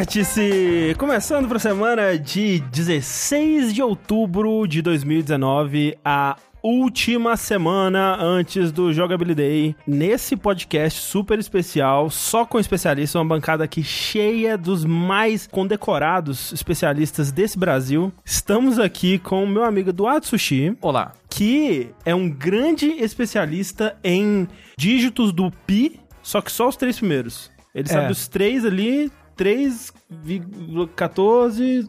Vértice! Começando para a semana de 16 de outubro de 2019, a última semana antes do Jogabilidade, nesse podcast super especial, só com especialistas, uma bancada aqui cheia dos mais condecorados especialistas desse Brasil. Estamos aqui com o meu amigo Eduardo Sushi. Olá. Que é um grande especialista em dígitos do pi, só que só os três primeiros. Ele É. sabe os três ali, 3,14.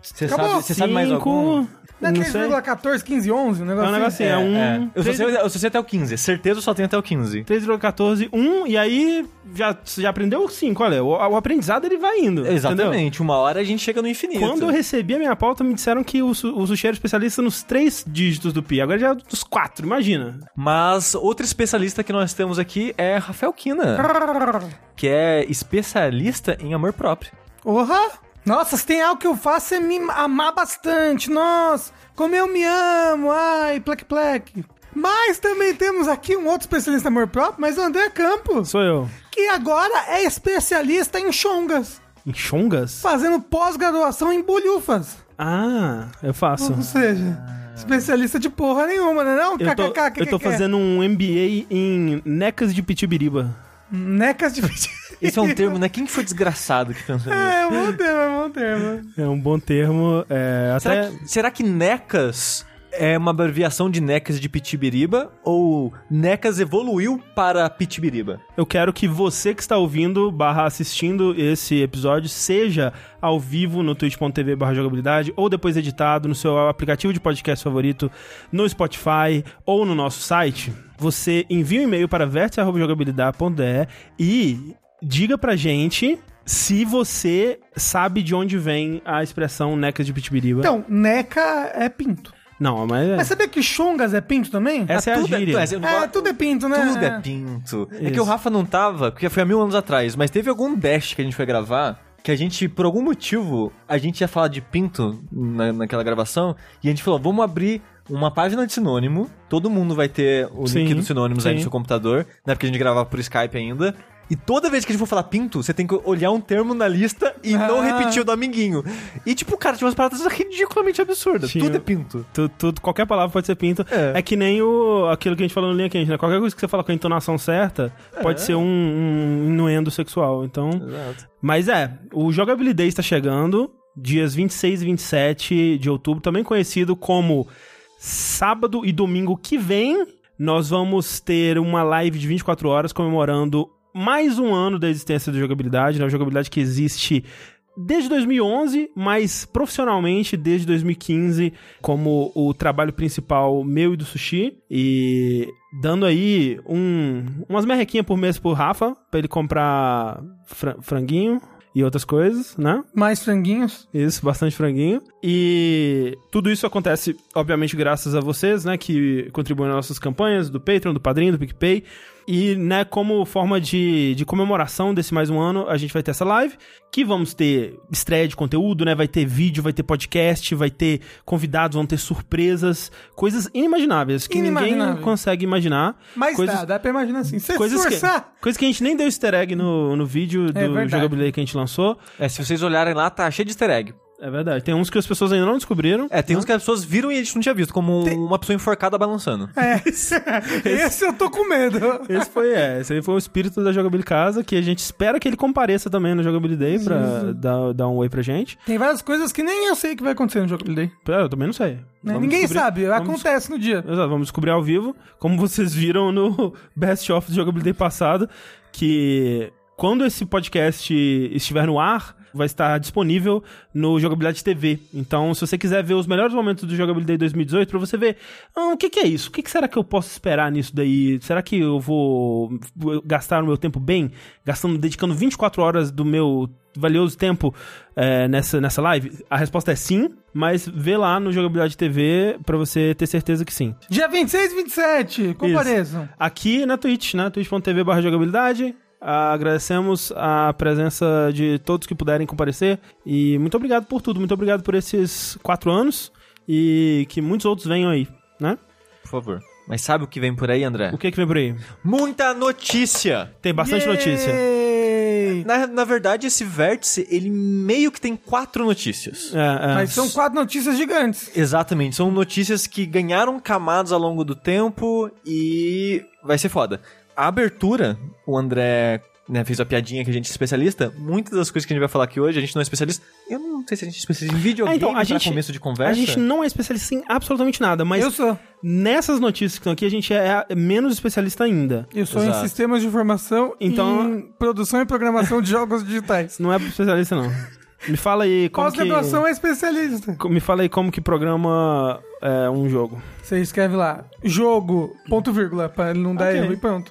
Você sabe, você sabe mais algum? Não é Não sei. 3,14, 15, 11, um É negócio um negocinho, é, É, um. é. Eu, só três- sei, eu só sei até o 15. Certeza eu só tenho até o 15. 3,14, 1, e aí já, você já aprendeu 5, olha, o, o aprendizado ele vai indo. entendeu? Exatamente. Uma hora a gente chega no infinito. Quando eu recebi a minha pauta, me disseram que o, o sushi era especialista nos três dígitos do pi. Agora já é dos quatro, imagina. Mas outro especialista que nós temos aqui é Rafael Kina, que é especialista em amor próprio. Porra! Nossa, se tem algo que eu faço é me amar bastante. Nossa, como eu me amo. Ai, plec plec. Mas também temos aqui um outro especialista em amor próprio, mas o André Campos, Sou eu. que agora é especialista em chongas, Em chongas? fazendo pós-graduação em bolhufas. Ah, eu faço. Ou seja, especialista de porra nenhuma, né não? Eu tô, eu tô fazendo um MBA em necas de pitibiriba. Necas de... Esse é um termo, né? Quem que foi desgraçado que pensou nisso? É, um bom termo, é um bom termo. É um bom termo. É, até... Será, que, será que NECAS é uma abreviação de NECAS de Pitibiriba? Ou NECAS evoluiu para Pitibiriba? Eu quero que você que está ouvindo barra assistindo esse episódio seja ao vivo no twitch.tv barra jogabilidade ou depois editado no seu aplicativo de podcast favorito, no Spotify ou no nosso site. Você envia um e-mail para vértice.jogabilidade.de e diga pra gente se você sabe de onde vem a expressão necas de pitibiriba. Então, neca é pinto. Não, mas... é- Mas sabia que chongas é pinto também? Essa é a tudo gíria. tu- É, tudo é pinto, né? Tudo é pinto. É que Isso. o Rafa não tava, porque foi há mil anos atrás, mas teve algum dash que a gente foi gravar que a gente, por algum motivo, a gente ia falar de pinto na, naquela gravação e a gente falou, vamos abrir uma página de sinônimo, todo mundo vai ter o Sim, link dos sinônimos aí no sim. seu computador, né, porque a gente gravava por Skype ainda. E toda vez que a gente for falar pinto, você tem que olhar um termo na lista e não Ah. repetir o do amiguinho. E tipo, cara, tinha umas paradas ridiculamente absurdas. Tudo é pinto. Tu- tudo, qualquer palavra pode ser pinto. É. É. que nem o, aquilo que a gente falou no linha quente, né? Qualquer coisa que você fala com a entonação certa pode ser um, um inuendo sexual. Então. Exato. Mas é, o Jogabilidade está chegando, dias 26 e 27 de outubro, também conhecido como sábado e domingo que vem. Nós vamos ter uma live de 24 horas comemorando mais um ano da existência da jogabilidade, né? A jogabilidade que existe desde 2011, mas profissionalmente desde 2015 como o trabalho principal meu e do Sushi e dando aí um, umas merrequinhas por mês pro Rafa pra ele comprar fra- franguinho e outras coisas, né? Mais franguinhos. Isso, bastante franguinho. E tudo isso acontece, obviamente, graças a vocês, né? Que contribuem nas nossas campanhas, do Patreon, do Padrinho, do PicPay. E, né, como forma de, de comemoração desse mais um ano, a gente vai ter essa live, que vamos ter estreia de conteúdo, né? Vai ter vídeo, vai ter podcast, vai ter convidados, vão ter surpresas, coisas inimagináveis que ninguém Inimaginável. consegue imaginar. Mas coisas, dá, dá pra imaginar assim. Se coisas que, esforçar... coisas que a gente nem deu easter egg no, no vídeo do É. Jogabilidade que a gente lançou. É, se vocês olharem lá, tá cheio de easter egg. É verdade. Tem uns que as pessoas ainda não descobriram. É, tem uns que as pessoas viram e a gente não tinha visto, como um- uma pessoa enforcada balançando. É. Esse eu tô com medo. Esse foi, é, esse aí foi o espírito da Jogabilidade Casa, que a gente espera que ele compareça também no Jogabilidade Day pra dar, dar um oi pra gente. Tem várias coisas que nem eu sei que vai acontecer no jogo Day. É, Eu também não sei. Né? Vamos Ninguém descobrir- sabe, vamos acontece no dia. Exato, vamos descobrir ao vivo, como vocês viram no Best of do Jogabilidade passado, que quando esse podcast estiver no ar, vai estar disponível no Jogabilidade TV. Então, se você quiser ver os melhores momentos do Jogabilidade 2018, pra você ver, ah, o que, que é isso? O que, que será que eu posso esperar nisso daí? Será que eu vou gastar o meu tempo bem? Gastando, dedicando 24 horas do meu valioso tempo é, nessa, nessa live? A resposta é sim, mas vê lá no Jogabilidade TV pra você ter certeza que sim. Dia 26 e 27, compareçam. Aqui na Twitch, né? twitch.tv jogabilidade. Agradecemos a presença de todos que puderem comparecer. E muito obrigado por tudo. Muito obrigado por esses quatro anos. E que muitos outros venham aí, né? Por favor. Mas sabe o que vem por aí, André? O que que vem por aí? Muita notícia! Tem bastante notícia. Yay! Na, na verdade, esse vértice, ele meio que tem quatro notícias. É, é. Mas são quatro notícias gigantes. Exatamente, são notícias que ganharam camadas ao longo do tempo e vai ser foda. A abertura, o André né, fez a piadinha que a gente é especialista. Muitas das coisas que a gente vai falar aqui hoje, a gente não é especialista. Eu não sei se a gente é especialista em videogame Ah, então, a gente- começo de conversa. A gente não é especialista em absolutamente nada, mas Eu sou. nessas notícias que estão aqui, a gente é menos especialista ainda. Eu sou Exato. em sistemas de informação Então- e em produção e programação de jogos digitais. Não é especialista, não. Me fala aí como que... Pós-graduação é especialista. Me fala aí como que programa é, um jogo. Você escreve lá, jogo, ponto vírgula, pra ele não dar Ok. erro e pronto.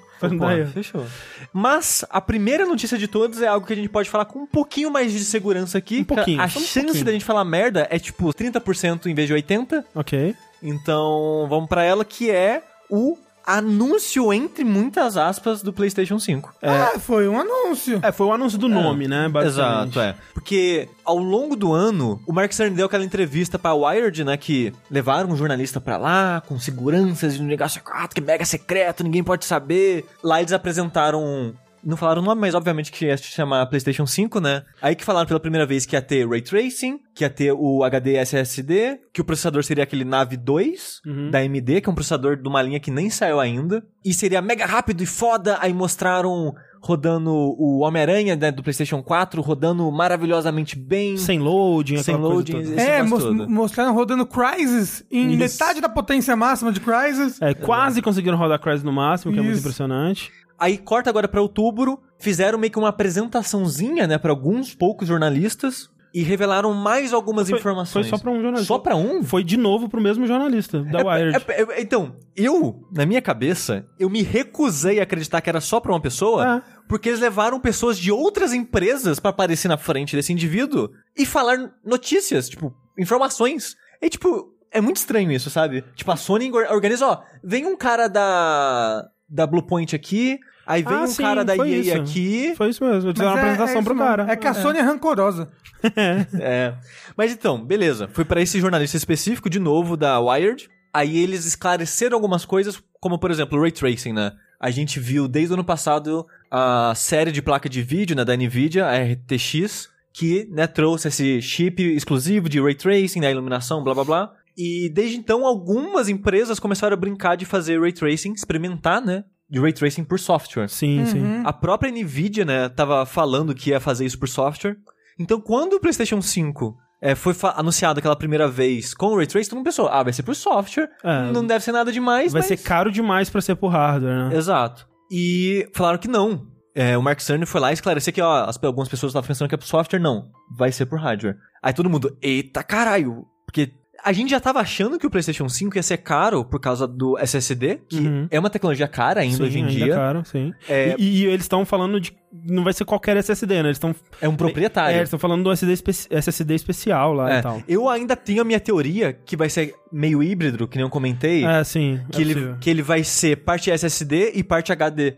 Fechou. Mas a primeira notícia de todas é algo que a gente pode falar com um pouquinho mais de segurança aqui. Um pouquinho, A só um chance pouquinho. da gente falar merda é tipo 30% em vez de 80%. Ok. Então vamos pra ela que é o anúncio entre muitas aspas do PlayStation 5. Ah, foi um anúncio. É, foi o anúncio do nome, né? Basicamente. Exato, é. Porque ao longo do ano, o Mark Cerny deu aquela entrevista pra Wired, né, que levaram um jornalista pra lá, com seguranças de um negócio ah, que é mega secreto, ninguém pode saber. Lá eles apresentaram... Não falaram o nome, mas obviamente que ia se chamar PlayStation 5, né? Aí que falaram pela primeira vez que ia ter Ray Tracing, que ia ter o HD SSD, que o processador seria aquele Nave 2 Uhum. da AMD, que é um processador de uma linha que nem saiu ainda. E seria mega rápido e foda. Aí mostraram rodando o Homem-Aranha né, do PlayStation 4, rodando maravilhosamente bem. Sem loading, Sem aquela coisa loading, toda. É, mos- todo. mostraram rodando Crysis em Isso. metade da potência máxima de Crysis. É, quase conseguiram rodar Crysis no máximo, que é muito Isso. impressionante. Aí corta agora pra outubro, fizeram meio que uma apresentaçãozinha, né, pra alguns poucos jornalistas e revelaram mais algumas Foi- informações. Foi só pra um jornalista. Só pra um? Foi de novo pro mesmo jornalista, da Wired. É- é- então, eu, na minha cabeça, eu me recusei a acreditar que era só pra uma pessoa, É. porque eles levaram pessoas de outras empresas pra aparecer na frente desse indivíduo e falar notícias, tipo, informações. E, tipo, é muito estranho isso, sabe? Tipo, a Sony or- organiza, ó, vem um cara da, da Bluepoint aqui, aí vem Ah, um sim, cara da EA isso. aqui. Foi isso mesmo, eles fizeram uma Mas é- apresentação é pro cara. É que a Sony é rancorosa. É. Mas então, beleza. Foi pra esse jornalista específico, de novo, da Wired. Aí eles esclareceram algumas coisas, como por exemplo, o Ray Tracing, né? A gente viu desde o ano passado a série de placa de vídeo, né, da Nvidia, a RTX, que, né, trouxe esse chip exclusivo de Ray Tracing, né, iluminação, blá blá blá. E desde então, algumas empresas começaram a brincar de fazer Ray Tracing, experimentar, né, de Ray Tracing por software. Sim, sim. Uhum. A própria Nvidia, né, tava falando que ia fazer isso por software. Então, quando o PlayStation 5 é, foi anunciado aquela primeira vez com o Ray Tracing, todo mundo pensou, ah, vai ser por software, É. não deve ser nada demais, Vai mas... ser caro demais pra ser por hardware, né? Exato. E falaram que não. É, o Mark Cerny foi lá esclarecer que, ó, as, algumas pessoas estavam pensando que é por software, não. Vai ser por hardware. Aí todo mundo, eita caralho, porque... A gente já tava achando que o PlayStation 5 ia ser caro por causa do SSD, que Uhum. é uma tecnologia cara ainda Sim, hoje em ainda dia. caro, sim. É- E, e eles estão falando de. Não vai ser qualquer SSD, né? Eles estão. É um É, proprietário. eles estão falando do SSD, espe- SSD especial lá É, e tal. Eu ainda tenho a minha teoria, que vai ser meio híbrido, que nem eu comentei, É, sim. que, é ele, possível. que ele vai ser parte SSD e parte HD.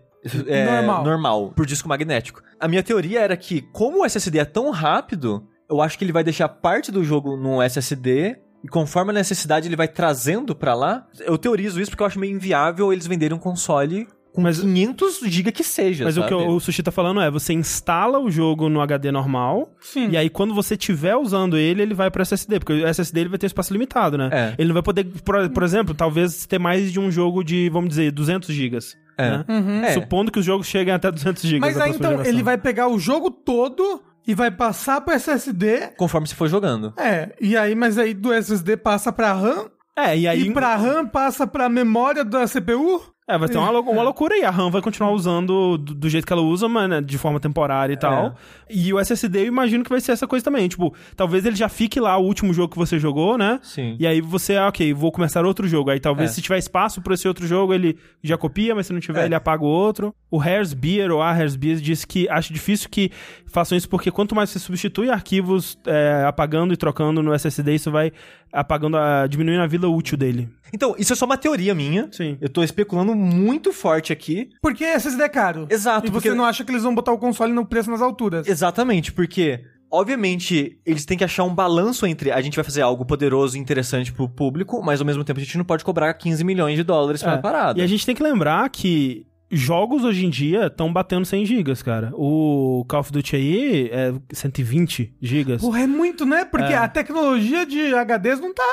É, Normal. normal, por disco magnético. A minha teoria era que, como o SSD é tão rápido, eu acho que ele vai deixar parte do jogo no SSD e conforme a necessidade ele vai trazendo pra lá. Eu teorizo isso porque eu acho meio inviável eles venderem um console com Mas- 500 GB que seja, Mas o sabe? que o, o Sushi tá falando é, você instala o jogo no HD normal, Sim. e aí quando você estiver usando ele, ele vai pro SSD, porque o SSD ele vai ter espaço limitado, né? É. Ele não vai poder, por, por exemplo, talvez ter mais de um jogo de, vamos dizer, 200 gigas. É. né? Uhum. É. Supondo que os jogos cheguem até 200 gigas. Mas aí então geração. ele vai pegar o jogo todo e vai passar pro SSD. Conforme você for jogando. É, e aí, mas aí do SSD passa pra RAM. É, e aí... E pra RAM passa pra memória da CPU. É, vai ter uma, lou- uma loucura aí. A RAM vai continuar usando do, do jeito que ela usa, mas né, de forma temporária e tal. E o SSD eu imagino que vai ser essa coisa também. Tipo, talvez ele já fique lá o último jogo que você jogou, né? Sim. E aí você, ah, ok, vou começar outro jogo. Aí talvez É. se tiver espaço pra esse outro jogo, ele já copia, mas se não tiver, É. ele apaga o outro. O Hares Beer, ou a Hares Beer, disse que acha difícil que façam isso, porque quanto mais você substitui arquivos é, apagando e trocando no SSD, isso vai apagando, a, diminuindo a vida útil dele. Então, isso é só uma teoria minha. Sim. Eu tô especulando muito forte aqui. Porque SSD é caro. Exato, E você porque- não acha que eles vão botar o console no preço nas alturas. Exatamente, porque, obviamente, eles têm que achar um balanço entre a gente vai fazer algo poderoso e interessante pro público, mas ao mesmo tempo a gente não pode cobrar 15 milhões de dólares pela É, parada. E a gente tem que lembrar que jogos hoje em dia estão batendo 100 gigas, cara. O Call of Duty aí é 120 gigas. Porra, é muito, né? Porque É. a tecnologia de HDs não tá.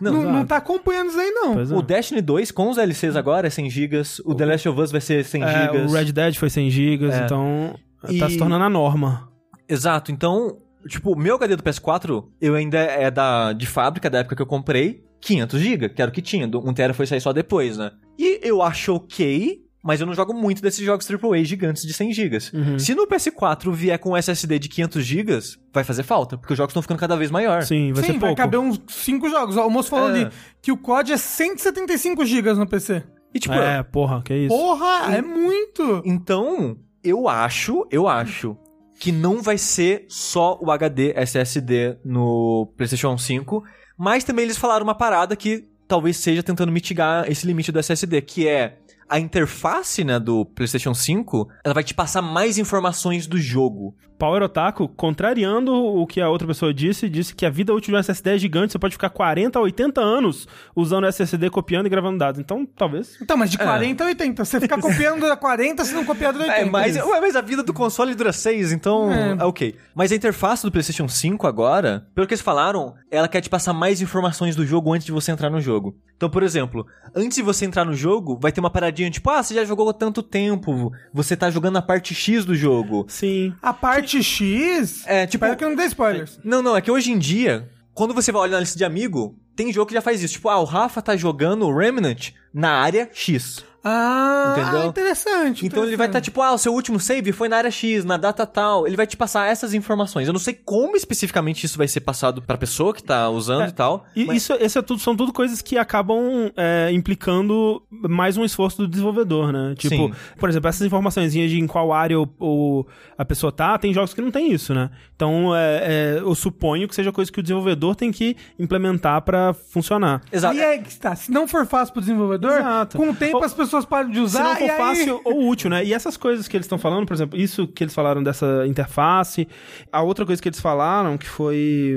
não, não, não exato. tá acompanhando isso aí, não. É. O Destiny 2 com os DLCs agora é 100 GB, o The Last of Us vai ser 100 É, GB. o Red Dead foi 100 gigas, É. então tá E- se tornando a norma. Exato, então, tipo, o meu HD do PS4, eu ainda é da de fábrica, da época que eu comprei, 500 GB, que era o que tinha, do 1 TB foi sair só depois, né? E eu acho ok, mas eu não jogo muito desses jogos AAA gigantes de 100 GB. Uhum. Se no PS4 vier com SSD de 500 GB, vai fazer falta, porque os jogos estão ficando cada vez maior. Sim, vai Sim, ser vai pouco. caber uns 5 jogos. O moço falou É. ali que o COD é 175 GB no PC. E tipo, É, porra, que isso. Porra, é muito. Então, eu acho, eu acho que não vai ser só o HD SSD no PlayStation 5, mas também eles falaram uma parada que talvez seja tentando mitigar esse limite do SSD, que é a interface, né, do PlayStation 5, ela vai te passar mais informações do jogo. Power Otaku, contrariando o que a outra pessoa disse, disse que a vida útil de um SSD é gigante, você pode ficar 40 a 80 anos usando o SSD, copiando e gravando dados. Então, talvez... Então, mas de 40 a 80. Você ficar copiando da 40, se não copiar da 80. É, mas, ué, mas a vida do console dura 6, então É. é. ok. Mas a interface do PlayStation 5 agora, pelo que eles falaram, ela quer te passar mais informações do jogo antes de você entrar no jogo. Então, por exemplo, antes de você entrar no jogo, vai ter uma paradinha tipo, ah, você já jogou há tanto tempo, você tá jogando a parte X do jogo. Sim. A parte X. É, tipo- Espero que não dê spoilers. Não, não, é que hoje em dia, quando você vai olhar na lista de amigo, tem jogo que já faz isso. Tipo, ah, o Rafa tá jogando Remnant na área X. Ah, Entendeu? interessante. Então ele vai estar interessante. tipo, ah, o seu último save foi na área X, na data tal. Ele vai te passar essas informações. Eu não sei como especificamente isso vai ser passado pra pessoa que tá usando e tal. E mas- isso, isso é tudo, são tudo coisas que acabam é, implicando mais um esforço do desenvolvedor, né? Tipo, Sim. por exemplo, essas informações de em qual área o, o- a pessoa tá, tem jogos que não tem isso, né? Então, é, é, eu suponho que seja coisa que o desenvolvedor tem que implementar pra funcionar. Exato. Aí é que está. Se não for fácil pro desenvolvedor, Exato. com o tempo as pessoas param de Se usar. não for e aí- fácil ou útil, né? E essas coisas que eles estão falando, por exemplo, isso que eles falaram dessa interface, a outra coisa que eles falaram que foi.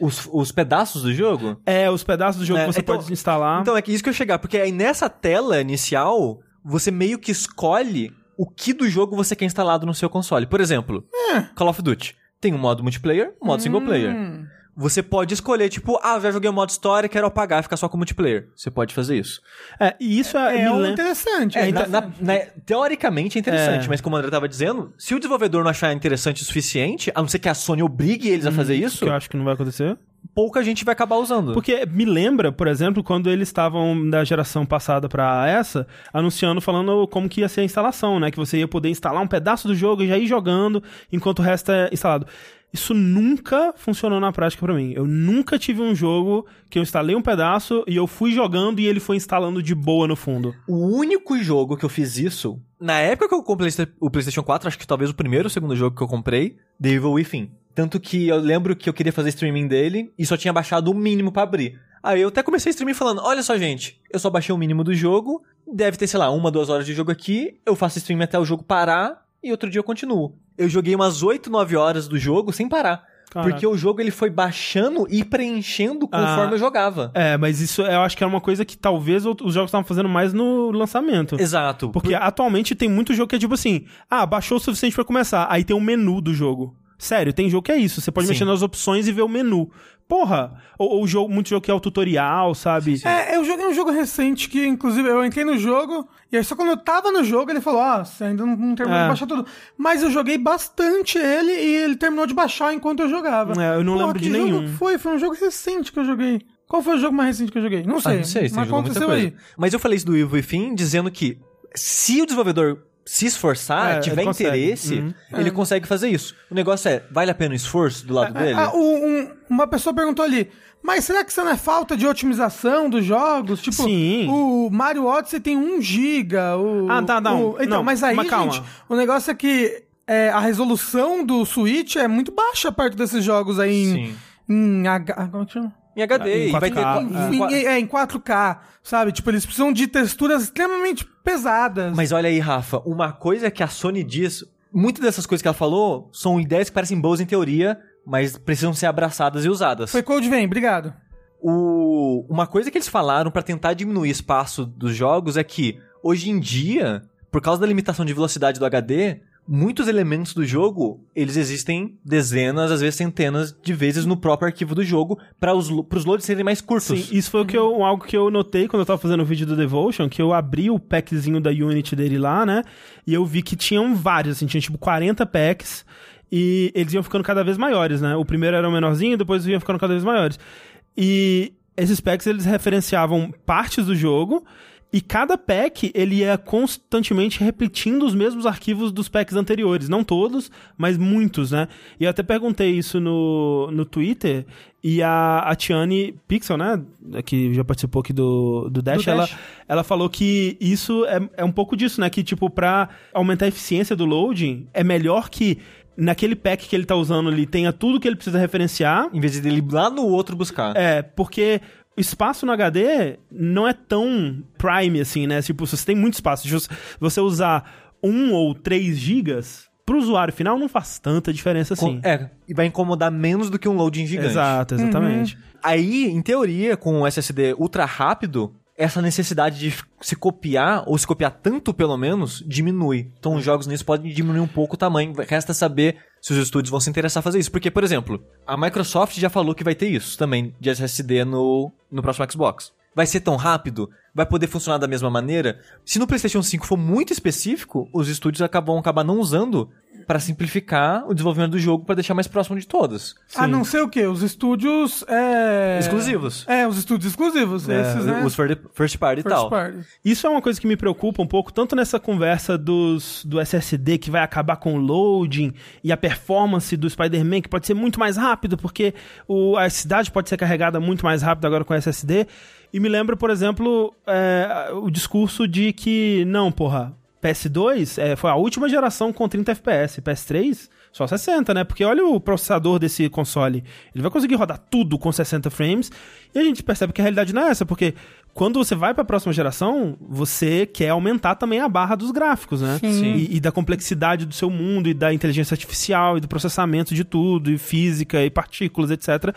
Os, os pedaços do jogo? É, os pedaços do jogo É, que você então- pode instalar. Então é que isso que eu ia chegar, porque aí nessa tela inicial, você meio que escolhe o que do jogo você quer instalado no seu console. Por exemplo, Call of Duty. Tem um modo multiplayer, um modo single player. Hum. Você pode escolher, tipo, ah, já joguei o modo história, quero apagar, ficar só com multiplayer. Você pode fazer isso. É, e isso é. É um lem- interessante. É, é na- interessante. na- na- teoricamente é interessante, É. mas como o André tava dizendo, se o desenvolvedor não achar interessante o suficiente, a não ser que a Sony obrigue eles a fazer isso, que eu acho que não vai acontecer. pouca gente vai acabar usando. Porque me lembra, por exemplo, quando eles estavam da geração passada pra essa, anunciando, falando como que ia ser a instalação, né? Que você ia poder instalar um pedaço do jogo e já ir jogando enquanto o resto é instalado. Isso nunca funcionou na prática pra mim. Eu nunca tive um jogo que eu instalei um pedaço e eu fui jogando e ele foi instalando de boa no fundo. O único jogo que eu fiz isso, na época que eu comprei o PlayStation 4, acho que talvez o primeiro ou segundo jogo que eu comprei, The Evil Within. Tanto que eu lembro que eu queria fazer streaming dele e só tinha baixado o mínimo pra abrir. Aí eu até comecei a streaming falando: olha só, gente, eu só baixei o mínimo do jogo, deve ter, sei lá, uma, duas horas de jogo aqui, eu faço streaming até o jogo parar e outro dia eu continuo. Eu joguei umas 8, 9 horas do jogo sem parar. Caraca. Porque o jogo ele foi baixando e preenchendo conforme Ah. eu jogava. É, mas isso eu acho que era uma coisa que talvez os jogos estavam fazendo mais no lançamento. Exato. Porque atualmente tem muito jogo que é tipo assim: ah, baixou o suficiente pra começar. Aí tem um menu do jogo. Sério, tem jogo que é isso. Você pode Sim. mexer nas opções e ver o menu. Porra! Ou, ou jogo, muito jogo que é o tutorial, sabe? É, eu joguei um jogo recente que, inclusive, eu entrei no jogo, e aí só quando eu tava no jogo, ele falou, ó, você ainda não, não terminou É. de baixar tudo. Mas eu joguei bastante ele e ele terminou de baixar enquanto eu jogava. É, eu não lembro de jogo nenhum. foi? Foi um jogo recente que eu joguei. Qual foi o jogo mais recente que eu joguei? Não Ah, sei. não sei, mas aconteceu aí. Mas eu falei isso do Evil Within dizendo que se o desenvolvedor se esforçar, É, tiver interesse, Uhum. ele consegue fazer isso. O negócio é, vale a pena o esforço do lado dele? Ah, o- um- uma pessoa perguntou ali, mas será que isso não é falta de otimização dos jogos? Tipo, Sim. o Mario Odyssey tem 1 giga. O, Ah, tá, não. o- então, Não, mas aí, mas gente, o negócio é que é, a resolução do Switch é muito baixa perto desses jogos aí em, Sim. em H, como é que chama? Em HD, Em e vai 4K, ter... é. em Em, é, em 4K, sabe? Tipo, eles precisam de texturas extremamente pesadas. Mas olha aí, Rafa, uma coisa que a Sony diz, muitas dessas coisas que ela falou são ideias que parecem boas em teoria, mas precisam ser abraçadas e usadas. Foi Code Vein, obrigado. O... Uma coisa que eles falaram pra tentar diminuir espaço dos jogos é que, hoje em dia, por causa da limitação de velocidade do HD, muitos elementos do jogo, eles existem dezenas, às vezes centenas de vezes no próprio arquivo do jogo para os pros loads serem mais curtos. Sim, isso foi o que eu, algo que eu notei quando eu tava fazendo o vídeo do Devotion, que eu abri o packzinho da Unity dele lá, né? E eu vi que tinham vários, assim, tinha tipo 40 packs e eles iam ficando cada vez maiores, né? O primeiro era o menorzinho, depois iam ficando cada vez maiores. E esses packs eles referenciavam partes do jogo e cada pack, ele ia constantemente repetindo os mesmos arquivos dos packs anteriores. Não todos, mas muitos, né? E eu até perguntei isso no, no Twitter. E a, a Tiane Pixel, né? Que já participou aqui do, do Dash, Do ela, Dash. ela falou que isso é, é um pouco disso, né? Que, tipo, pra aumentar a eficiência do loading, é melhor que naquele pack que ele tá usando ali tenha tudo que ele precisa referenciar. Em vez de ele ir lá no outro buscar. É, porque o espaço no HD não é tão prime assim, né? Tipo, se você tem muito espaço, se você usar 1 ou 3 gigas, pro usuário final não faz tanta diferença assim. É, e vai incomodar menos do que um loading gigante. Exato, exatamente. Aí, em teoria, com o SSD ultra rápido, essa necessidade de se copiar, ou se copiar tanto pelo menos, diminui. Então os jogos nisso podem diminuir um pouco o tamanho. Resta saber se os estúdios vão se interessar em fazer isso. Porque, por exemplo, a Microsoft já falou que vai ter isso também, de SSD no, no próximo Xbox. Vai ser tão rápido? Vai poder funcionar da mesma maneira? Se no PlayStation 5 for muito específico, os estúdios acabam acabar não usando para simplificar o desenvolvimento do jogo para deixar mais próximo de todos. A não ser o quê? Os estúdios. É... Exclusivos. É, os estúdios exclusivos. É, esses, né? Os first first party e First tal. party. Isso é uma coisa que me preocupa um pouco, tanto nessa conversa dos, do SSD que vai acabar com o loading e a performance do Spider-Man, que pode ser muito mais rápido, porque o, a cidade pode ser carregada muito mais rápido agora com SSD. E me lembra, por exemplo, é, o discurso de que, não, porra, PS2 é, foi a última geração com 30 FPS, PS3 só 60, né? Porque olha o processador desse console. Ele vai conseguir rodar tudo com 60 frames. E a gente percebe que a realidade não é essa, porque quando você vai para a próxima geração, você quer aumentar também a barra dos gráficos, né? Sim. E, e da complexidade do seu mundo, e da inteligência artificial, e do processamento de tudo, e física, e partículas, etc.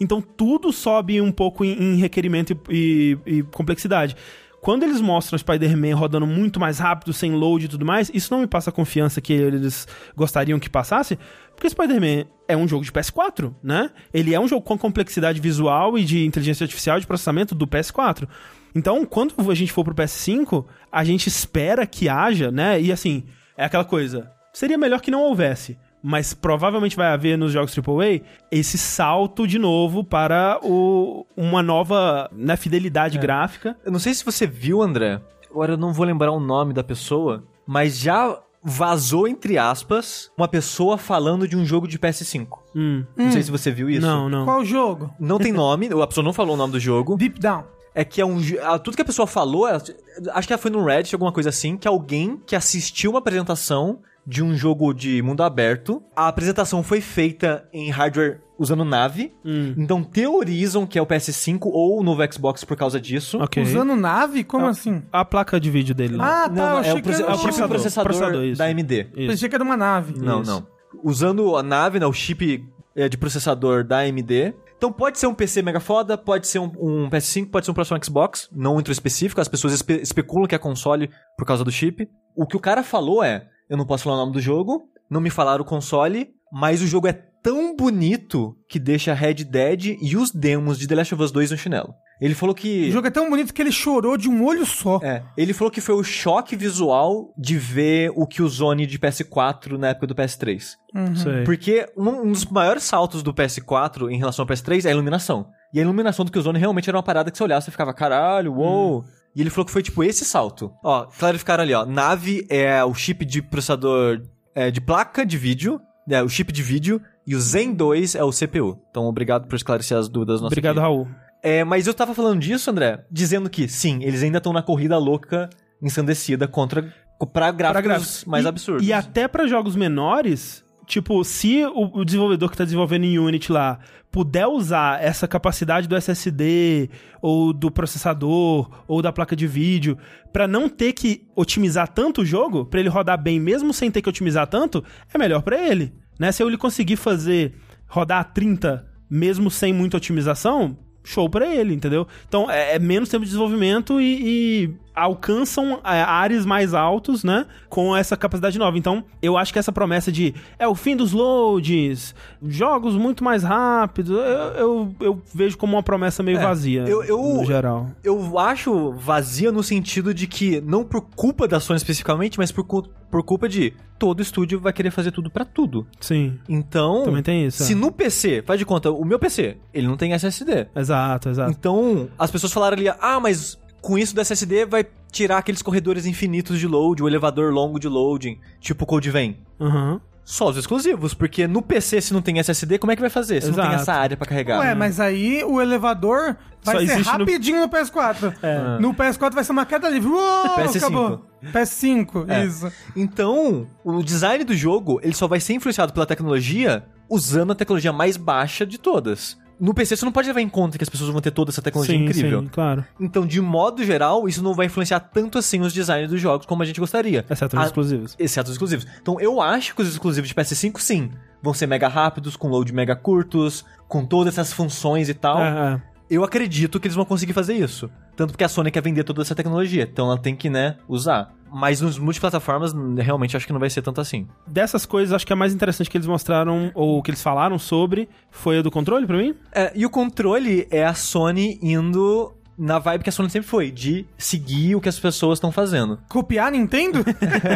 Então tudo sobe um pouco em, em requerimento e, e- e complexidade. Quando eles mostram Spider-Man rodando muito mais rápido, sem load e tudo mais, isso não me passa a confiança que eles gostariam que passasse, porque Spider-Man é um jogo de PS4, né? Ele é um jogo com complexidade visual e de inteligência artificial de processamento do PS4. Então, quando a gente for pro PS5, a gente espera que haja, né? E assim, é aquela coisa. Seria melhor que não houvesse. Mas provavelmente vai haver nos jogos AAA esse salto de novo para o, uma nova né, fidelidade gráfica. Eu não sei se você viu, André. Agora eu não vou lembrar o nome da pessoa, mas já vazou, entre aspas, uma pessoa falando de um jogo de PS5. Hum. Não sei se você viu isso. Não, não. Qual jogo? Não tem nome, a pessoa não falou o nome do jogo. Deep Down. É que é um. Tudo que a pessoa falou, acho que ela foi no Reddit, alguma coisa assim, que alguém que assistiu uma apresentação de um jogo de mundo aberto. A apresentação foi feita em hardware usando nave. Hum. Então teorizam que é o PS5 ou o novo Xbox por causa disso. Ok. Usando nave? Como Ah, assim? A placa de vídeo dele lá. Ah, tá. Não, é achei o, que proce- era é o chip processador, processador, isso. da AMD. Isso. Pensei que era uma nave. Não, Isso. não. Usando a nave, né, o chip é, de processador da AMD. Então pode ser um PC mega foda, pode ser um, um PS5, pode ser um próximo Xbox, não muito específico, as pessoas espe- especulam que é console por causa do chip. O que o cara falou é, eu não posso falar o nome do jogo, não me falaram o console, mas o jogo é tão bonito que deixa Red Dead e os demos de The Last of Us 2 no chinelo. Ele falou que... O jogo é tão bonito que ele chorou de um olho só. É, ele falou que foi o choque visual de ver o que o Zone de PS4 na época do PS3. Uhum. Porque um, um dos maiores saltos do PS4 em relação ao PS3 é a iluminação. E a iluminação do Killzone realmente era uma parada que você olhava e ficava, caralho, uou. E ele falou que foi tipo esse salto. Ó, clarificaram ali, ó. Nave é o chip de processador é, de placa de vídeo, né, o chip de vídeo, e o Zen 2 é o CPU. Então, obrigado por esclarecer as dúvidas nossas. Obrigado, aqui. Raul. É, mas eu tava falando disso, André, dizendo que sim, eles ainda estão na corrida louca, ensandecida contra pra gráficos, Pra gráficos. mais E- absurdos. E até pra jogos menores, tipo, se o, o desenvolvedor que tá desenvolvendo em Unity lá puder usar essa capacidade do SSD ou do processador ou da placa de vídeo pra não ter que otimizar tanto o jogo, pra ele rodar bem mesmo sem ter que otimizar tanto, é melhor pra ele, né? Se ele conseguir fazer rodar a 30 mesmo sem muita otimização, show pra ele, entendeu? Então é, é menos tempo de desenvolvimento e, e alcançam é, ares mais altos, né? Com essa capacidade nova. Então, eu acho que essa promessa de é o fim dos loads, jogos muito mais rápidos, eu, eu, eu vejo como uma promessa meio É, vazia. eu- eu- no geral. Eu acho vazia no sentido de que, não por culpa da Sony especificamente, mas por, por culpa de todo estúdio vai querer fazer tudo pra tudo. Sim. Então, Também tem isso. se é. no PC, faz de conta, o meu PC, ele não tem SSD. Exato, exato. Então, as pessoas falaram ali, ah, mas com isso do SSD vai tirar aqueles corredores infinitos de load, o elevador longo de loading, tipo o Code Vein. Aham. Só os exclusivos, porque no PC, se não tem SSD, como é que vai fazer? Se não tem Exato. essa área pra carregar. Ué, mas aí o elevador vai Só ser existe no- rapidinho no, PS4. É. No PS4 vai ser uma queda livre. Uou, PS5. acabou. PS5, É. isso. Então, o design do jogo, ele só vai ser influenciado pela tecnologia usando a tecnologia mais baixa de todas. No PC você não pode levar em conta que as pessoas vão ter toda essa tecnologia Sim, incrível. sim, claro. Então, de modo geral, isso não vai influenciar tanto assim os designs dos jogos como a gente gostaria. Exceto nos Ah, exclusivos. Exceto os exclusivos. Então, eu acho que os exclusivos de PS5, sim, vão ser mega rápidos, com load mega curtos, com todas essas funções e tal. É. Eu acredito que eles vão conseguir fazer isso. Tanto porque a Sony quer vender toda essa tecnologia, então ela tem que, né, usar. Mas nos multiplataformas, realmente acho que não vai ser tanto assim. Dessas coisas, acho que a mais interessante que eles mostraram, ou que eles falaram sobre, foi a do controle pra mim. É, e o controle é a Sony indo na vibe que a Sony sempre foi, de seguir o que as pessoas estão fazendo. Copiar a Nintendo?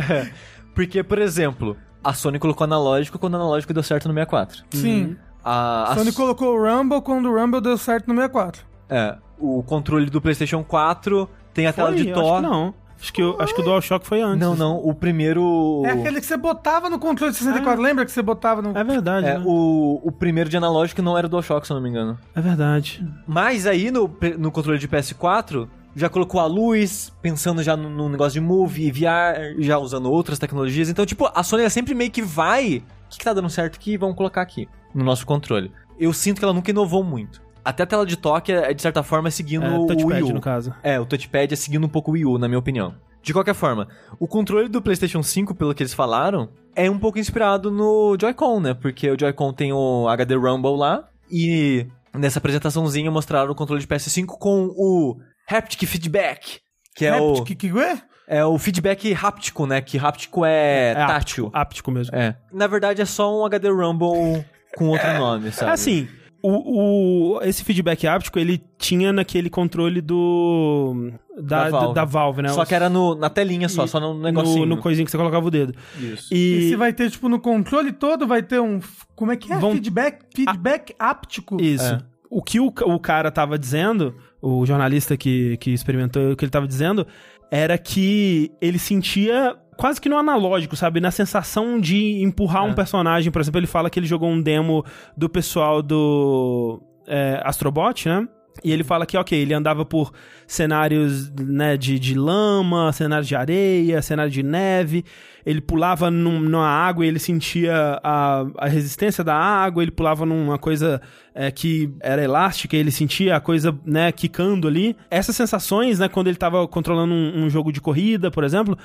Porque, por exemplo, a Sony colocou analógico quando o analógico deu certo no 64. Sim. A, a Sony colocou o Rumble quando o Rumble deu certo no 64. é, o controle do PlayStation 4 tem a tela Foi? de Eu Acho Thor. que não. Acho que, o- acho que o DualShock foi antes. Não, não, o primeiro. É aquele que você botava no controle de 64. Lembra que você botava no... É verdade. É, né? o, o primeiro de analógico não era o DualShock, se eu não me engano. É verdade. Mas aí no, no controle de PS4 já colocou a luz, pensando já no, no negócio de Move e VR, já usando outras tecnologias. Então, tipo, a Sony sempre meio que vai. O que, que tá dando certo aqui? Vamos colocar aqui no nosso controle. Eu sinto que ela nunca inovou muito. Até a tela de toque é, de certa forma, seguindo É, o Wii touchpad, U. no caso. É, o touchpad é seguindo um pouco o Wii U, na minha opinião. De qualquer forma, o controle do PlayStation 5, pelo que eles falaram, é um pouco inspirado no Joy-Con, né? Porque o Joy-Con tem o HD Rumble lá e nessa apresentaçãozinha mostraram o controle de PS5 com o Haptic Feedback, que é o Que, que, é? é o feedback háptico, né? Que háptico é, tátil. áptico, áptico mesmo. É. Na verdade é só um HD Rumble com outro nome, sabe? Assim, o, o- esse feedback áptico, ele tinha naquele controle do... Da, Da da, Valve. da Valve, né? Só que era no, na telinha só, E- só no negocinho. no, no coisinho que você colocava o dedo. Isso. E E... se vai ter, tipo, no controle todo, vai ter um... Como é que é? Vão- Feedback, feedback áptico. Isso. É. O que o, o cara tava dizendo, o jornalista que, que experimentou, o que ele tava dizendo, era que ele sentia quase que no analógico, sabe? Na sensação de empurrar É. um personagem. Por exemplo, ele fala que ele jogou um demo do pessoal do é, Astrobot, né? E ele fala que, ok, ele andava por cenários né, de, de lama, cenários de areia, cenário de neve. Ele pulava num, numa água e ele sentia a, a resistência da água. Ele pulava numa coisa é, que era elástica e ele sentia a coisa, né, quicando ali. Essas sensações, né, quando ele tava controlando um, um jogo de corrida, por exemplo,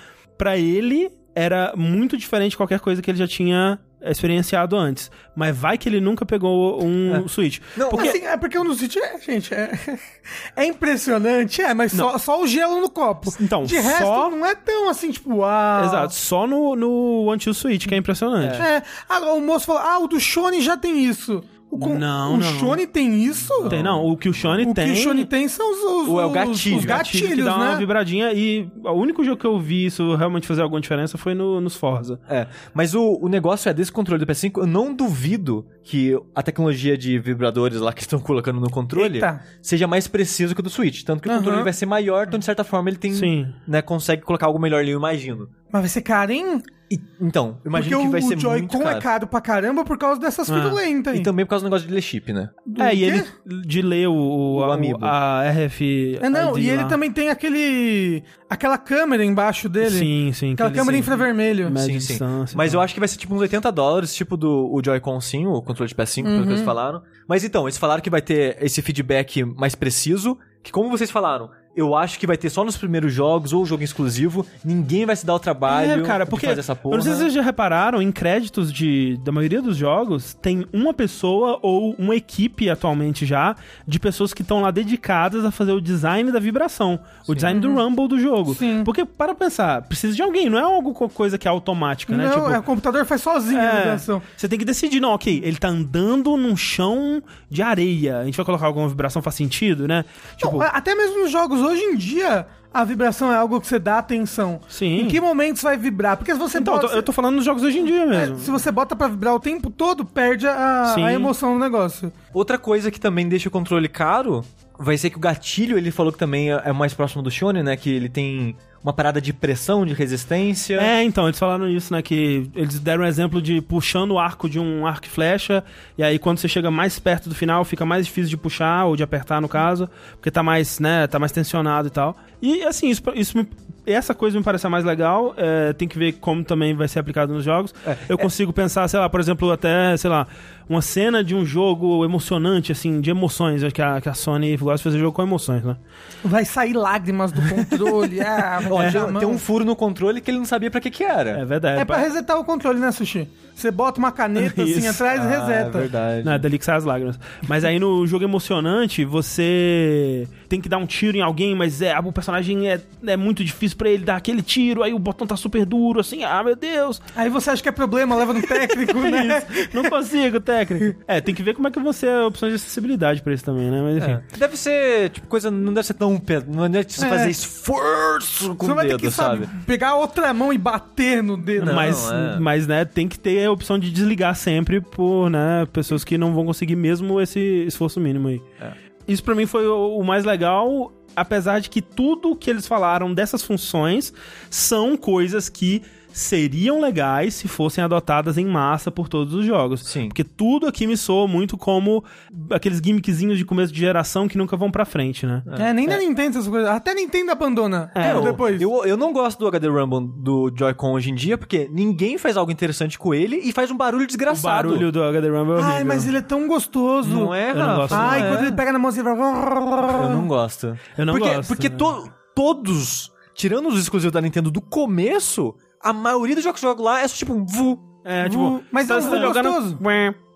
pra ele era muito diferente de qualquer coisa que ele já tinha experienciado antes. Mas vai que ele nunca pegou um Switch. Não, Porque- assim, é porque o no Switch, é, gente, é, é impressionante, é, mas só, só o gelo no copo. Então, De resto, só- não é tão assim, tipo, uau. Exato, só no, no One Two Switch, que é impressionante. É, agora o moço falou, ah, o do Shone já tem isso. O, com- Não, o não. Shone tem isso? Tem, não, o que o Shone O tem. que o Shone tem são os, os, O- é o os- gatilho. os gatilhos, que dá uma né? vibradinha e o único jogo que eu vi isso realmente fazer alguma diferença foi no, nos Forza. É, mas o, o negócio é desse controle do PS5, eu não duvido que a tecnologia de vibradores lá que estão colocando no controle Eita. seja mais preciso que o do Switch. Tanto que o Aham. controle vai ser maior, então de certa forma ele tem, Sim. né, consegue colocar algo melhor ali, eu imagino. Mas vai ser caro, hein? E- então, eu imagino Porque que vai o, ser o muito Joy-Con caro. é caro pra caramba por causa dessas Ah. firulentas aí. E também por causa do negócio de ler chip, né? Do é, e ele de ler o, o, O a, Amiibo. a RF. É, não, ID e ele lá. também tem aquele... Aquela câmera embaixo dele. Sim, sim. Aquela câmera sim. infravermelho. Sim, sim. distância Mas tal. eu acho que vai ser tipo uns 80 dólares, tipo do o Joy-Con sim, o controle de PS5, pelo Uhum. que eles falaram. Mas então, eles falaram que vai ter esse feedback mais preciso, que como vocês falaram, eu acho que vai ter só nos primeiros jogos ou jogo exclusivo. Ninguém vai se dar o trabalho É, cara, porque de fazer essa eu porra. não sei se vocês já repararam, em créditos de, da maioria dos jogos, tem uma pessoa ou uma equipe atualmente já de pessoas que estão lá dedicadas a fazer o design da vibração, o design do rumble do jogo. Sim. Porque, para pensar, precisa de alguém, não é algo co- coisa que é automática, né? Não, Tipo, é, o computador faz sozinho a é, vibração. você tem que decidir, não, ok, ele tá andando num chão de areia. A gente vai colocar alguma vibração, faz sentido, né? Tipo, Não, até mesmo nos jogos hoje em dia, a vibração é algo que você dá atenção. Sim. Em que momentos vai vibrar? Porque se você então, eu bota, tô, eu tô falando nos jogos hoje em dia é, mesmo. se você bota pra vibrar o tempo todo, perde a, a emoção do negócio. Outra coisa que também deixa o controle caro vai ser que o gatilho, ele falou que também é é mais próximo do Shonen, né? Que ele tem uma parada de pressão, de resistência. É, então, eles falaram isso, né? Que eles deram um exemplo de puxando o arco de um arco e flecha, e aí quando você chega mais perto do final, fica mais difícil de puxar, ou de apertar, no caso, porque tá mais, né, tá mais tensionado e tal. E, assim, isso, isso me- essa coisa me parece a mais legal, é, tem que ver como também vai ser aplicado nos jogos. Eu consigo pensar, sei lá, por exemplo, até, sei lá, uma cena de um jogo emocionante, assim, de emoções, acho que a, que a Sony gosta de fazer jogo com emoções, né? Vai sair lágrimas do controle. ah, vai Ó, a tem, tem um furo no controle que ele não sabia pra que que era. É verdade. É pra resetar o controle, né, Sushi? Você bota uma caneta assim Isso. atrás e Ah, reseta. é verdade. Não, é dali que sai as lágrimas. Mas aí no jogo emocionante, você tem que dar um tiro em alguém, mas é, o personagem é, é muito difícil pra ele dar aquele tiro, aí o botão tá super duro, assim, ah, meu Deus. Aí você acha que é problema, leva no técnico, né? Não consigo, técnico. É, tem que ver como é que você é opções de acessibilidade pra isso também, né? Mas enfim. É. Deve ser, tipo, coisa. Não deve ser tão. Não deve É. fazer esforço com Você o vai ter dedo, que, sabe, sabe? pegar a outra mão e bater no dedo. Não, mas, é. mas, né, tem que ter a opção de desligar sempre por, né, pessoas que não vão conseguir mesmo esse esforço mínimo aí. É. Isso pra mim foi o mais legal, apesar de que tudo que eles falaram dessas funções são coisas que seriam legais se fossem adotadas em massa por todos os jogos. Sim. Porque tudo aqui me soa muito como aqueles gimmickzinhos de começo de geração que nunca vão pra frente, né? É, nem da Nintendo essas coisas. Até Nintendo abandona. É, É, o- depois. Eu, eu não gosto do HD Rumble do Joy-Con hoje em dia, porque ninguém faz algo interessante com ele e faz um barulho O desgraçado. barulho do HD Rumble é horrível. Ai, mas ele é tão gostoso. Não é, Eu não Rafa? gosto, Ai, Não é. quando ele pega na mão assim, vai... Eu não gosto. Eu não porque, gosto, Porque né? to- todos, tirando os exclusivos da Nintendo do começo, a maioria dos jogos que eu jogo lá é só tipo um vu. É, tipo, Mas tá- é um você tá jogo jogando- gostoso.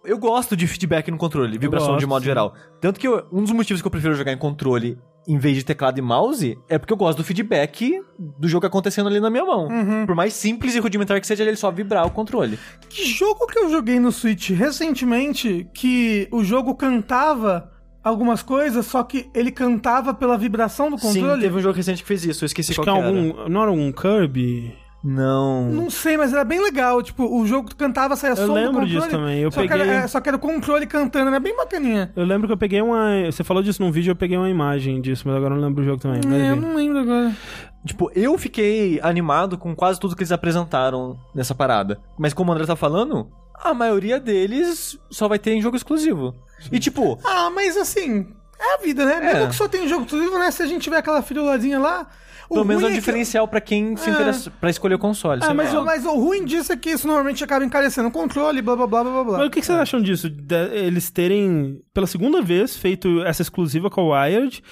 Eu gosto de feedback no controle, vibração gosto, de modo sim. geral. Tanto que eu- um dos motivos que eu prefiro jogar em controle em vez de teclado e mouse é porque eu gosto do feedback do jogo acontecendo ali na minha mão. Uhum. Por mais simples e rudimentar que seja ele só vibrar o controle. Que jogo que eu joguei no Switch recentemente que o jogo cantava algumas coisas, só que ele cantava pela vibração do Sim, controle? teve um jogo recente que fez isso, eu esqueci Acho qual que é que era. algum. Não era um Kirby? Não. Não sei, mas era bem legal. Tipo, o jogo cantava, saia som do lembro controle. disso também, eu só, que peguei- era, é, só que era o controle cantando, era bem bacaninha. Eu lembro que eu peguei uma. Você falou disso num vídeo, eu peguei uma imagem disso, mas agora eu não lembro o jogo também. Mas, É, eu não lembro agora. Tipo, eu fiquei animado com quase tudo que eles apresentaram nessa parada. Mas como o André tá falando, a maioria deles só vai ter em jogo exclusivo. E tipo, Ah, mas assim, é a vida, né? Mesmo que só tem jogo exclusivo, né? Se a gente tiver aquela firuladinha lá. O pelo menos é um que- diferencial pra quem se É. interessa pra escolher o console. Ah, sei mas, o, mas o ruim disso é que isso normalmente acaba encarecendo o controle, blá blá blá blá blá. Mas o que, que vocês acham disso? De- eles terem, pela segunda vez, feito essa exclusiva com a Wired.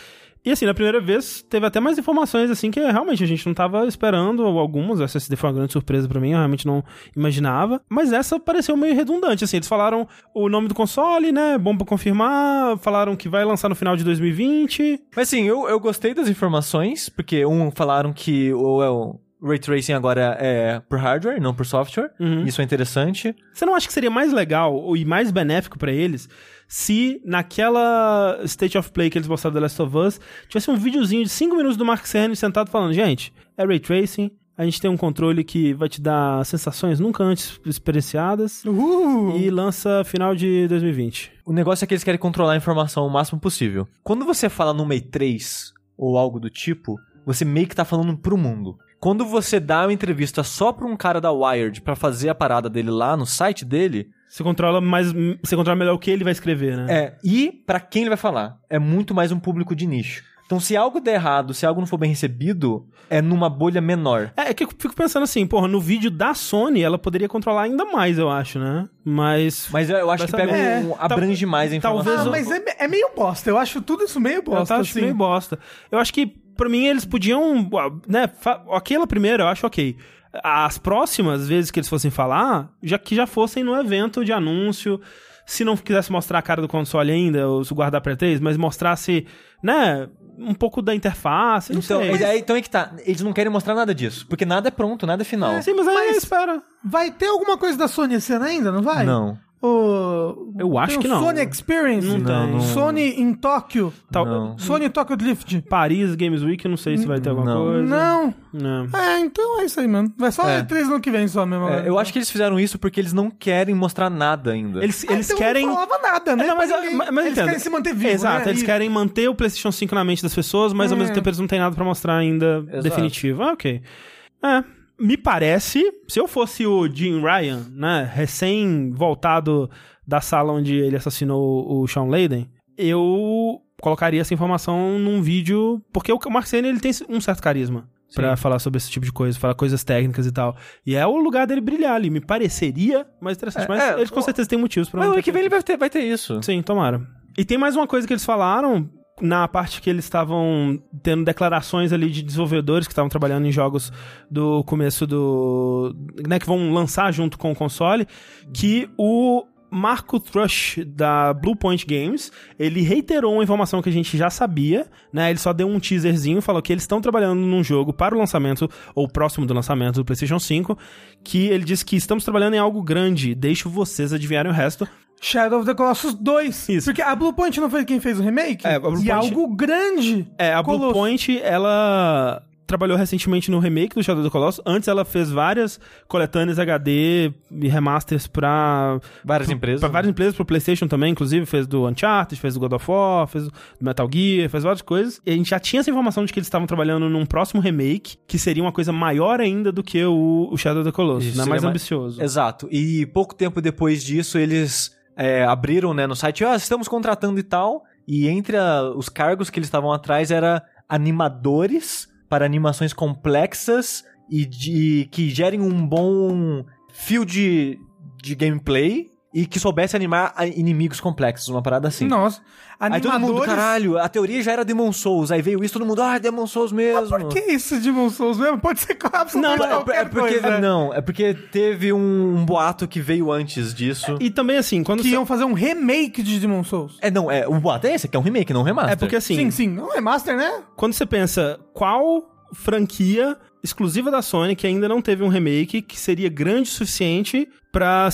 E assim, na primeira vez, teve até mais informações, assim, que realmente a gente não tava esperando algumas. Essa SSD foi uma grande surpresa pra mim, eu realmente não imaginava. Mas essa pareceu meio redundante, assim. Eles falaram o nome do console, né? Bom pra confirmar. Falaram que vai lançar no final de 2020. Mas assim, eu, eu gostei das informações, porque um falaram que o, é, o Ray Tracing agora é por hardware, não por software. Uhum. Isso é interessante. Você não acha que seria mais legal e mais benéfico pra eles se naquela State of Play que eles mostraram da Last of Us tivesse um videozinho de 5 minutos do Mark Cerny sentado falando: gente, é Ray Tracing, a gente tem um controle que vai te dar sensações nunca antes experienciadas Uhul. e lança final de 2020. O negócio é que eles querem controlar a informação o máximo possível. Quando você fala no MEI 3 ou algo do tipo, você meio que tá falando pro mundo. Quando você dá uma entrevista só pra um cara da Wired pra fazer a parada dele lá no site dele, Você controla mais. Você controla melhor o que ele vai escrever, né? é. E pra quem ele vai falar? É muito mais um público de nicho. Então, se algo der errado, se algo não for bem recebido, é numa bolha menor. É, é que eu fico pensando assim, porra, no vídeo da Sony ela poderia controlar ainda mais, eu acho, né? Mas. Mas eu acho Vai que pega É, um, abrange mais a informação. talvez Ah, mas é, é meio bosta. Eu acho tudo isso meio Eu bosta, acho assim. meio bosta. Eu acho que pra mim eles podiam, né, fa- aquela primeira eu acho ok. As próximas vezes que eles fossem falar, já que já fossem no evento de anúncio, se não quisesse mostrar a cara do console ainda, ou se guardar pra três, mas mostrasse, né, um pouco da interface, não Então, sei. mas aí- então é que tá. Eles não querem mostrar nada disso. Porque nada é pronto, nada é final. Sim, mas aí Mas- espera. Vai ter alguma coisa da Sony esse ano ainda, não vai? Não. O... Eu acho tem o que não. Sony Experience? Não tem. Não. Sony em Tóquio? Tal- Não. Sony Tokyo Drift? Paris Games Week, não sei se vai ter alguma Não. coisa. Não. Não. É, então é isso aí, mano. Vai só É. três no que vem só mesmo. É, eu acho que eles fizeram isso porque eles não querem mostrar nada ainda. Eles, Ah, eles então querem. Não falava nada, né? É, não, mas, mas, mas Eles entendo. querem se manter vivo, Exato, né? eles E- querem manter o PlayStation 5 na mente das pessoas, mas ao É. mesmo tempo eles não têm nada pra mostrar ainda Exato. definitivo. Ah, ok. É. Me parece, se eu fosse o Jim Ryan, né, recém voltado da sala onde ele assassinou o Sean Layden, eu colocaria essa informação num vídeo, porque o Mark ele tem um certo carisma pra falar sobre esse tipo de coisa, falar coisas técnicas e tal. E é o lugar dele brilhar ali, me pareceria mais interessante, É, mas é, eles com o- certeza têm motivos pra Mas ano que vem ele vai ter, vai ter isso. Sim, tomara. E tem mais uma coisa que eles falaram na parte que eles estavam tendo declarações ali de desenvolvedores que estavam trabalhando em jogos do começo do. né, que vão lançar junto com o console, que o. Marco Thrush, da Bluepoint Games, ele reiterou uma informação que a gente já sabia, né? Ele só deu um teaserzinho, falou que eles estão trabalhando num jogo para o lançamento, ou próximo do lançamento do PlayStation 5, que ele disse que estamos trabalhando em algo grande, deixo vocês adivinharem o resto. Shadow of the Colossus 2. Isso. Porque a Bluepoint não foi quem fez o remake? É, a Bluepoint- E algo grande. É, a Colossus. Bluepoint, ela trabalhou recentemente no remake do Shadow of the Colossus. Antes ela fez várias coletâneas HD e remasters pra, Várias empresas. pra várias empresas, pro PlayStation também, inclusive fez do Uncharted, fez do God of War, fez do Metal Gear, fez várias coisas. E a gente já tinha essa informação de que eles estavam trabalhando num próximo remake, que seria uma coisa maior ainda do que o, o Shadow of the Colossus, Isso, né? Mais mais- ambicioso. Exato. E pouco tempo depois disso, eles é, abriram né, no site, ah, estamos contratando e tal. E entre a- os cargos que eles estavam atrás era animadores para animações complexas e de, que gerem um bom fio de, de gameplay e que soubesse animar a- inimigos complexos, uma parada assim. Nossa. Aí todo mundo, Animadores... caralho, a teoria já era Demon Souls. Aí veio isso, todo mundo, ah, Demon Souls mesmo. Por que isso de Demon Souls mesmo? Pode ser com Não, não, É, qualquer é porque, coisa. não, é porque teve um, um boato que veio antes disso. E também assim, quando Que você... iam fazer um remake de Demon Souls. É, não, é, o boato é esse, que é um remake, não um remaster. É porque assim, Sim, sim. Não é master, né? quando você pensa qual franquia exclusiva da Sony que ainda não teve um remake que seria grande o suficiente para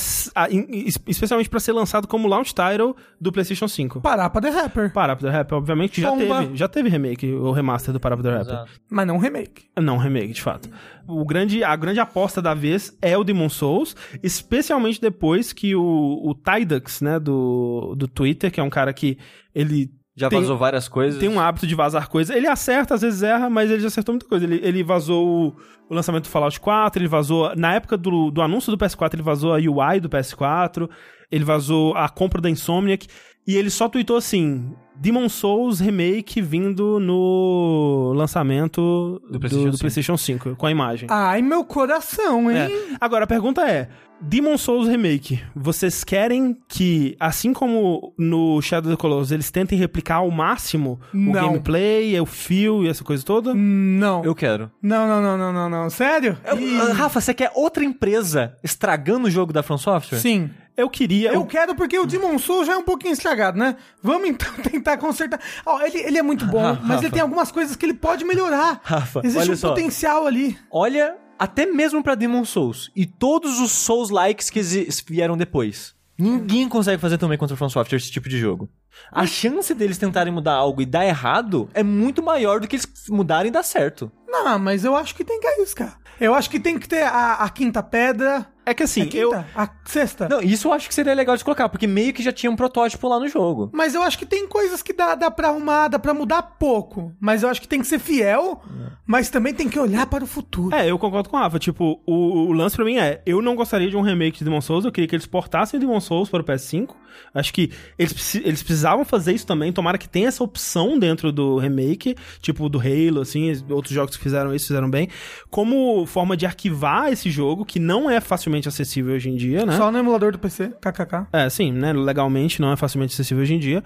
especialmente pra ser lançado como launch title do PlayStation 5. Parapa the Rapper. Parappa the Rapper, obviamente, já teve, já teve remake, o remaster do Parappa the Rapper. Exato. Mas não remake. Não, remake, de fato. O grande, a grande aposta da vez é o Demon Souls, especialmente depois que o, o Tidux, né, do, do Twitter, que é um cara que ele Já Tem- vazou várias coisas. tem um hábito de vazar coisas. Ele acerta, às vezes erra, mas ele já acertou muita coisa. Ele, ele vazou o, o lançamento do Fallout 4, ele vazou. Na época do, do anúncio do PS4, ele vazou a UI do PS4, ele vazou a compra da Insomniac, e ele só tweetou assim. Demon Souls Remake vindo no lançamento do, PlayStation do PlayStation 5, com a imagem. Ai, meu coração, hein? É. Agora, a pergunta é: Demon Souls Remake, vocês querem que, assim como no Shadow of the Colossus, eles tentem replicar ao máximo o Não. gameplay, o fio e essa coisa toda? Não. Eu quero. Não, não, não, não, não, não. Sério? Eu- Rafa, você quer outra empresa estragando o jogo da From Software? Sim. Eu queria. Eu quero porque o Demon Souls já é um pouquinho estragado, né? Vamos então tentar consertar. Ó, ele, ele é muito bom, Rafa. mas ele tem algumas coisas que ele pode melhorar. Rafa, Existe um só. potencial ali. Olha, até mesmo pra Demon Souls e todos os Souls-likes que exi- vieram depois. Ninguém consegue fazer também contra a From Software esse tipo de jogo. A chance deles tentarem mudar algo e dar errado é muito maior do que eles mudarem e dar certo. Não, mas eu acho que tem que arriscar. Eu acho que tem que ter a, a quinta pedra. É que assim, a eu. A sexta? Não, isso eu acho que seria legal de colocar, porque meio que já tinha um protótipo lá no jogo. Mas eu acho que tem coisas que dá, dá pra arrumar, dá pra mudar pouco. Mas eu acho que tem que ser fiel, mas também tem que olhar para o futuro. É, eu concordo com o Rafa. Tipo, o, o lance pra mim é: eu não gostaria de um remake de Demon Souls, eu queria que eles portassem o Demon Souls para o PS5. Acho que eles, eles precisavam fazer isso também. Tomara que tenha essa opção dentro do remake, tipo do Halo, assim, outros jogos que fizeram isso fizeram bem. Como forma de arquivar esse jogo, que não é facilmente acessível hoje em dia, né? Só no emulador do PC, kkk. É, sim, né? Legalmente não é facilmente acessível hoje em dia.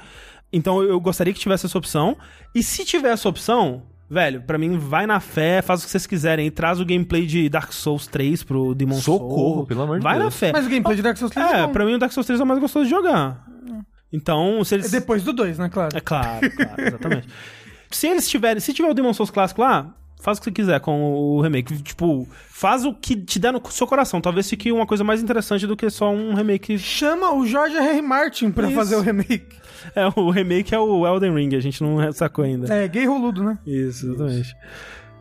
Então eu gostaria que tivesse essa opção. E se tiver essa opção, velho, pra mim, vai na fé, faz o que vocês quiserem. Traz o gameplay de Dark Souls 3 pro Demon Socorro, Souls. pelo amor de Vai Deus. na fé. Mas o gameplay de Dark Souls 3 é, É, bom. pra mim o Dark Souls 3 é o mais gostoso de jogar. Então, se É eles... depois do 2, né, claro. É claro, claro, exatamente. se eles tiverem, se tiver o Demon Souls clássico lá, faz o que você quiser com o remake. Tipo, faz o que te der no seu coração. Talvez fique uma coisa mais interessante do que só um remake. Chama o George R. R. Martin pra Isso. fazer o remake. É, o remake é o Elden Ring, a gente não sacou ainda. É, gay roludo, né? Isso, exatamente.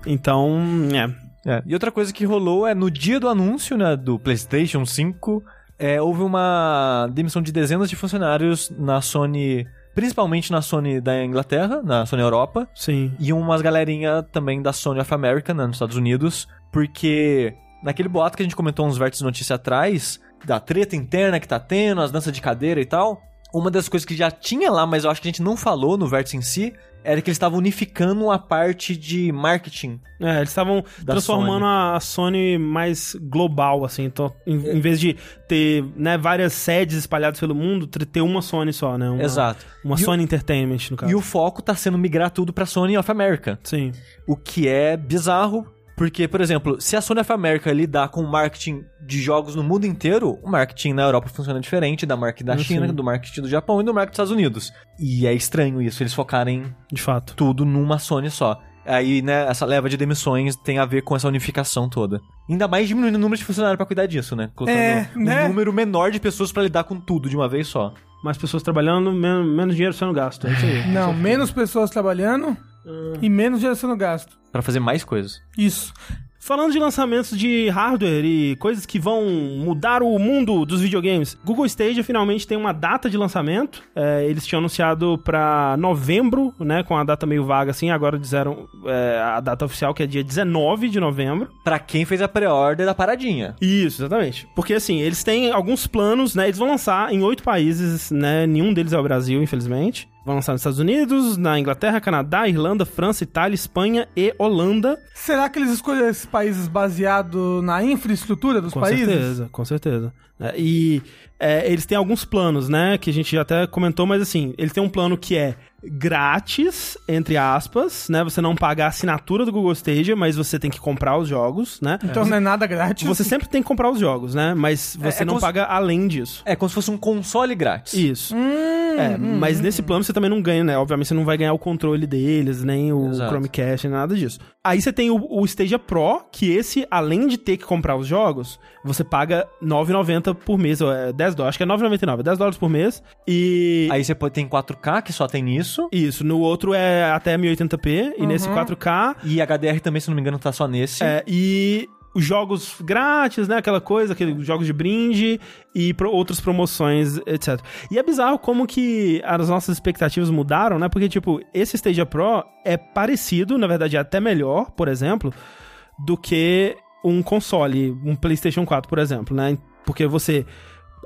Então, é. É, E outra coisa que rolou é no dia do anúncio, né, do PlayStation 5, é, houve uma demissão de dezenas de funcionários na Sony, principalmente na Sony da Inglaterra, na Sony Europa, Sim. e umas galerinha também da Sony of America, né, nos Estados Unidos, porque naquele boato que a gente comentou uns vértices de notícia atrás, da treta interna que tá tendo, as danças de cadeira e tal, uma das coisas que já tinha lá, mas eu acho que a gente não falou no vértice em si, era que eles estavam unificando a parte de marketing É, eles estavam transformando a Sony mais global, assim. Então, em, em vez de ter né, várias sedes espalhadas pelo mundo, ter uma Sony só, né? Uma, Exato. Uma E o- Sony Entertainment, no caso. E o foco tá sendo migrar tudo pra Sony of America. Sim. O que é bizarro, porque, por exemplo, se a Sony of America lidar com o marketing de jogos no mundo inteiro, o marketing na Europa funciona diferente da marketing da Sim. China, do marketing do Japão e do marketing dos Estados Unidos. E é estranho isso, eles focarem De fato. tudo numa Sony só. Aí, né, essa leva de demissões tem a ver com essa unificação toda. Ainda mais diminuindo o número de funcionários pra cuidar disso, né? Colocando É, um né? número menor de pessoas pra lidar com tudo de uma vez só. Mais pessoas trabalhando, men menos dinheiro sendo gasto. É isso aí. Não, menos pessoas trabalhando e menos dinheiro sendo gasto. Pra fazer mais coisas. Isso. Falando de lançamentos de hardware e coisas que vão mudar o mundo dos videogames, Google Stadia finalmente tem uma data de lançamento. É, eles tinham anunciado pra novembro, né, com a data meio vaga assim. Agora disseram é, a data oficial que é dia 19 de novembro. Pra quem fez a pré-order da paradinha. Isso, exatamente. Porque assim, eles têm alguns planos, né? Eles vão lançar em oito países, né? Nenhum deles é o Brasil, infelizmente. Vão lançar nos Estados Unidos, na Inglaterra, Canadá, Irlanda, França, Itália, Espanha e Holanda. Será que eles escolheram esses países baseado na infraestrutura dos Com países? certeza, com certeza. É, e é, eles têm alguns planos, né? Que a gente já até comentou, mas assim, eles têm um plano que é grátis, entre aspas, né? Você não paga a assinatura do Google Stadia, mas você tem que comprar os jogos, né? Então não é nada grátis. Você sempre tem que comprar os jogos, né? Mas você é não como se- paga além disso. É como se fosse um console grátis. Isso. Hum, É, mas nesse plano você também não ganha, né? Obviamente você não vai ganhar o controle deles, nem o Exato. Chromecast, nem nada disso. Aí você tem o, o Stadia Pro, que esse, além de ter que comprar os jogos, você paga R$ 9,90 por mês, ou é 10 dólares, acho que é 9,99, é 10 dólares por mês. E... Aí você pode ter em 4K, que só tem isso. Isso, no outro é até 1080p, e nesse 4K... E HDR também, se não me engano, tá só nesse. É, e os jogos grátis, né? Aquela coisa, aqueles jogos de brinde e pro- outras promoções, etc. E é bizarro como que as nossas expectativas mudaram, né? Porque, tipo, esse Stadia Pro é parecido, na verdade é até melhor, por exemplo, do que um console, um PlayStation 4, por exemplo, né? Porque você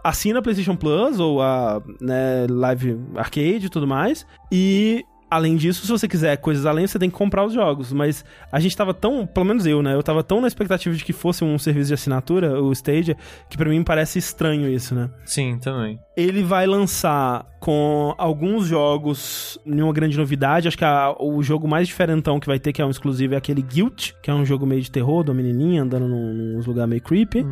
assina a PlayStation Plus ou a né, Live Arcade e tudo mais, e além disso, se você quiser coisas além, você tem que comprar os jogos. Mas a gente tava tão, pelo menos eu, né? Eu tava tão na expectativa de que fosse um serviço de assinatura, o Stadia, que pra mim parece estranho isso, né? Sim, também. Ele vai lançar com alguns jogos, nenhuma grande novidade. Acho que a- o jogo mais diferentão que vai ter, que é um exclusivo, é aquele Guilt, que é um jogo meio de terror, de uma menininha andando num, nos lugares meio creepy.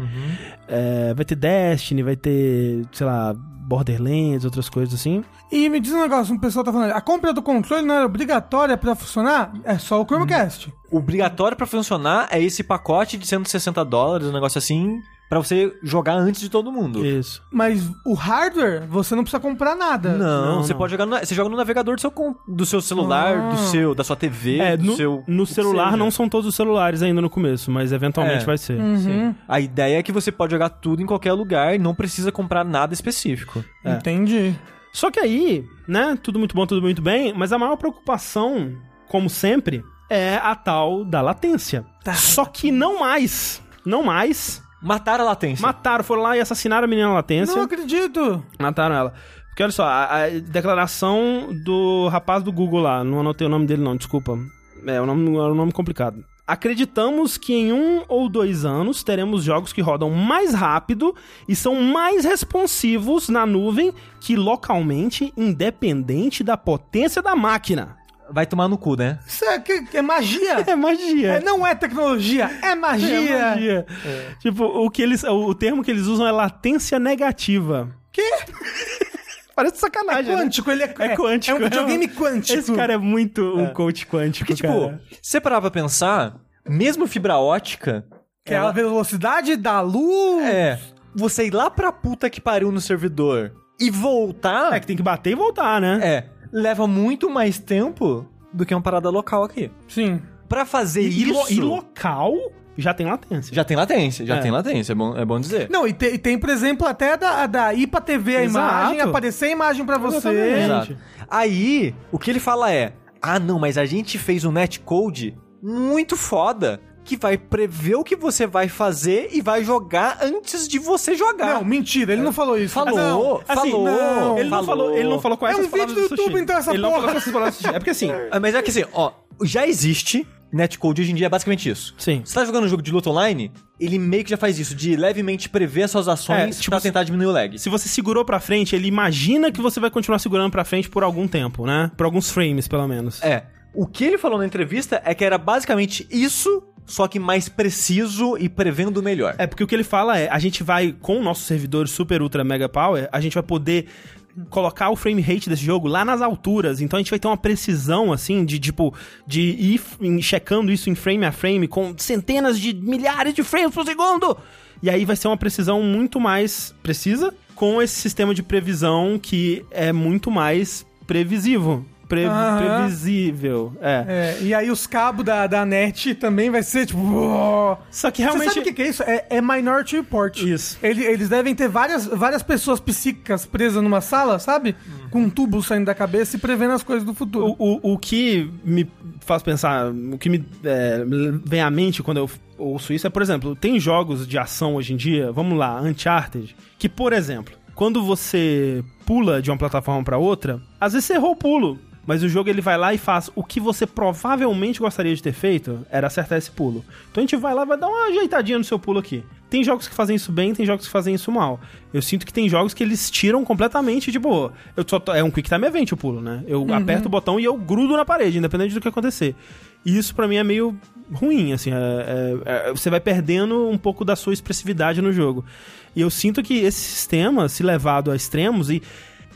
É, vai ter Destiny, vai ter, sei lá, Borderlands, outras coisas assim. E me diz um negócio, um pessoal tá falando, a compra do controle não era obrigatória pra funcionar? É só o Chromecast. Obrigatório pra funcionar é esse pacote de 160 dólares, um negócio assim, pra você jogar antes de todo mundo. Isso. Mas o hardware, você não precisa comprar nada. Não, Não, você não. pode jogar no, você joga no navegador do seu, do seu celular, Ah. do seu, da sua TV, É, do no, seu. no celular não são todos os celulares ainda no começo, mas eventualmente É. vai ser. Uhum, A ideia é que você pode jogar tudo em qualquer lugar e não precisa comprar nada específico. É. Entendi. Só que aí, né, tudo muito bom, tudo muito bem, mas a maior preocupação, como sempre, é a tal da latência. Só que não mais, não mais, Mataram a latência. mataram, foram lá e assassinaram a menina na latência, Não acredito. mataram ela. Porque olha só, a, a declaração do rapaz do Google lá, não anotei o nome dele não, desculpa. É, o nome, é um nome complicado. Acreditamos que em um ou dois anos teremos jogos que rodam mais rápido e são mais responsivos na nuvem que localmente, independente da potência da máquina. Vai tomar no cu, né? Isso é, é magia. É magia. É, não é tecnologia, é magia. É magia. Tipo, o, que eles, o, o termo que eles usam é latência negativa. Que? Parece É sacanagem, né? quântico, ele é, É quântico. É um videogame quântico. Esse cara é muito um coach quântico, Porque, tipo, cara. se você parar pra pensar, mesmo fibra ótica, Que é a velocidade da luz. é, você ir lá pra puta que pariu no servidor e voltar, É que tem que bater e voltar, né? é, leva muito mais tempo do que uma parada local aqui. Sim. Pra fazer E, isso, e local já tem latência. já tem latência, já É. tem latência, é bom, é bom dizer. Não, e, te- e tem, por exemplo, até da, da ir pra TV a Exato. imagem, aparecer a imagem pra você. Exatamente. Exato. Aí, o que ele fala é: ah, não, mas a gente fez um netcode muito foda que vai prever o que você vai fazer e vai jogar antes de você jogar. Não, mentira, ele não falou isso. Falou, Não. Assim, falou, não, Ele não, falou, ele não falou com É essas um palavras vídeo do. YouTube, então, essa ele não porra. falou com essas palavras do Sushi. É porque assim... Ah, Mas é que assim, ó, já existe netcode hoje em dia, é basicamente isso. Sim. Você tá jogando um jogo de luta online, ele meio que já faz isso, de levemente prever as suas ações É, tipo, pra tentar diminuir o lag. Se você segurou pra frente, ele imagina que você vai continuar segurando pra frente por algum tempo, né? Por alguns frames, pelo menos. É. O que ele falou na entrevista é que era basicamente isso, só que mais preciso e prevendo melhor. É, porque o que ele fala é, a gente vai, com o nosso servidor Super Ultra Mega Power, a gente vai poder colocar o frame rate desse jogo lá nas alturas. Então a gente vai ter uma precisão, assim, de tipo, de ir checando isso em frame a frame com centenas de milhares de frames por segundo. E aí vai ser uma precisão muito mais precisa com esse sistema de previsão que é muito mais previsivo. Pre-. Previsível. É. É, e aí os cabos da, da net também vai ser tipo. Só que Você realmente. sabe o que, é isso? É, é Minority Report. Isso. Ele- eles devem ter várias, várias pessoas psíquicas presas numa sala, sabe? Com um tubo saindo da cabeça e prevendo as coisas do futuro. O, o, o que me faz pensar, o que me é, vem à mente quando eu ouço isso é, por exemplo, tem jogos de ação hoje em dia, vamos lá, Uncharted, que, por exemplo, quando você pula de uma plataforma pra outra, às vezes você errou o pulo. Mas o jogo ele vai lá e faz o que você provavelmente gostaria de ter feito, era acertar esse pulo. Então a gente vai lá e vai dar uma ajeitadinha no seu pulo aqui. Tem jogos que fazem isso bem, tem jogos que fazem isso mal. Eu sinto que tem jogos que eles tiram completamente, tipo, eu só é um quick time event o pulo, né? Eu aperto o botão e eu grudo na parede, independente do que acontecer. E isso pra mim é meio ruim, assim, é- é- é- você vai perdendo um pouco da sua expressividade no jogo. E eu sinto que esse sistema, se levado a extremos e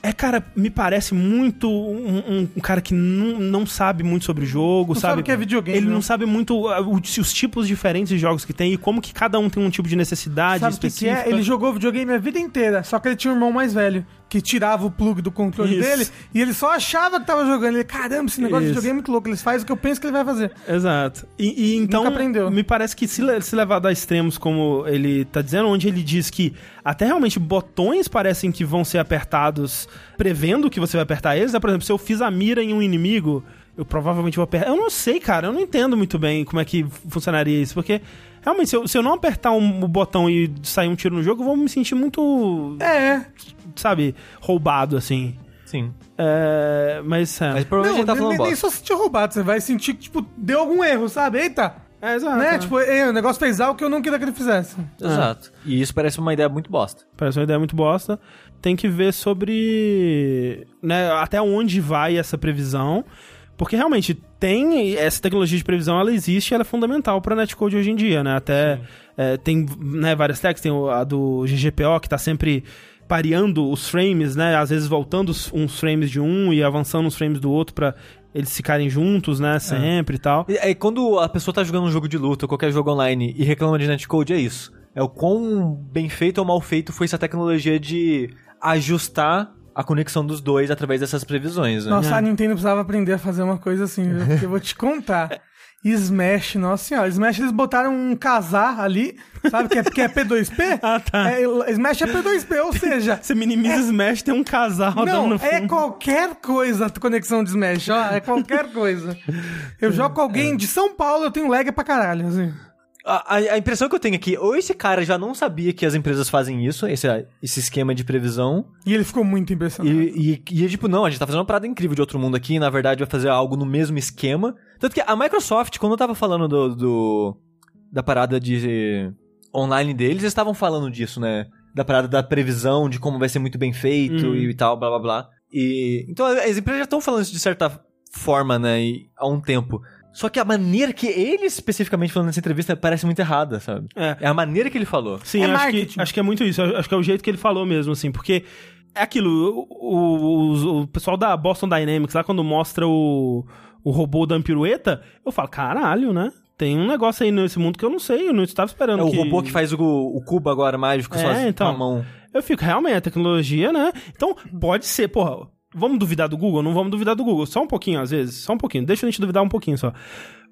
é, cara, me parece muito um, um- um cara que não, não sabe muito sobre o jogo, Não sabe? sabe o que é videogame, Ele não não. sabe muito uh, o- os tipos diferentes de jogos que tem e como que cada um tem um tipo de necessidade Sabe o que, que específica. é? Ele jogou videogame a vida inteira, só que ele tinha um irmão mais velho, que tirava o plug do controle Isso. dele, e ele só achava que tava jogando. Ele, caramba, esse negócio de Isso. videogame é muito louco, eles fazem o que eu penso que ele vai fazer. Exato. E, e então, me parece que se, se levado a extremos, como ele tá dizendo, onde ele diz que até realmente botões parecem que vão ser apertados prevendo que você vai apertar eles, né? Por exemplo, se eu fiz a mira em um inimigo, eu provavelmente vou apertar. Eu não sei, cara, eu não entendo muito bem como é que funcionaria isso, porque realmente, se eu, se eu não apertar um, o botão e sair um tiro no jogo, eu vou me sentir muito, É. sabe, roubado, assim. Sim. É, mas, é. Mas provavelmente Não, ele tá nem, falando nem bosta. só sentir roubado, você vai sentir que, tipo, deu algum erro, sabe? Eita! É, exato. né? é. Tipo, "Ei, o negócio fez algo que eu não queria que ele fizesse. Exato. E isso parece uma ideia muito bosta. Parece uma ideia muito bosta. Tem que ver sobre né, até onde vai essa previsão. Porque realmente tem essa tecnologia de previsão, ela existe, ela é fundamental para netcode hoje em dia, né? Até é, tem né, várias techs, tem o- a do GGPO que tá sempre pareando os frames, né? Às vezes voltando uns frames de um e avançando os frames do outro para eles ficarem juntos, né? Sempre e tal. E aí, quando a pessoa tá jogando um jogo de luta, ou qualquer jogo online, e reclama de netcode, é isso. É o quão bem feito ou mal feito foi essa tecnologia de ajustar a conexão dos dois através dessas previsões, né? Nossa, É. a Nintendo precisava aprender a fazer uma coisa assim, viu? Porque eu vou te contar. Smash, nossa senhora. Smash eles botaram um casar ali, sabe? Que é, que é P2P. Ah, tá. É, Smash é P2P, ou seja. Você minimiza Smash, tem um casal rodando Não, no é fundo. qualquer coisa a conexão de Smash, ó. É qualquer coisa. Eu jogo com alguém de São Paulo, eu tenho lag pra caralho, assim. A, a- impressão que eu tenho aqui, ou esse cara já não sabia que as empresas fazem isso, esse, esse esquema de previsão, E ele ficou muito impressionado. e, e, e tipo, não, a gente tá fazendo uma parada incrível de outro mundo aqui, e na verdade vai fazer algo no mesmo esquema. Tanto que a Microsoft, quando eu tava falando do, do- da parada de online deles, eles estavam falando disso, né? Da parada da previsão, de como vai ser muito bem feito Uhum. e tal, blá blá blá. E, então as empresas já estão falando isso de certa forma, né, e- há um tempo. Só que a maneira que ele especificamente falando nessa entrevista parece muito errada, sabe? É. É a maneira que ele falou. Sim, É acho, que, acho que é muito isso. Acho que é o jeito que ele falou mesmo, assim, porque é aquilo. O, o- o- pessoal da Boston Dynamics, lá quando mostra o, o robô dando pirueta, eu falo, caralho, né? Tem um negócio aí nesse mundo que eu não sei, eu não estava esperando. É o robô que faz o, o cubo agora mágico É, só assim, então. com a mão. Eu fico, realmente, a tecnologia, né? Então, pode ser, porra. Vamos duvidar do Google? Não vamos duvidar do Google. Só um pouquinho, às vezes. Só um pouquinho. Deixa a gente duvidar um pouquinho só.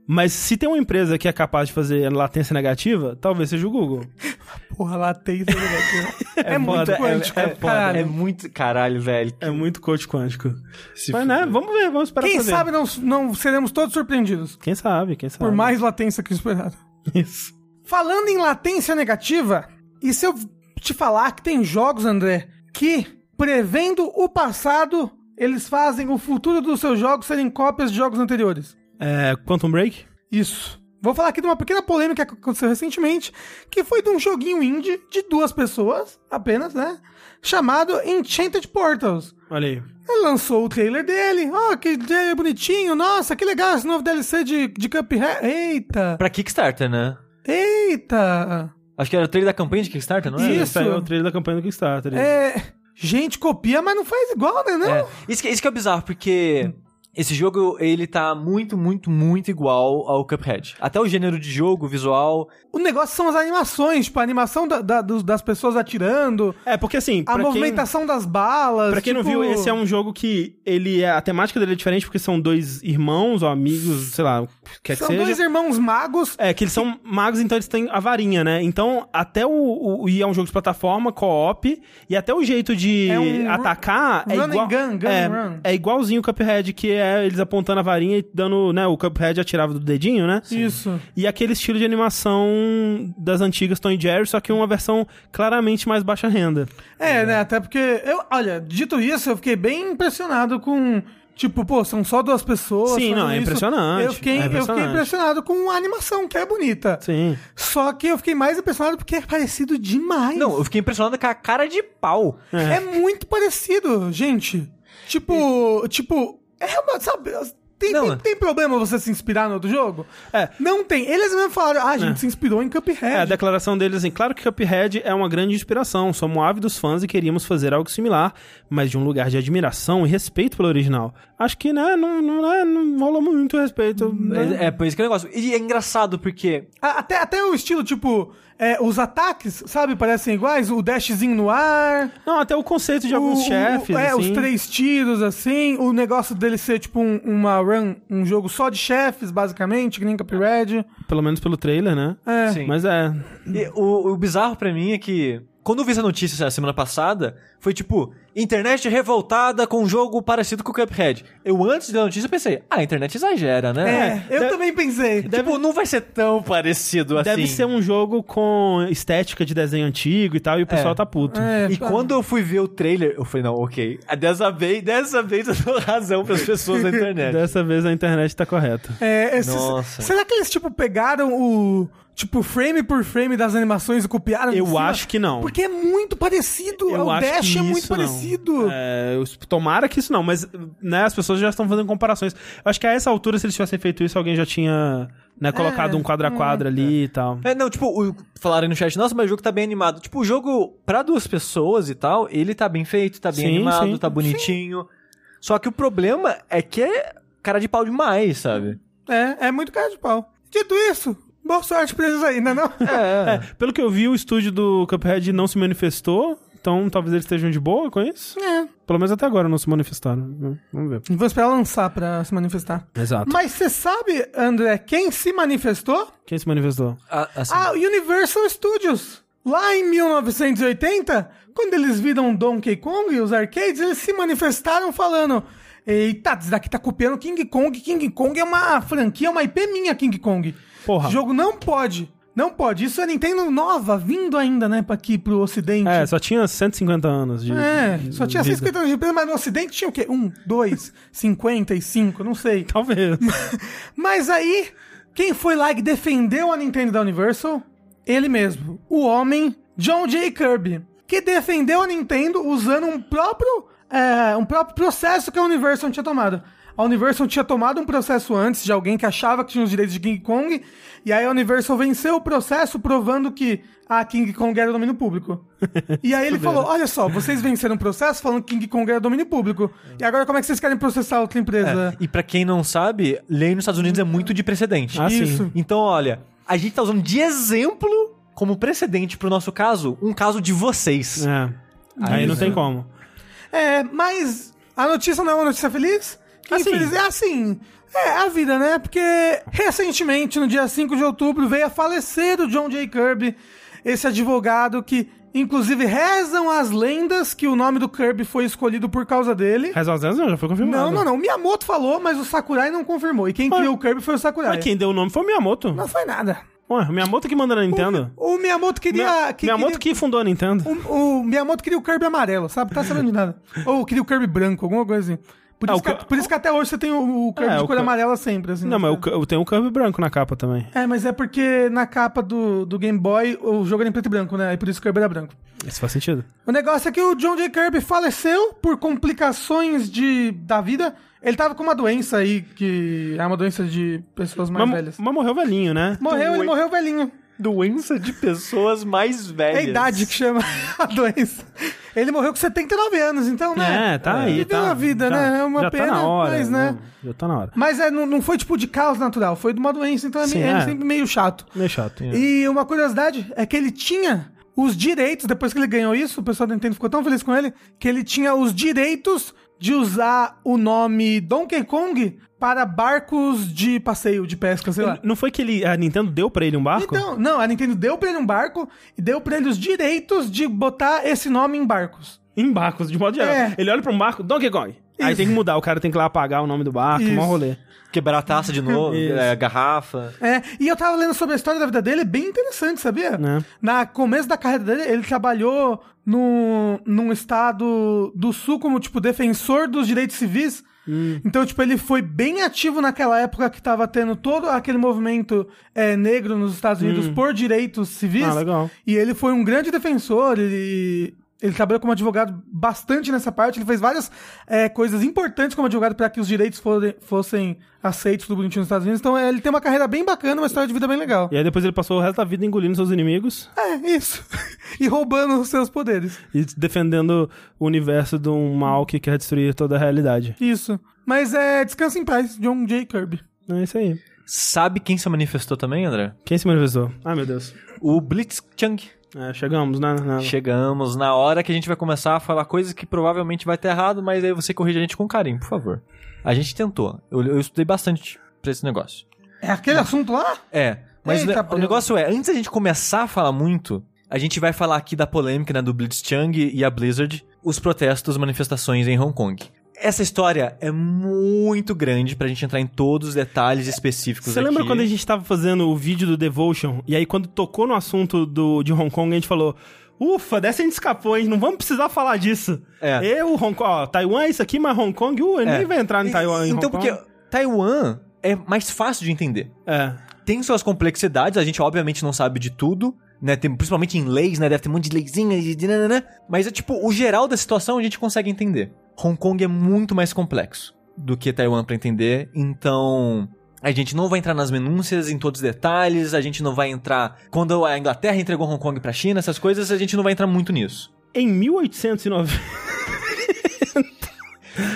Mas se tem uma empresa que é capaz de fazer latência negativa, talvez seja o Google. Porra, isso negativa. É, muito foda, é- quântico, é caralho. É muito caralho, velho. É muito coach quântico. Se Mas, né? Vamos ver, vamos esperar Quem pra ver. sabe não, não seremos todos surpreendidos. Quem sabe, quem sabe. Por mais latência que esperado. Isso. Falando em latência negativa, e se eu te falar que tem jogos, André, que, prevendo o passado, eles fazem o futuro dos seus jogos serem cópias de jogos anteriores? É, Quantum Break? Isso. Vou falar aqui de uma pequena polêmica que aconteceu recentemente, que foi de um joguinho indie de duas pessoas, apenas, né? Chamado Enchanted Portals. Olha aí. Ele lançou o trailer dele. Oh, que trailer bonitinho. Nossa, que legal esse novo DLC de, de Cuphead. Eita. Pra Kickstarter, né? Eita. Acho que era o trailer da campanha de Kickstarter, não é? Isso. É o trailer da campanha do Kickstarter. É. Gente, copia, mas não faz igual, né? Não? É. Isso, que, isso que é bizarro, porque esse jogo, ele tá muito, muito, muito igual ao Cuphead. Até o gênero de jogo, visual. O negócio são as animações, tipo, a animação da- da- dos- das pessoas atirando, É, porque assim, a pra quem, movimentação das balas. pra quem não tipo- viu, esse é um jogo que ele é, a temática dele é diferente porque são dois irmãos ou amigos, sei lá, o que quer São que seja. dois irmãos magos. É, que eles são magos, então eles têm a varinha, né? Então, até o. o e é um jogo de plataforma, co-op, e até o jeito de É um atacar é run and igual. gun, gun é, and run. é igualzinho o Cuphead, que é eles apontando a varinha e dando, né? O Cuphead atirava do dedinho, né? Isso. E aquele estilo de animação das antigas Tom e Jerry, só que uma versão claramente mais baixa renda. É, né? Até porque. Eu, olha, dito isso, eu fiquei bem impressionado com. Tipo, pô, são só duas pessoas. Sim, não, é isso. impressionante, Eu fiquei, é eu fiquei impressionante. impressionado com a animação, que é bonita. Sim. Só que eu fiquei mais impressionado porque é parecido demais. Não, eu fiquei impressionado com a cara de pau. É muito parecido, gente. Tipo, tipo, é uma, sabe, tem, Não, tem, tem problema você se inspirar no outro jogo? É. Não tem. Eles mesmo falaram, ah, a gente É. se inspirou em Cuphead. É, a declaração deles assim, claro que Cuphead é uma grande inspiração, somos ávidos fãs e queríamos fazer algo similar, mas de um lugar de admiração e respeito pelo original. Acho que, né, não, não, é, não rolou muito respeito. né? É, é, por isso que é o negócio. E é engraçado porque. Até, até o estilo, tipo, é, os ataques, sabe, parecem iguais. O dashzinho no ar. Não, até o conceito de alguns o- chefes, o- É, assim. os três tiros, assim. O negócio dele ser, tipo, um, uma run, um jogo só de chefes, basicamente, que nem Cuphead. Pelo menos pelo trailer, né? É. Sim. Mas é... E o, o bizarro pra mim é que. Quando eu vi essa notícia a semana passada, foi tipo, internet revoltada com um jogo parecido com o Cuphead. Eu, antes da notícia, pensei, ah, a internet exagera, né? É, eu deve- também pensei. Tipo, não vai ser tão parecido assim. Deve ser um jogo com estética de desenho antigo e tal, e o pessoal É. tá puto. É, E pá. quando eu fui ver o trailer, eu falei, não, ok. Dessa vez, dessa vez eu dou razão pras pessoas da internet. Dessa vez a internet tá correta. É, esses- Nossa. Será que eles, tipo, pegaram o. Tipo, frame por frame das animações e copiaram? Eu cima? acho que não. Porque é muito parecido. Eu o acho Dash que é muito isso não. parecido. É, tomara que isso não, mas né, as pessoas já estão fazendo comparações. Eu acho que a essa altura, se eles tivessem feito isso, alguém já tinha né, colocado um quadro a quadro ali e tal. É, não, tipo, o, falaram aí no chat, nossa, mas o jogo tá bem animado. Tipo, o jogo, pra duas pessoas e tal, ele tá bem feito, tá bem Sim, animado, sim. tá bonitinho. Só que o problema é que é cara de pau demais, sabe? É, é muito cara de pau. Dito isso, boa sorte pra eles ainda, não? É, pelo que eu vi, o estúdio do Cuphead não se manifestou, então talvez eles estejam de boa com isso. É. Pelo menos até agora não se manifestaram. Vamos ver. Vou esperar lançar pra se manifestar. Exato. Mas você sabe, André, quem se manifestou? Quem se manifestou? Ah, assim, A Universal Studios. Lá em 1980, quando eles viram Donkey Kong e os arcades, eles se manifestaram falando: Eita, isso daqui tá copiando King Kong. King Kong é uma franquia, uma IP minha, King Kong. Porra. Jogo não pode. Não pode. Isso é Nintendo nova, vindo ainda, né, aqui, pro ocidente. É, só tinha 150 anos de. É, de só tinha vida. 150 anos de peso, mas no ocidente tinha o quê? Um, dois, 55, não sei. Talvez. Mas aí, quem foi lá que defendeu a Nintendo da Universal? Ele mesmo, o homem John J. Kirby, que defendeu a Nintendo usando um próprio, é, um próprio processo que a Universal tinha tomado. A Universal tinha tomado um processo antes de alguém que achava que tinha os direitos de King Kong, e aí a Universal venceu o processo provando que a King Kong era domínio público. E aí ele falou: Olha só, vocês venceram o processo falando que King Kong era domínio público. E agora como é que vocês querem processar outra empresa? É, E pra quem não sabe, lei nos Estados Unidos é muito de precedente. Ah, sim. Isso. Então, olha, a gente tá usando de exemplo, como precedente pro nosso caso, um caso de vocês. É. Aí não tem como. É, mas a notícia não é uma notícia feliz? Assim. infeliz- É assim. É a vida, né? Porque recentemente, no dia 5 de outubro, veio a falecer o John J. Kirby, esse advogado que, inclusive, rezam as lendas que o nome do Kirby foi escolhido por causa dele. Reza aos Dez não, já foi confirmado. Não, não, não. O Miyamoto falou, mas o Sakurai não confirmou. E quem criou o Kirby foi o Sakurai. Mas quem deu o nome foi o Miyamoto. Não foi nada. Ué, o Miyamoto que manda na Nintendo. O Miyamoto queria. Mia- que Miyamoto queria- que fundou a Nintendo. O, o Miyamoto queria o Kirby amarelo, sabe? Tá sabendo de nada. Ou queria o Kirby branco, alguma coisa assim. Por, Ah, isso, que, por isso que até hoje você tem o, o Kirby É, de o cor amarela sempre, assim. Não, né? mas eu tenho o Kirby branco na capa também. É, mas é porque na capa do, do Game Boy o jogo era em preto e branco, né? E por isso o Kirby era branco. Isso faz sentido. O negócio é que o John J. Kirby faleceu por complicações de, da vida. Ele tava com uma doença aí, que é uma doença de pessoas mais Mas, velhas. mas morreu velhinho, né? Morreu, ele Ui. morreu velhinho. Doença de pessoas mais É velhas. a idade que chama a doença. Ele morreu com 79 anos, então, né? É, tá aí. Viveu Tá, a vida, já- né? É uma já pena, tá na hora. mas, né? já tá na hora. Mas é, não, não foi tipo de caos natural, foi de uma doença, então é, Sim, meio- é é. sempre meio chato. Meio chato. E uma curiosidade é que ele tinha os direitos, depois que ele ganhou isso, o pessoal da Nintendo ficou tão feliz com ele, que ele tinha os direitos de usar o nome Donkey Kong para barcos de passeio, de pesca, sei lá. Não foi que ele, a Nintendo deu pra ele um barco? Então, não, a Nintendo deu pra ele um barco e deu pra ele os direitos de botar esse nome em barcos. Em barcos, de modo geral. É. Ele olha pra um barco, Donkey Kong. Aí Isso. tem que mudar, o cara tem que ir lá apagar o nome do barco, Isso. mó rolê. Quebrar a taça de novo, é, garrafa. É, e eu tava lendo sobre a história da vida dele, é bem interessante, sabia? Né? Na começo da carreira dele, ele trabalhou no, num estado do sul como, tipo, defensor dos direitos civis. Hum. Então, tipo, ele foi bem ativo naquela época que tava tendo todo aquele movimento é, negro nos Estados Unidos por direitos civis. Hum. Ah, legal. E ele foi um grande defensor, ele... Ele trabalhou como advogado bastante nessa parte, ele fez várias é, coisas importantes como advogado para que os direitos fossem, fossem aceitos tudo bonitinho nos Estados Unidos. Então é, ele tem uma carreira bem bacana, uma história de vida bem legal. E aí depois ele passou o resto da vida engolindo seus inimigos É, isso. e roubando os seus poderes. e defendendo o universo de um mal que quer destruir toda a realidade. Isso. Mas é Descansa em Paz, John J. Kirby. É isso aí. Sabe quem se manifestou também, André? Quem se manifestou? Ai, meu Deus. O Blitzchung. É, chegamos, né? Na- Chegamos na hora que a gente vai começar a falar coisas que provavelmente vai estar errado, mas aí você corrige a gente com carinho, por favor. A gente tentou. Eu, eu estudei bastante pra esse negócio. É aquele assunto lá? É, mas Eita, o, ne- o negócio é, antes da gente começar a falar muito, a gente vai falar aqui da polêmica né, do Blitzchung e a Blizzard, os protestos, manifestações em Hong Kong. Essa história é muito grande pra gente entrar em todos os detalhes específicos Você lembra quando a gente tava fazendo o vídeo do Devotion? E aí, quando tocou no assunto do, de Hong Kong, a gente falou: Ufa, dessa a gente escapou, hein? Não vamos precisar falar disso. É. Eu, Hong Kong, ó, Taiwan é isso aqui, mas Hong Kong, uh, ele É. nem vai entrar em Taiwan. em Então, porque. Taiwan é mais fácil de entender. É. tem suas complexidades, a gente obviamente não sabe de tudo, né? Tem, principalmente em leis, né? Deve ter um monte de leizinhas e. Mas é tipo, o geral da situação a gente consegue entender. Hong Kong é muito mais complexo do que Taiwan pra entender, então. A gente não vai entrar nas minúcias, em todos os detalhes, a gente não vai entrar. Quando a Inglaterra entregou Hong Kong pra China, essas coisas, a gente não vai entrar muito nisso. Em 1890.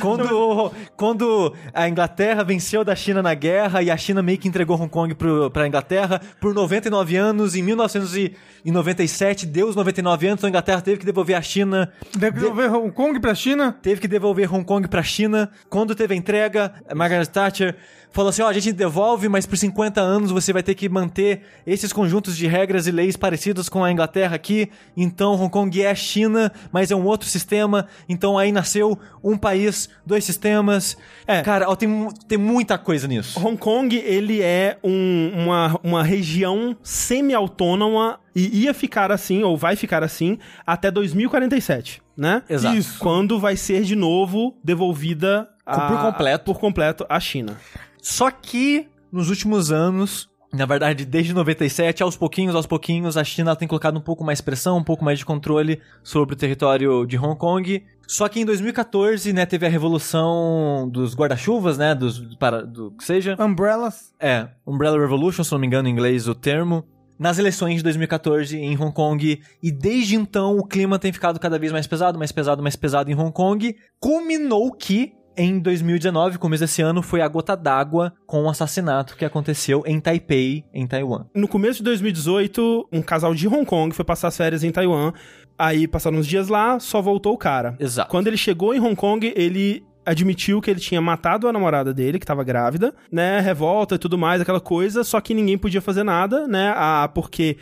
Quando, quando a Inglaterra venceu da China na guerra e a China meio que entregou Hong Kong pro, pra Inglaterra por 99 anos, em 1997 deu os 99 anos, então a Inglaterra teve que devolver a China, Deve devolver Hong Kong pra China. teve que devolver Hong Kong pra China. Quando teve a entrega, Margaret Thatcher falou assim: ó, a gente devolve, mas por 50 anos você vai ter que manter esses conjuntos de regras e leis parecidos com a Inglaterra aqui. Então Hong Kong é China, mas é um outro sistema. Então aí nasceu um país, dois sistemas. É. Cara, ó, tem, tem muita coisa nisso. Hong Kong, ele é um- uma, uma região semi-autônoma e ia ficar assim, ou vai ficar assim, até 2047, né? Exato. Isso. Quando vai ser de novo devolvida a- Por completo. por completo à China. Só que nos últimos anos, na verdade, desde 97, aos pouquinhos, aos pouquinhos, a China tem colocado um pouco mais pressão, um pouco mais de controle sobre o território de Hong Kong. Só que em 2014, né, teve a revolução dos guarda-chuvas, né, dos para do que seja. Umbrellas. É, Umbrella Revolution, se não me engano em inglês o termo. Nas eleições de 2014 em Hong Kong, e desde então o clima tem ficado cada vez mais pesado, mais pesado, mais pesado em Hong Kong. Culminou que em 2019, começo desse ano, foi a gota d'água com o assassinato que aconteceu em Taipei, em Taiwan. No começo de 2018, um casal de Hong Kong foi passar as férias em Taiwan. Aí passaram uns dias lá, só voltou o cara. Exato. Quando ele chegou em Hong Kong, ele admitiu que ele tinha matado a namorada dele, que tava grávida, né? Revolta e tudo mais, aquela coisa, só que ninguém podia fazer nada, né? Ah, porque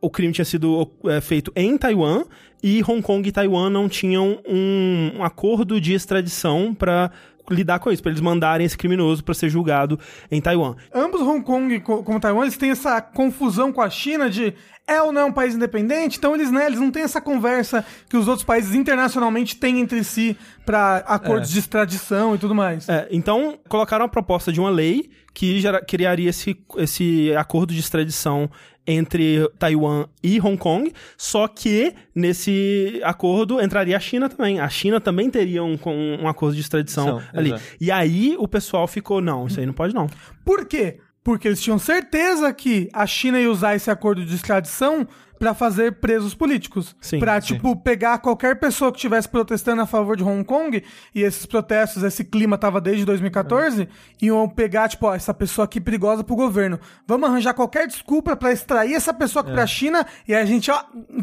o crime tinha sido é, feito em Taiwan e Hong Kong e Taiwan não tinham um, um acordo de extradição pra lidar com isso, pra eles mandarem esse criminoso pra ser julgado em Taiwan. Ambos Hong Kong co- como Taiwan, eles têm essa confusão com a China de é ou não é um país independente, então eles, né, eles não têm essa conversa que os outros países internacionalmente têm entre si pra acordos de extradição e tudo mais. É, então, colocaram a proposta de uma lei que criaria esse, esse acordo de extradição entre Taiwan e Hong Kong, só que nesse acordo entraria a China também. A China também teria um, com- um acordo de extradição São, ali. exato. E aí o pessoal ficou, não, isso aí não pode não. Por quê? Porque eles tinham certeza que a China ia usar esse acordo de extradição pra fazer presos políticos. Sim, pra, sim. tipo, pegar qualquer pessoa que estivesse protestando a favor de Hong Kong, e esses protestos, esse clima tava desde 2014, iam pegar, tipo, ó, essa pessoa aqui perigosa pro governo. Vamos arranjar qualquer desculpa pra extrair essa pessoa aqui pra China, e aí a gente, ó,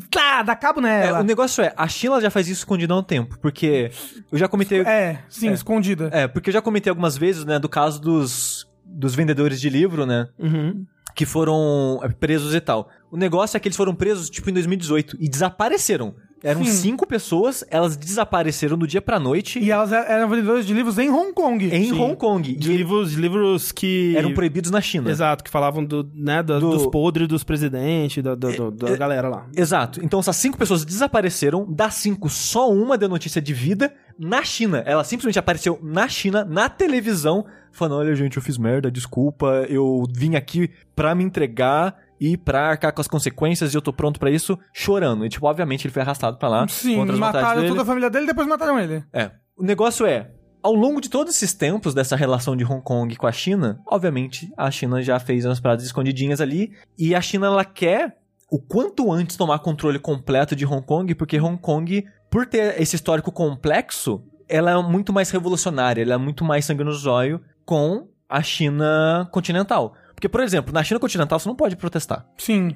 tá, dá cabo É, nela. o negócio é, a China já faz isso escondido há um tempo, porque eu já comentei... É, sim, escondida. É, porque eu já comentei algumas vezes, né, do caso dos, dos vendedores de livro, né, Uhum. Que foram é, presos e tal. O negócio é que eles foram presos, tipo, em 2018 e desapareceram. Eram Sim. cinco pessoas, elas desapareceram do dia pra noite E elas eram vendedoras de livros em Hong Kong. em Sim. Hong Kong. De E livros, livros que... eram proibidos na China. Exato, que falavam do, né, do- Do- dos podres dos presidentes, da, do- do- da é- galera lá. Exato. Então essas cinco pessoas desapareceram. Das cinco, só uma deu notícia de vida na China. Ela simplesmente apareceu na China, na televisão, falando: Olha, gente, eu fiz merda, desculpa. Eu vim aqui pra me entregar e pra arcar com as consequências e eu tô pronto pra isso, chorando. E, tipo, obviamente ele foi arrastado pra lá. Sim, contra as mataram toda a família dele e depois mataram ele. É. O negócio é. Ao longo de todos esses tempos dessa relação de Hong Kong com a China, obviamente a China já fez umas paradas escondidinhas ali e a China ela quer o quanto antes tomar controle completo de Hong Kong, porque Hong Kong, por ter esse histórico complexo, ela é muito mais revolucionária, ela é muito mais sangue no zóio com a China continental. Porque, por exemplo, na China continental você não pode protestar. Sim.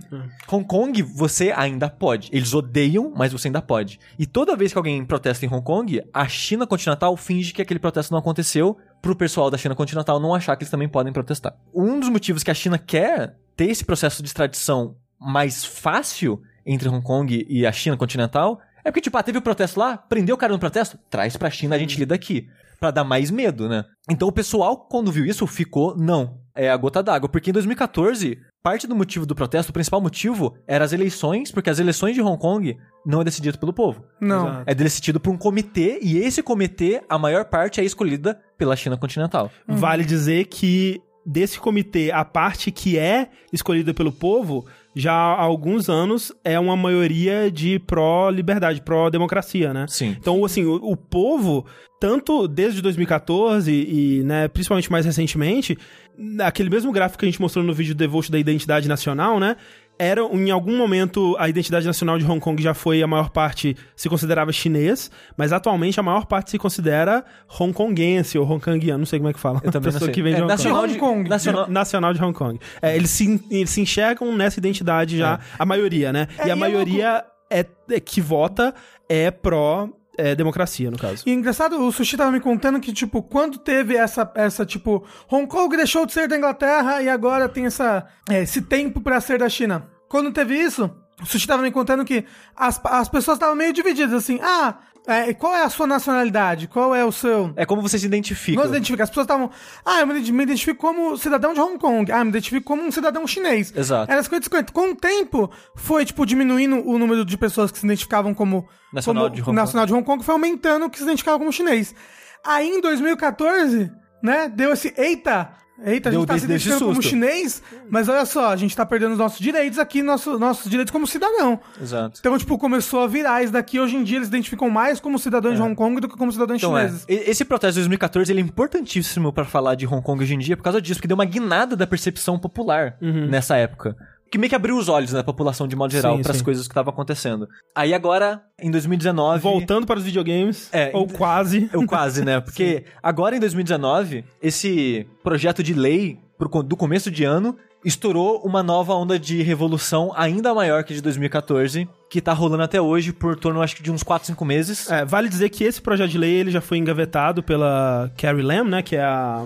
Hong Kong, você ainda pode. Eles odeiam, mas você ainda pode. E toda vez que alguém protesta em Hong Kong, a China continental finge que aquele protesto não aconteceu pro pessoal da China continental não achar que eles também podem protestar. Um dos motivos que a China quer ter esse processo de extradição mais fácil entre Hong Kong e a China continental é porque, tipo, ah, teve o protesto lá, prendeu o cara no protesto, traz pra China, a gente lida aqui. Pra dar mais medo, né? Então o pessoal, quando viu isso, ficou, não, é a gota d'água. Porque em 2014, parte do motivo do protesto, o principal motivo, era as eleições, porque as eleições de Hong Kong não é decidido pelo povo. Não. Exato. É decidido por um comitê, e esse comitê, a maior parte é escolhida pela China continental. Vale dizer que desse comitê, a parte que é escolhida pelo povo, já há alguns anos é uma maioria de pró-liberdade, pró-democracia, né? Sim. Então, assim, o, o povo, tanto desde 2014 e, né, principalmente mais recentemente, aquele mesmo gráfico que a gente mostrou no vídeo do Devote da identidade nacional, né? Era, em algum momento, a identidade nacional de Hong Kong já foi, a maior parte se considerava chinês, mas atualmente a maior parte se considera hongkonguense ou hongkongiano, não sei como é que fala. Eu também não Pessoa sei. que vem de É, Hong Kong. nacional De de Hong Kong. Nacional, Nacional de Hong Kong. É, eles, se, eles se enxergam nessa identidade já, a maioria, né? É, e e a é maioria é, é que vota é pró é, democracia, no caso. E engraçado, o Sushi tava me contando que, tipo, quando teve essa, essa tipo, Hong Kong deixou de ser da Inglaterra e agora tem essa, é, esse tempo pra ser da China. Quando teve isso, o Sushi tava me contando que as, as pessoas estavam meio divididas, assim, ah, é, qual é a sua nacionalidade? Qual é o seu... É como você se identifica. Não se identifica. As pessoas estavam. Ah, eu me identi- me identifico como cidadão de Hong Kong. Ah, eu me identifico como um cidadão chinês. Exato. Era 50-50. Com o tempo, foi, tipo, diminuindo o número de pessoas que se identificavam como. Nacional como de Hong Kong. nacional de Hong Kong, foi aumentando o que se identificava como chinês. Aí, em 2014, né, deu esse. Eita! Eita, a gente Deu tá se identificando como chinês, mas olha só, a gente tá perdendo os nossos direitos aqui, nosso, nossos direitos como cidadão. Exato. Então, tipo, começou a virar isso daqui. Hoje em dia eles identificam mais como cidadãos de Hong Kong do que como cidadãos Então é, chineses. esse protesto de 2014 ele é importantíssimo pra falar de Hong Kong hoje em dia por causa disso, porque deu uma guinada da percepção popular nessa época. Que meio que abriu os olhos né, da população de modo geral Sim, para as sim. coisas que estavam acontecendo. Aí agora, em 2019. Voltando para os videogames, É, ou quase. Eu quase, né? Porque agora em 2019, esse projeto de lei pro do começo de ano estourou uma nova onda de revolução ainda maior que a de 2014, que tá rolando até hoje por torno, acho que, de uns 4, 5 meses. É, vale dizer que esse projeto de lei ele já foi engavetado pela Carrie Lam, né? Que é a.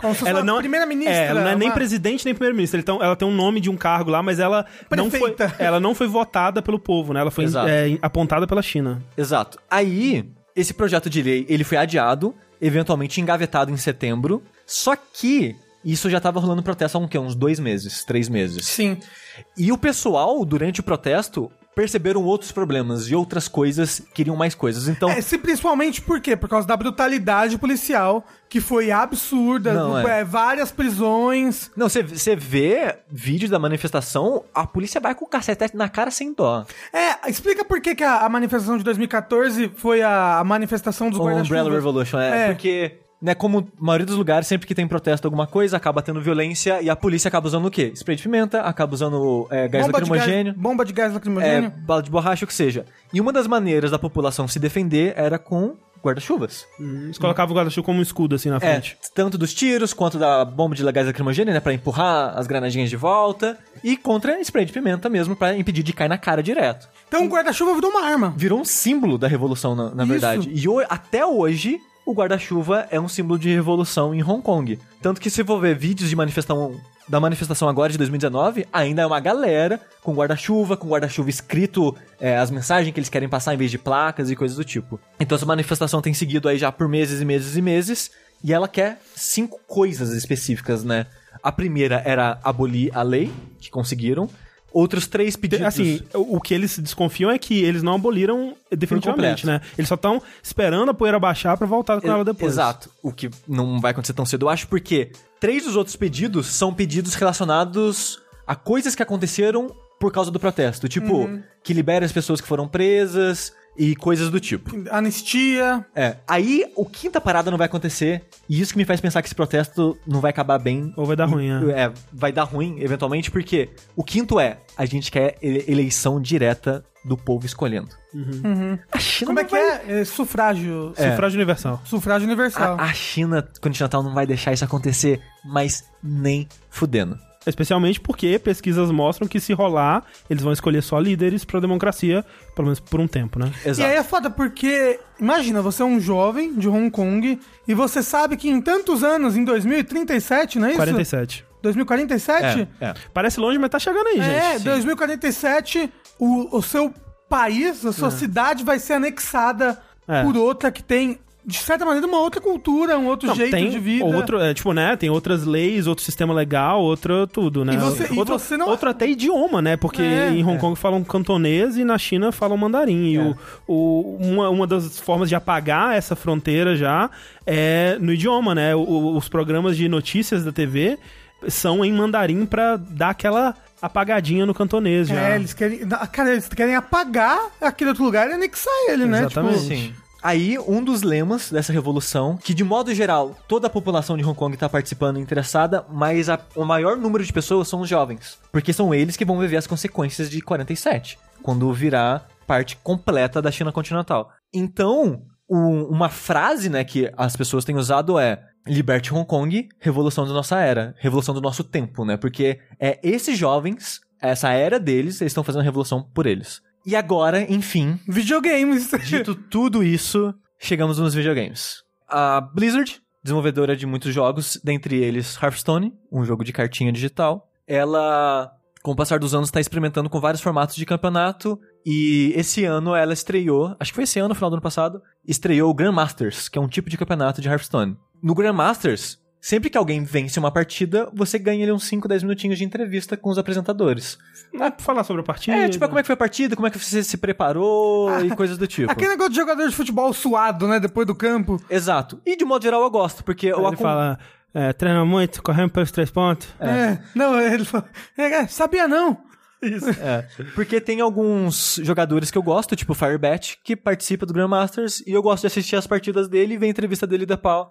Como se fosse Ela uma não, primeira-ministra. É, ela não é nem uma- presidente nem primeira-ministra. Então, ela tem um nome de um cargo lá, mas ela não, foi, Prefeita. ela não foi votada pelo povo, né? Ela foi é, apontada pela China. Exato. Aí, esse projeto de lei, ele foi adiado, eventualmente engavetado em setembro, só que isso já tava rolando protesto há um, quê? uns dois meses, três meses. Sim. E o pessoal, durante o protesto, perceberam outros problemas e outras coisas, queriam mais coisas. Então, É, se, principalmente por quê? Por causa da brutalidade policial, que foi absurda. Não, é. é, várias prisões. não, você- vê vídeo da manifestação, a polícia vai com o cacetete na cara sem dó. É, explica por que, que a, a manifestação de 2014 foi a, a manifestação dos O Umbrella guarda-chuvas. Revolution, é, É. porque... Né, como a maioria dos lugares, sempre que tem protesto alguma coisa, acaba tendo violência e a polícia acaba usando o quê? Spray de pimenta, acaba usando é, gás Bomba de lacrimogênio. gás, bomba de gás é, lacrimogênio. bala de borracha, o que seja. E uma das maneiras da população se defender era com guarda-chuvas. Eles colocavam o guarda-chuva como um escudo assim na É, frente. tanto dos tiros quanto da bomba de gás lacrimogêneo, né, pra empurrar as granadinhas de volta, e contra spray de pimenta mesmo, pra impedir de cair na cara direto. Então o guarda-chuva virou uma arma. Virou um símbolo da revolução, na, na verdade. E ho- até hoje, o guarda-chuva é um símbolo de revolução em Hong Kong. Tanto que se for ver vídeos de manifestação da manifestação agora de 2019, ainda é uma galera com guarda-chuva, com guarda-chuva escrito é, as mensagens que eles querem passar em vez de placas e coisas do tipo. Então essa manifestação tem seguido aí já por meses e meses e meses, e ela quer cinco coisas específicas, né? A primeira era abolir a lei, que conseguiram. Outros três pedidos... Assim, o que eles desconfiam é que eles não aboliram definitivamente, né? Eles só estão esperando a poeira baixar pra voltar com ela depois. Exato. O que não vai acontecer tão cedo, eu acho, porque três dos outros pedidos são pedidos relacionados a coisas que aconteceram por causa do protesto. Tipo, que libere as pessoas que foram presas e coisas do tipo. Anistia. É. Aí, o quinta parada não vai acontecer. E isso que me faz pensar que esse protesto não vai acabar bem. Ou vai dar ruim, é. É, vai dar ruim, eventualmente, porque o quinto é: a gente quer ele- eleição direta do povo escolhendo. A China Como é não que vai- é? É Sufrágio. É. Sufrágio universal. Sufrágio universal. A, a China continental não vai deixar isso acontecer, mas nem fudendo. Especialmente porque pesquisas mostram que se rolar, eles vão escolher só líderes pra democracia, pelo menos por um tempo, né? E aí é foda porque, imagina, você é um jovem de Hong Kong e você sabe que em tantos anos, em 2037, não é isso? 47. 2047? É, é. Parece longe, mas tá chegando aí, É, gente. 2047, o, o seu país, a sua cidade vai ser anexada É. por outra que tem, de certa maneira, uma outra cultura, um outro Não, jeito tem de vida. outro, é, tipo, né, tem outras leis, outro sistema legal, outro tudo, né? E você- e outro, você não- outro até idioma, né? Porque É, em Hong é. Kong falam cantonês e na China falam mandarim. E o, o- uma, uma das formas de apagar essa fronteira já é no idioma, né? O- os programas de notícias da TV são em mandarim pra dar aquela apagadinha no cantonês já. É, eles querem. Cara, eles querem apagar aquele outro lugar e anexar ele, né? Exatamente. Tipo, Sim. Aí, um dos lemas dessa revolução, que de modo geral, toda a população de Hong Kong tá participando interessada, mas a- o maior número de pessoas são os jovens. Porque são eles que vão viver as consequências de 47, quando virar parte completa da China continental. Então, uma frase, né, que as pessoas têm usado é liberte Hong Kong, revolução da nossa era, revolução do nosso tempo, né? Porque é esses jovens, essa era deles, eles estão fazendo a revolução por eles. E agora, enfim, videogames. Dito tudo isso, chegamos nos videogames. A Blizzard, desenvolvedora de muitos jogos, dentre eles Hearthstone, um jogo de cartinha digital, ela, com o passar dos anos, está experimentando com vários formatos de campeonato. E esse ano ela estreou, acho que foi esse ano, no final do ano passado, estreou o Grandmasters, que é um tipo de campeonato de Hearthstone. No Grandmasters, sempre que alguém vence uma partida, você ganha ali uns 5, 10 minutinhos de entrevista com os apresentadores. Não é pra falar sobre a partida. É, tipo, como é que foi a partida, como é que você se preparou e coisas do tipo. Aquele negócio de jogador de futebol suado, né? Depois do campo. Exato. E de modo geral eu gosto, porque eu Ele acom- fala, É, treina muito, correndo pelos três pontos. É. Não, ele falou. é, sabia não. É, porque tem alguns jogadores que eu gosto, tipo o Firebat, que participa do Grandmasters, e eu gosto de assistir as partidas dele e ver a entrevista dele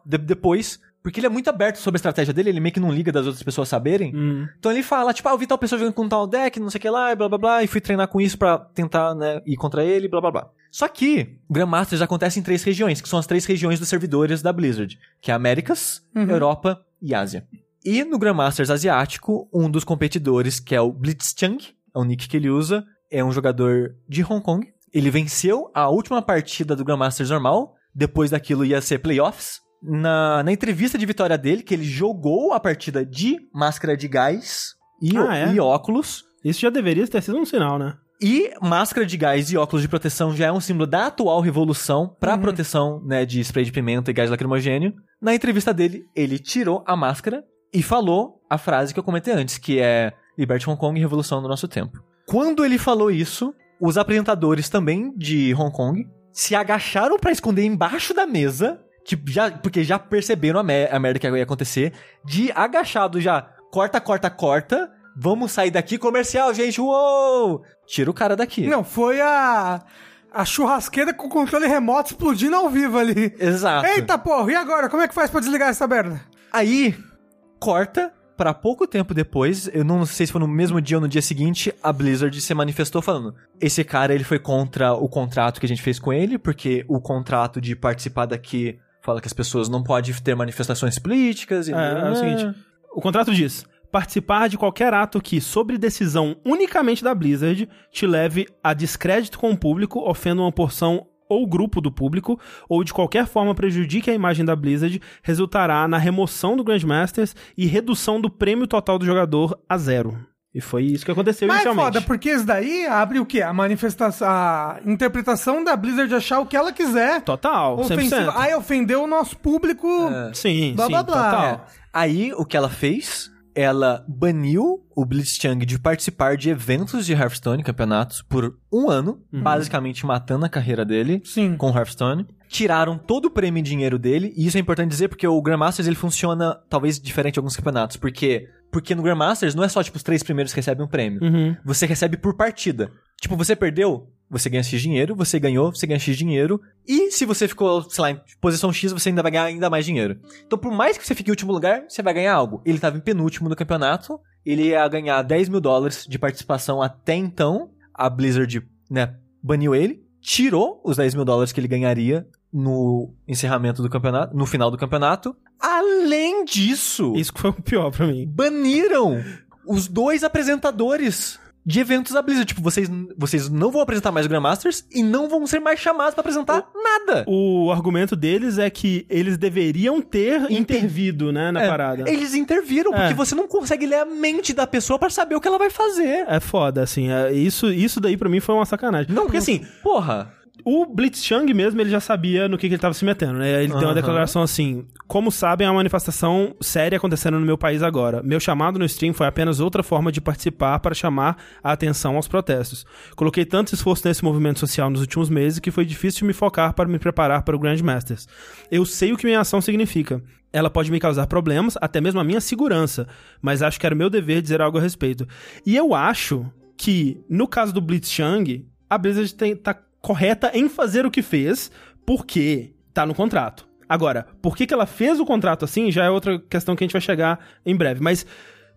depois, porque ele é muito aberto sobre a estratégia dele, ele meio que não liga das outras pessoas saberem. Hum. Então ele fala, tipo, ah, eu vi tal pessoa jogando com tal deck, não sei o que lá, e blá blá blá, e fui treinar com isso pra tentar, né, ir contra ele, blá blá blá. Só que o Grandmasters acontece em três regiões, que são as três regiões dos servidores da Blizzard, que é Américas, Europa e Ásia. E no Grandmasters asiático, um dos competidores, que é o Blitzchung, é o nick que ele usa, é um jogador de Hong Kong. Ele venceu a última partida do Grandmasters normal, depois daquilo ia ser playoffs. Na, na entrevista de vitória dele, que ele jogou a partida de máscara de gás e, Ah, é? e óculos. Isso já deveria ter sido um sinal, né? E máscara de gás e óculos de proteção já é um símbolo da atual revolução para Uhum. proteção né, de spray de pimenta e gás lacrimogênio. Na entrevista dele, ele tirou a máscara e falou a frase que eu comentei antes, que é Liberte Hong Kong e Revolução do Nosso Tempo. Quando ele falou isso, os apresentadores também de Hong Kong se agacharam para esconder embaixo da mesa, tipo, já, porque já perceberam a, me- a merda que ia acontecer, de agachado já, corta, corta, corta, vamos sair daqui, comercial, gente, uou! Tira o cara daqui. Não, foi a. A churrasqueira com o controle remoto explodindo ao vivo ali. Exato. Eita porra, e agora? Como é que faz pra desligar essa merda? Aí, corta pra pouco tempo depois, eu não sei se foi no mesmo dia ou no dia seguinte, a Blizzard se manifestou falando: esse cara ele foi contra o contrato que a gente fez com ele, porque o contrato de participar daqui fala que as pessoas não podem ter manifestações políticas e É, é o seguinte, o contrato diz: participar de qualquer ato que, sobre decisão unicamente da Blizzard, te leve a descrédito com o público, ofenda uma porção ou grupo do público, ou de qualquer forma prejudique a imagem da Blizzard, resultará na remoção do Grandmasters e redução do prêmio total do jogador a zero. E foi isso que aconteceu Mas é inicialmente. foda, porque isso daí abre o quê? A manifestação, a interpretação da Blizzard achar o que ela quiser. Total, 100%. Ofensivo. Ai, ofendeu o nosso público. Sim, Blá, sim, blá, blá. total. Aí, o que ela fez? Ela baniu o Blitzchung de participar de eventos de Hearthstone, campeonatos, por um ano, basicamente matando a carreira dele Sim. com Hearthstone. Tiraram todo o prêmio e dinheiro dele, e isso é importante dizer porque o Grandmasters ele funciona talvez diferente de alguns campeonatos, porque porque no Grandmasters não é só tipo os três primeiros que recebem um prêmio. Uhum. Você recebe por partida. Tipo, você perdeu, você ganha X dinheiro, você ganhou, você ganha X dinheiro. E se você ficou, sei lá, em posição X, você ainda vai ganhar ainda mais dinheiro. Então, por mais que você fique em último lugar, você vai ganhar algo. Ele tava em penúltimo no campeonato, ele ia ganhar 10 mil dólares de participação até então. A Blizzard, né, baniu ele, tirou os 10 mil dólares que ele ganharia no encerramento do campeonato, no final do campeonato. Além disso, Isso que foi o pior pra mim. baniram os dois apresentadores de eventos da Blizzard. Tipo, vocês, vocês não vão apresentar mais o Grandmasters e não vão ser mais chamados pra apresentar nada. O argumento deles é que eles deveriam ter intervido, né, na É, parada. Eles interviram, É. porque você não consegue ler a mente da pessoa pra saber o que ela vai fazer. É foda, assim. é- isso, isso daí pra mim foi uma sacanagem. Não, Porque assim, Porra. O Blitzchung mesmo, ele já sabia no que, que ele tava se metendo, né? Ele deu uma Aham. declaração assim: Como sabem, há uma manifestação séria acontecendo no meu país agora. Meu chamado no stream foi apenas outra forma de participar para chamar a atenção aos protestos. Coloquei tanto esforço nesse movimento social nos últimos meses que foi difícil me focar para me preparar para o Grandmasters. Eu sei o que minha ação significa. Ela pode me causar problemas, até mesmo a minha segurança, mas acho que era meu dever dizer algo a respeito. E eu acho que, no caso do Blitzchung, a Blizzard tem, tá correta em fazer o que fez, porque tá no contrato. Agora, por que, que ela fez o contrato assim já é outra questão que a gente vai chegar em breve. Mas,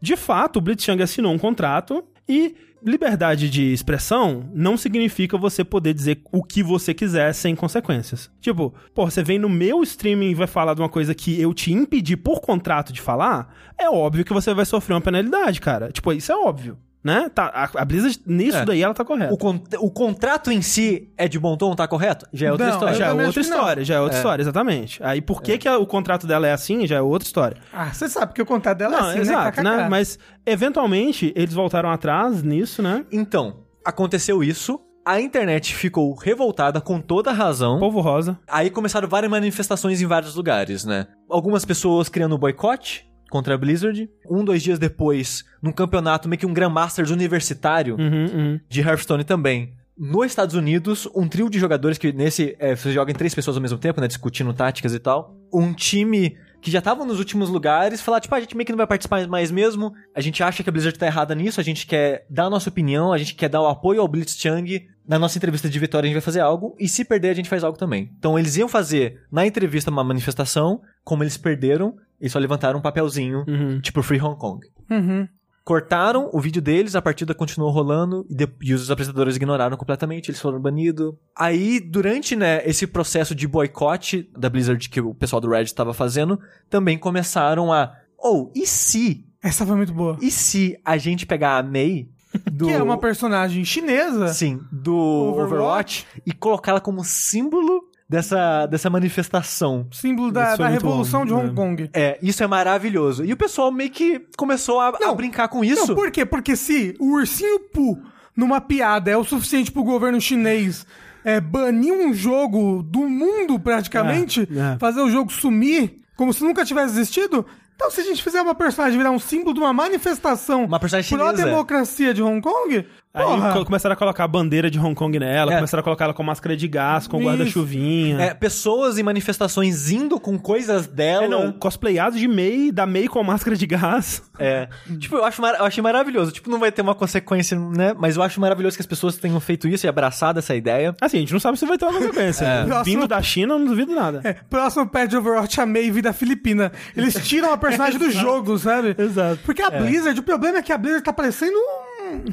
de fato, o Blitzchung assinou um contrato e liberdade de expressão não significa você poder dizer o que você quiser sem consequências. Tipo, pô, você vem no meu streaming e vai falar de uma coisa que eu te impedi por contrato de falar, é óbvio que você vai sofrer uma penalidade, cara. Tipo, isso é óbvio. Né? Tá, a, a Blizzard, nisso É. daí, ela tá correta. O, con- o contrato em si é de bom tom, tá correto? Já é outra Não, história. Já é outra história, já é outra É. história, exatamente. Aí por que, que a- o contrato dela é assim, já é outra história. Ah, você sabe que o contato dela Não, é assim, exato, né? né? Mas eventualmente eles voltaram atrás nisso, né? Então, aconteceu isso. A internet ficou revoltada com toda a razão. Povo Rosa. Aí começaram várias manifestações em vários lugares, né? Algumas pessoas criando boicote contra a Blizzard. Um, dois dias depois, num campeonato meio que um Grandmasters universitário Uhum, uhum. de Hearthstone também. Nos Estados Unidos, um trio de jogadores que nesse é, você joga em três pessoas ao mesmo tempo, né? Discutindo táticas e tal. Um time que já estavam nos últimos lugares, falar, tipo, "Ah, a gente meio que não vai participar mais mesmo, a gente acha que a Blizzard tá errada nisso, a gente quer dar a nossa opinião, a gente quer dar o apoio ao Blitzchung, na nossa entrevista de vitória a gente vai fazer algo, e se perder a gente faz algo também. Então eles iam fazer na entrevista uma manifestação, como eles perderam, eles só levantaram um papelzinho, Uhum. tipo Free Hong Kong. Uhum. Cortaram o vídeo deles, a partida continuou rolando e, de- e os apresentadores ignoraram completamente, eles foram banidos. Aí, durante né, esse processo de boicote da Blizzard que o pessoal do Reddit estava fazendo, também começaram a. Ou, e se? Essa foi muito boa. E se a gente pegar a Mei do. Que é uma personagem chinesa. Sim, do Overwatch. Overwatch, e colocá-la como símbolo dessa, dessa manifestação. Símbolo da, foi da Revolução de Hong né? Kong. É, isso é maravilhoso. E o pessoal meio que começou a, a Não, brincar com isso. Não, por quê? Porque se o ursinho Poo, numa piada, é o suficiente pro governo chinês é, banir um jogo do mundo, praticamente, É, é. fazer o jogo sumir, como se nunca tivesse existido, então se a gente fizer uma personagem virar um símbolo de uma manifestação Uma personagem chinesa. pró-democracia de Hong Kong, Aí porra, começaram a colocar a bandeira de Hong Kong nela, É. começaram a colocar ela com máscara de gás, com guarda-chuvinha. É, pessoas em manifestações indo com coisas dela. É, não, cosplayados de MEI, da MEI com máscara de gás. É. Tipo, eu, acho mar- eu achei maravilhoso. Tipo, não vai ter uma consequência, né? Mas eu acho maravilhoso que as pessoas tenham feito isso e abraçado essa ideia. Assim, a gente não sabe se vai ter uma consequência. É. Vindo da China, eu não duvido nada. É, próximo patch de Overwatch, a Maeve da Filipina. Eles tiram a personagem do jogo, sabe? Exato. Porque a Blizzard, o problema é que a Blizzard tá parecendo um...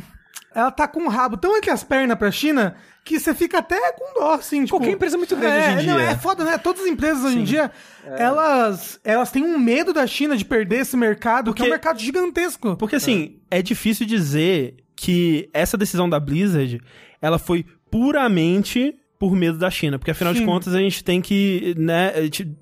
Ela tá com o rabo tão entre as pernas pra China que você fica até com dó, assim. Tipo, Qualquer empresa é muito grande é, hoje em Não, dia. é foda, né? Todas as empresas hoje em dia, elas, elas têm um medo da China de perder esse mercado, que é um Porque- mercado gigantesco. Porque assim, é difícil dizer que essa decisão da Blizzard, ela foi puramente por medo da China, porque afinal de contas a gente tem que, né,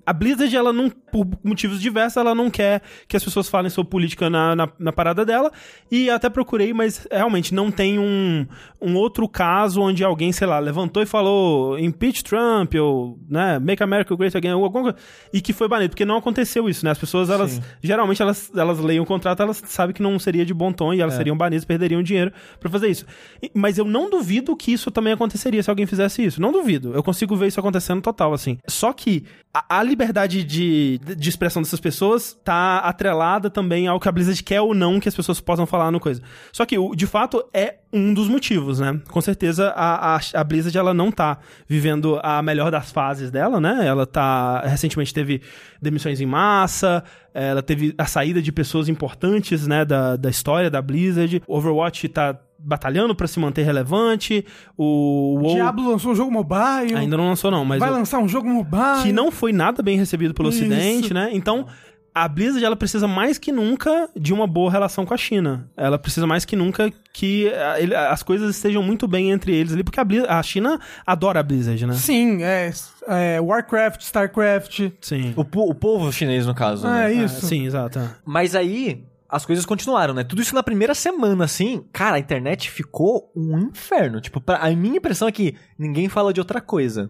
a Blizzard ela não, por motivos diversos, ela não quer que as pessoas falem sobre política na, na, na parada dela, e até procurei, mas realmente não tem um, um outro caso onde alguém, sei lá, levantou e falou impeach Trump, ou, né, make America great again, ou alguma coisa, e que foi banido, porque não aconteceu isso, né, as pessoas, elas, Sim. geralmente elas, elas leem o contrato, elas sabem que não seria de bom tom e elas É. seriam banidas, perderiam dinheiro pra fazer isso. Mas eu não duvido que isso também aconteceria se alguém fizesse isso. Não duvido. Eu consigo ver isso acontecendo total, assim. Só que a, a liberdade de, de expressão dessas pessoas tá atrelada também ao que a Blizzard quer ou não que as pessoas possam falar no coisa. Só que, de fato, é um dos motivos, né? Com certeza, a, a, a Blizzard, ela não tá vivendo a melhor das fases dela, né? Ela tá... Recentemente teve demissões em massa, ela teve a saída de pessoas importantes, né, da, da história da Blizzard. Overwatch tá batalhando pra se manter relevante. O WoW Diablo lançou um jogo mobile. ainda não lançou não, mas vai o- lançar um jogo mobile. que não foi nada bem recebido pelo Isso. ocidente, né? Então, a Blizzard ela precisa mais que nunca de uma boa relação com a China. Ela precisa mais que nunca que ah, ele- as coisas estejam muito bem entre eles ali, porque a, Blizz- a China adora a Blizzard, né? Sim, é, é Warcraft, Starcraft. Sim. O, po- o povo chinês, no caso. É né? isso. Sim, exato. é. Mas aí, as coisas continuaram, né? Tudo isso na primeira semana, assim. Cara, a internet ficou um inferno. Tipo, pra- a minha impressão é que ninguém fala de outra coisa.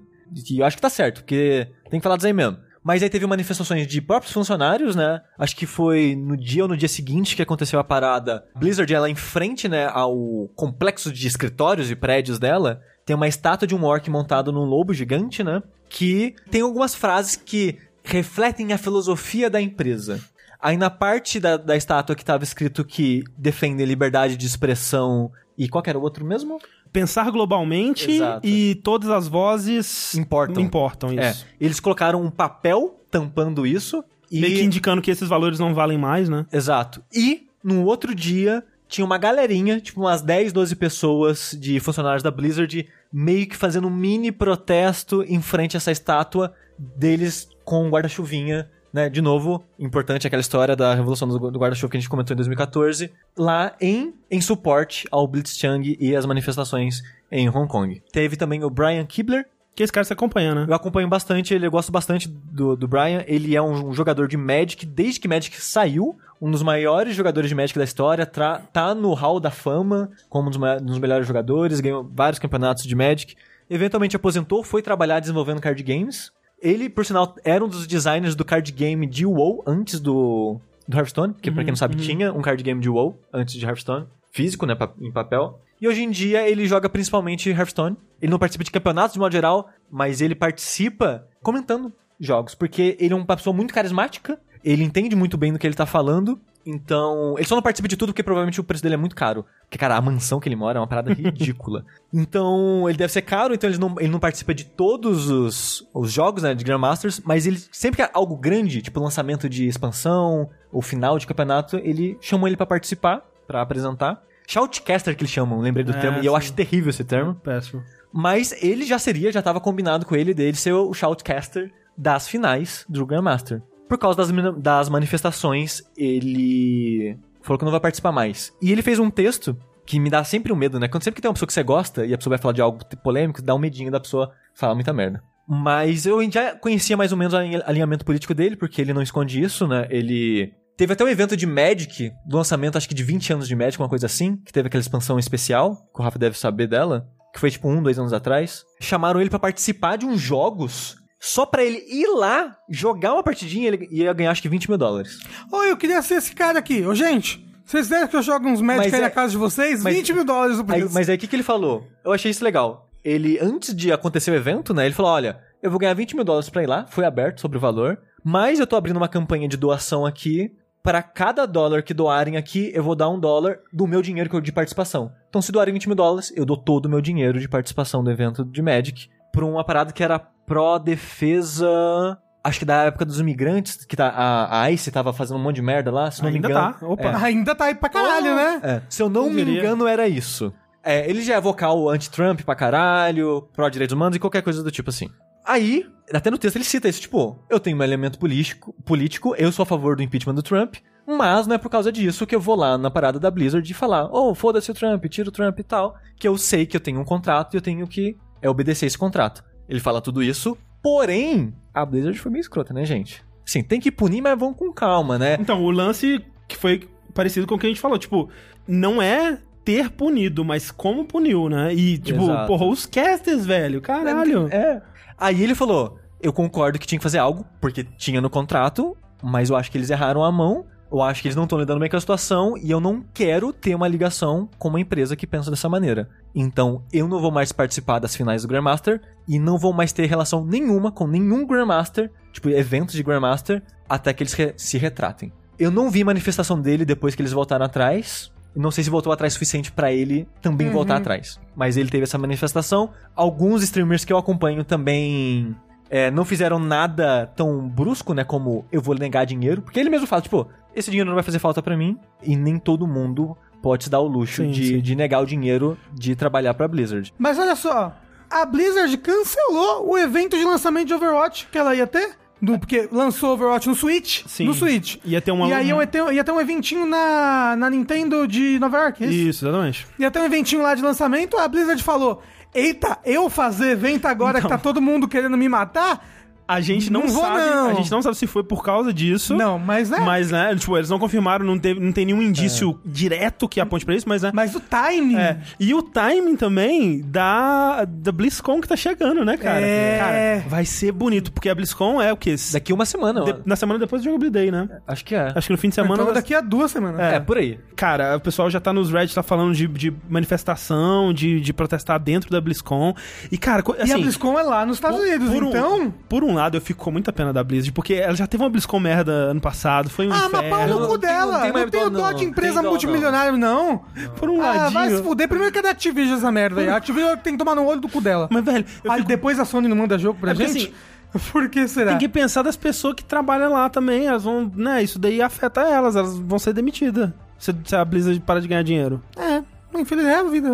E eu acho que tá certo, porque tem que falar disso aí mesmo. Mas aí teve manifestações de próprios funcionários, né? Acho que foi no dia ou no dia seguinte que aconteceu a parada. Blizzard, ela em frente, né, ao complexo de escritórios e prédios dela, tem uma estátua de um orc montado num lobo gigante, né? Que tem algumas frases que refletem a filosofia da empresa. Aí na parte da, da estátua que tava escrito que defende liberdade de expressão e qual era o outro mesmo? Pensar globalmente Exato. e todas as vozes Importam. importam É, isso. eles colocaram um papel tampando isso e Meio que indicando que esses valores não valem mais, né? Exato. E no outro dia tinha uma galerinha, tipo umas 10, 12 pessoas de funcionários da Blizzard meio que fazendo um mini protesto em frente a essa estátua deles com um guarda-chuvinha, né? De novo, importante aquela história da revolução do guarda-chuva que a gente comentou em 2014, lá em, em suporte ao Blitzchung e as manifestações em Hong Kong. Teve também o Brian Kibler, Que esse cara se acompanha, né? eu acompanho bastante ele, eu gosto bastante do, do Brian. Ele é um, um jogador de Magic, desde que Magic saiu, um dos maiores jogadores de Magic da história, tra- tá no Hall da Fama como um dos, um dos melhores jogadores, ganhou vários campeonatos de Magic. Eventualmente aposentou, foi trabalhar desenvolvendo card games. Ele, por sinal, era um dos designers do card game de WoW antes do, do Hearthstone, porque pra quem não sabe, tinha um card game de WoW antes de Hearthstone, físico, né, em papel. E hoje em dia ele joga principalmente Hearthstone. Ele não participa de campeonatos de modo geral, mas ele participa comentando jogos, porque ele é uma pessoa muito carismática Ele entende muito bem do que ele tá falando. Então, ele só não participa de tudo porque provavelmente o preço dele é muito caro. Porque, cara, a mansão que ele mora é uma parada ridícula. Então, ele deve ser caro, então ele não, ele não participa de todos os, os jogos, né, de Grandmasters, mas ele, sempre que é algo grande, tipo lançamento de expansão, ou final de campeonato, ele chamou ele pra participar, pra apresentar. Shoutcaster que eles chamam, lembrei do É, termo, e eu sim. acho terrível esse termo. Péssimo. Mas ele já seria, já tava combinado com ele dele ser o shoutcaster das finais do Grandmaster. Por causa das, das manifestações, ele falou que não vai participar mais. E ele fez um texto que me dá sempre um medo, né? Quando sempre que tem uma pessoa que você gosta e a pessoa vai falar de algo polêmico, dá um medinho da pessoa falar muita merda. Mas eu já conhecia mais ou menos o alinha- alinhamento político dele, porque ele não esconde isso, né? Ele Teve até um evento de Magic, do lançamento, acho que de 20 anos de Magic, uma coisa assim, que teve aquela expansão especial, que o Rafa deve saber dela, que foi tipo um, dois anos atrás. Chamaram ele pra participar de uns jogos, só pra ele ir lá, jogar uma partidinha, ele ia ganhar acho que 20 mil dólares. Ô, eu queria ser esse cara aqui. Ô, gente, vocês querem que eu jogue uns Magic Mas aí é- na casa de vocês? mas- 20 mil dólares o Aí- preço. mas aí o que, que ele falou? Eu achei isso legal. Ele, antes de acontecer o evento, né, ele falou: olha, eu vou ganhar 20 mil dólares pra ir lá, foi aberto sobre o valor, mas eu tô abrindo uma campanha de doação aqui. Para cada dólar que doarem aqui, eu vou dar um dólar do meu dinheiro que eu de participação. Então, se doarem 20 mil dólares, eu dou todo o meu dinheiro de participação do evento de Magic pra uma parada que era pró-defesa. Acho que da época dos imigrantes, que tá, a, a ICE tava fazendo um monte de merda lá, se não Ainda me engano. tá. Opa. É. Ainda tá aí pra caralho, né? É, se eu não Eu me diria. engano, era isso. É, ele já é vocal anti-Trump pra caralho, pró-direitos humanos e qualquer coisa do tipo assim. Aí, até no texto ele cita isso, tipo, eu tenho um elemento político, político, eu sou a favor do impeachment do Trump, mas não é por causa disso que eu vou lá na parada da Blizzard e falar, oh, foda-se o Trump, tira o Trump e tal, que eu sei que eu tenho um contrato e eu tenho que é, obedecer esse contrato. Ele fala tudo isso, porém, a Blizzard foi meio escrota, né, gente? Sim, tem que punir, mas vão com calma, né? Então, o lance que foi parecido com o que a gente falou, tipo, não é ter punido, mas como puniu, né? E, tipo, Exato. porra, os casters, velho, caralho. É. Aí ele falou: Eu concordo que tinha que fazer algo, porque tinha no contrato, mas eu acho que eles erraram a mão. Eu acho que eles não estão lidando bem com a situação e eu não quero ter uma ligação com uma empresa que pensa dessa maneira. Então, eu não vou mais participar das finais do Grandmaster e não vou mais ter relação nenhuma com nenhum Grandmaster, tipo, eventos de Grandmaster, até que eles re- se retratem. Eu não vi manifestação dele depois que eles voltaram atrás. Não sei se voltou atrás o suficiente pra ele também voltar atrás. Mas ele teve essa manifestação. Alguns streamers que eu acompanho também é, não fizeram nada tão brusco, né? Como eu vou negar dinheiro. Porque ele mesmo fala, tipo, esse dinheiro não vai fazer falta pra mim. E nem todo mundo pode se dar o luxo Sim, de, sim. de negar o dinheiro de trabalhar pra Blizzard. Mas olha só, a Blizzard cancelou o evento de lançamento de Overwatch que ela ia ter. Do, porque lançou Overwatch no Switch. Sim. No Switch. Ia ter uma- E aí ia ter, ia ter um eventinho na, na Nintendo de Nova York. é Isso. Isso, exatamente. Ia ter um eventinho lá de lançamento. A Blizzard falou: Eita, eu fazer evento agora Então. que tá todo mundo querendo me matar? A gente não, Não vou, sabe, não. a gente não sabe se foi por causa disso. Não, mas né? Mas, né, tipo, eles não confirmaram, não, teve, não tem nenhum indício direto que aponte pra isso, mas, né. Mas o timing. É. E o timing também da, da BlizzCon que tá chegando, né, cara? É. Cara, vai ser bonito, porque a BlizzCon é o quê? Daqui uma semana, De- ó. na semana depois do Jogability Day, né? Acho que é. Acho que no fim de semana. Então daqui a duas semanas. É, por aí. Cara, o pessoal já tá nos Reddit, tá falando de, de manifestação, de, de protestar dentro da BlizzCon. E, cara, assim, e a BlizzCon é lá nos Estados Unidos, por um- então. Por um lado, eu fico com muita pena da Blizzard, porque ela já teve uma BlizzCon merda ano passado, foi um Ah, mas pau inferno. no cu Não tenho- dela. não Não mais tenho dó, não. de empresa dó, multimilionária, não. Por um Ah, vai ladinho. se fuder. Primeiro que é da Activision essa merda aí. A Activision tem que tomar no olho do cu dela. Mas, velho, eu Aí fico- depois a Sony não manda jogo pra É porque, gente? Por que será? tem que pensar das pessoas que trabalham lá também. Elas vão, né, isso daí afeta elas, elas vão ser demitidas. Se, se a Blizzard para de ganhar dinheiro. É, infelizmente é a vida.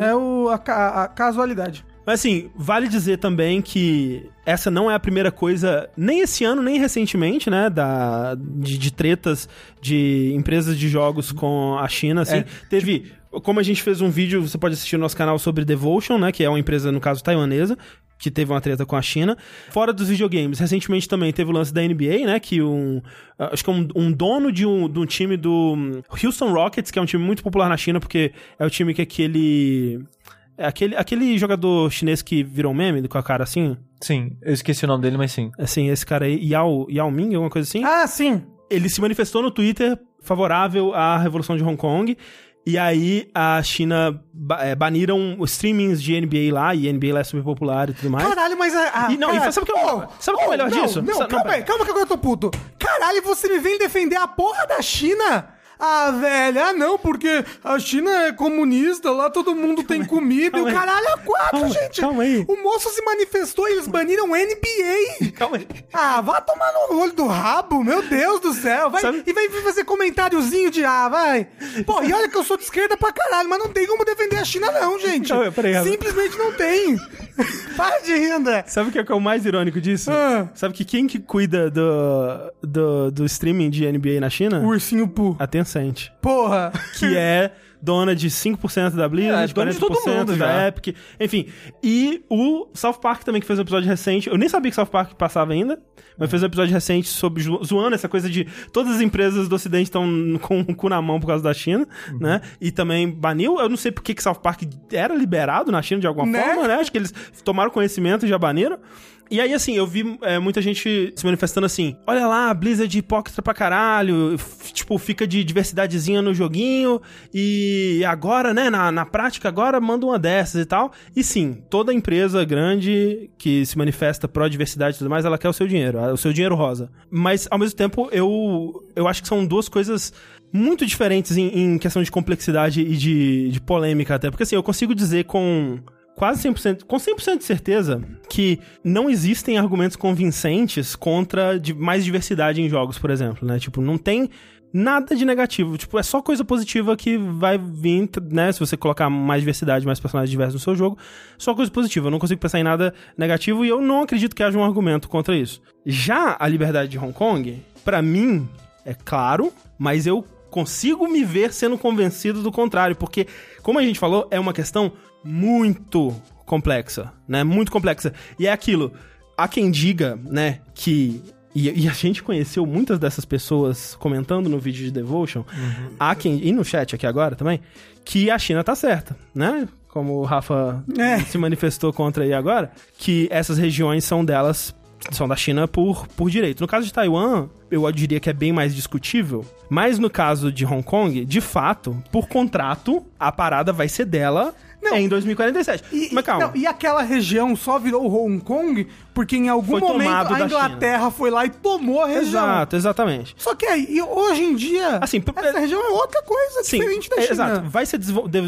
É o, a, a casualidade. Mas assim, vale dizer também que essa não é a primeira coisa, nem esse ano, nem recentemente, né? Da, de, de tretas de empresas de jogos com a China, assim. É. Teve. Como a gente fez um vídeo, você pode assistir no nosso canal sobre Devotion, né? Que é uma empresa, no caso, taiwanesa, que teve uma treta com a China. Fora dos videogames, recentemente também teve o lance da NBA, né? Que um. Acho que um, um dono de um, de um time do hum, Houston Rockets, que é um time muito popular na China, porque é o time que aquele. É aquele, aquele jogador chinês que virou um meme com a cara assim. Sim, eu esqueci o nome dele, mas sim. Assim, esse cara aí, Yao, Yao Ming, alguma coisa assim. Ah, sim. Ele se manifestou no Twitter favorável à Revolução de Hong Kong. E aí a China ba- é, baniram os streamings de NBA lá, e NBA lá é super popular e tudo mais. Caralho, mas a. a E não, e caralho, sabe o que é o- Ô, sabe o que é o ô, melhor não, disso? Não, Sa- não, calma pera. aí, calma que agora eu tô puto. Caralho, você me vem defender a porra da China? Ah, velho, ah não, porque a China é comunista, lá todo mundo tem comida e o calma aí. caralho é quatro, Calma, gente. calma aí. O moço se manifestou e eles baniram NBA. Calma aí. Ah, vá tomar no olho do rabo, meu Deus do céu. Vai, Sabe- E vem fazer comentáriozinho de ah, vai. Pô, e olha que eu sou de esquerda pra caralho, mas não tem como defender a China, não, gente. Não, peraí. Simplesmente não tem. Para de rir, André. Sabe o que é, é o mais irônico disso? Ah. Sabe que quem que cuida do, do, do streaming de NBA na China? O ursinho Poo. A Tencent. Porra. Que é dona de 5% da Blizzard, É, dona de todo 40% mundo da já. Epic. Enfim. E o South Park também, que fez um episódio recente. Eu nem sabia que South Park passava ainda, mas fez um episódio recente sobre zo- zoando essa coisa de todas as empresas do Ocidente estão com o cu na mão por causa da China, Uhum. né? E também baniu. Eu não sei por que que South Park era liberado na China de alguma Né? forma, né? Acho que eles tomaram conhecimento e já baniram. E aí, assim, eu vi é, muita gente se manifestando assim: olha lá, Blizzard hipócrita pra caralho, tipo, fica de diversidadezinha no joguinho, e agora, né, na, na prática, agora manda uma dessas e tal. E sim, toda empresa grande que se manifesta pró-diversidade e tudo mais, ela quer o seu dinheiro, o seu dinheiro rosa. Mas, ao mesmo tempo, eu, eu acho que são duas coisas muito diferentes em, em questão de complexidade e de, de polêmica até. Porque, assim, eu consigo dizer com quase 100%, com 100% de certeza que não existem argumentos convincentes contra mais diversidade em jogos, por exemplo, né? Tipo, não tem nada de negativo, tipo, é só coisa positiva que vai vir, né, se você colocar mais diversidade, mais personagens diversos no seu jogo, só coisa positiva. Eu não consigo pensar em nada negativo e eu não acredito que haja um argumento contra isso. Já a liberdade de Hong Kong, pra mim, é claro, mas eu consigo me ver sendo convencido do contrário, porque, como a gente falou, é uma questão muito complexa, né? Muito complexa. E é aquilo. Há quem diga, né, que. E, e a gente conheceu muitas dessas pessoas comentando no vídeo de Devotion. Há quem. E no chat aqui agora também. Que a China tá certa, né? Como o Rafa É. se manifestou contra aí agora. Que essas regiões são delas. São da China por, por direito. No caso de Taiwan, eu diria que é bem mais discutível. Mas no caso de Hong Kong, de fato, por contrato, a parada vai ser dela Não. em 2047. E, Mas calma. não, e aquela região só virou Hong Kong porque em algum Foi momento a Inglaterra foi lá e tomou a região. Exato, exatamente. Só que aí, e hoje em dia, Assim, essa região é outra coisa Sim, diferente da é, China. exato. Vai ser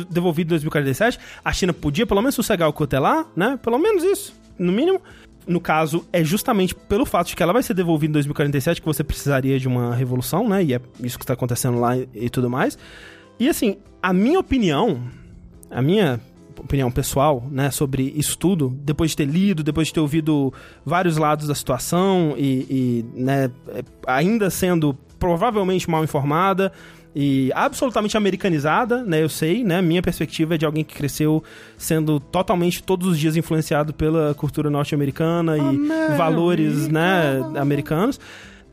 devolvido em 2047. A China podia pelo menos sossegar o cotelar, né? Pelo menos isso, no mínimo. No caso, é justamente pelo fato de que ela vai ser devolvida em 2047 que você precisaria de uma revolução, né? E é isso que está acontecendo lá e, e tudo mais. E assim, a minha opinião, a minha opinião pessoal, né, sobre isso tudo, depois de ter lido, depois de ter ouvido vários lados da situação e, e, né, é, ainda sendo provavelmente mal informada e absolutamente americanizada, né, eu sei, né, minha perspectiva é de alguém que cresceu sendo totalmente todos os dias influenciado pela cultura norte-americana e valores, né, americanos.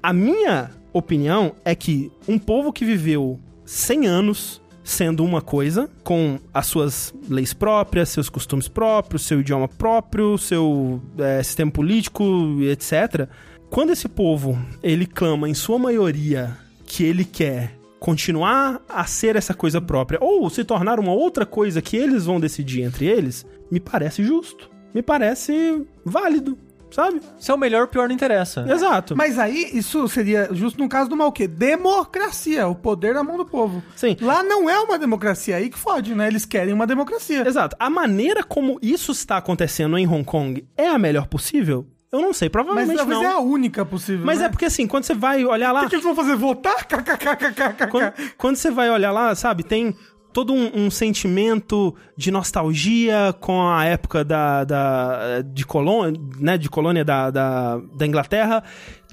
A minha opinião é que um povo que viveu 100 anos sendo uma coisa, com as suas leis próprias, seus costumes próprios, seu idioma próprio, seu é, sistema político, etc. Quando esse povo ele clama em sua maioria que ele quer continuar a ser essa coisa própria ou se tornar uma outra coisa que eles vão decidir entre eles, me parece justo, me parece válido, sabe? Se é o melhor, o pior não interessa. Exato. Mas aí, isso seria justo no caso do mal o quê? Democracia, o poder na mão do povo. Sim. Lá não é uma democracia, aí que fode, né? Eles querem uma democracia. Exato. A maneira como isso está acontecendo em Hong Kong é a melhor possível? Eu não sei, Mas provavelmente talvez não. é a única possível. Mas né? é porque assim, quando você vai olhar lá, O que, que eles vão fazer? Votar? KKKKKK. quando, quando você vai olhar lá, sabe, tem todo um, um sentimento de nostalgia com a época da, da de colônia, né, de colônia da, da, da Inglaterra,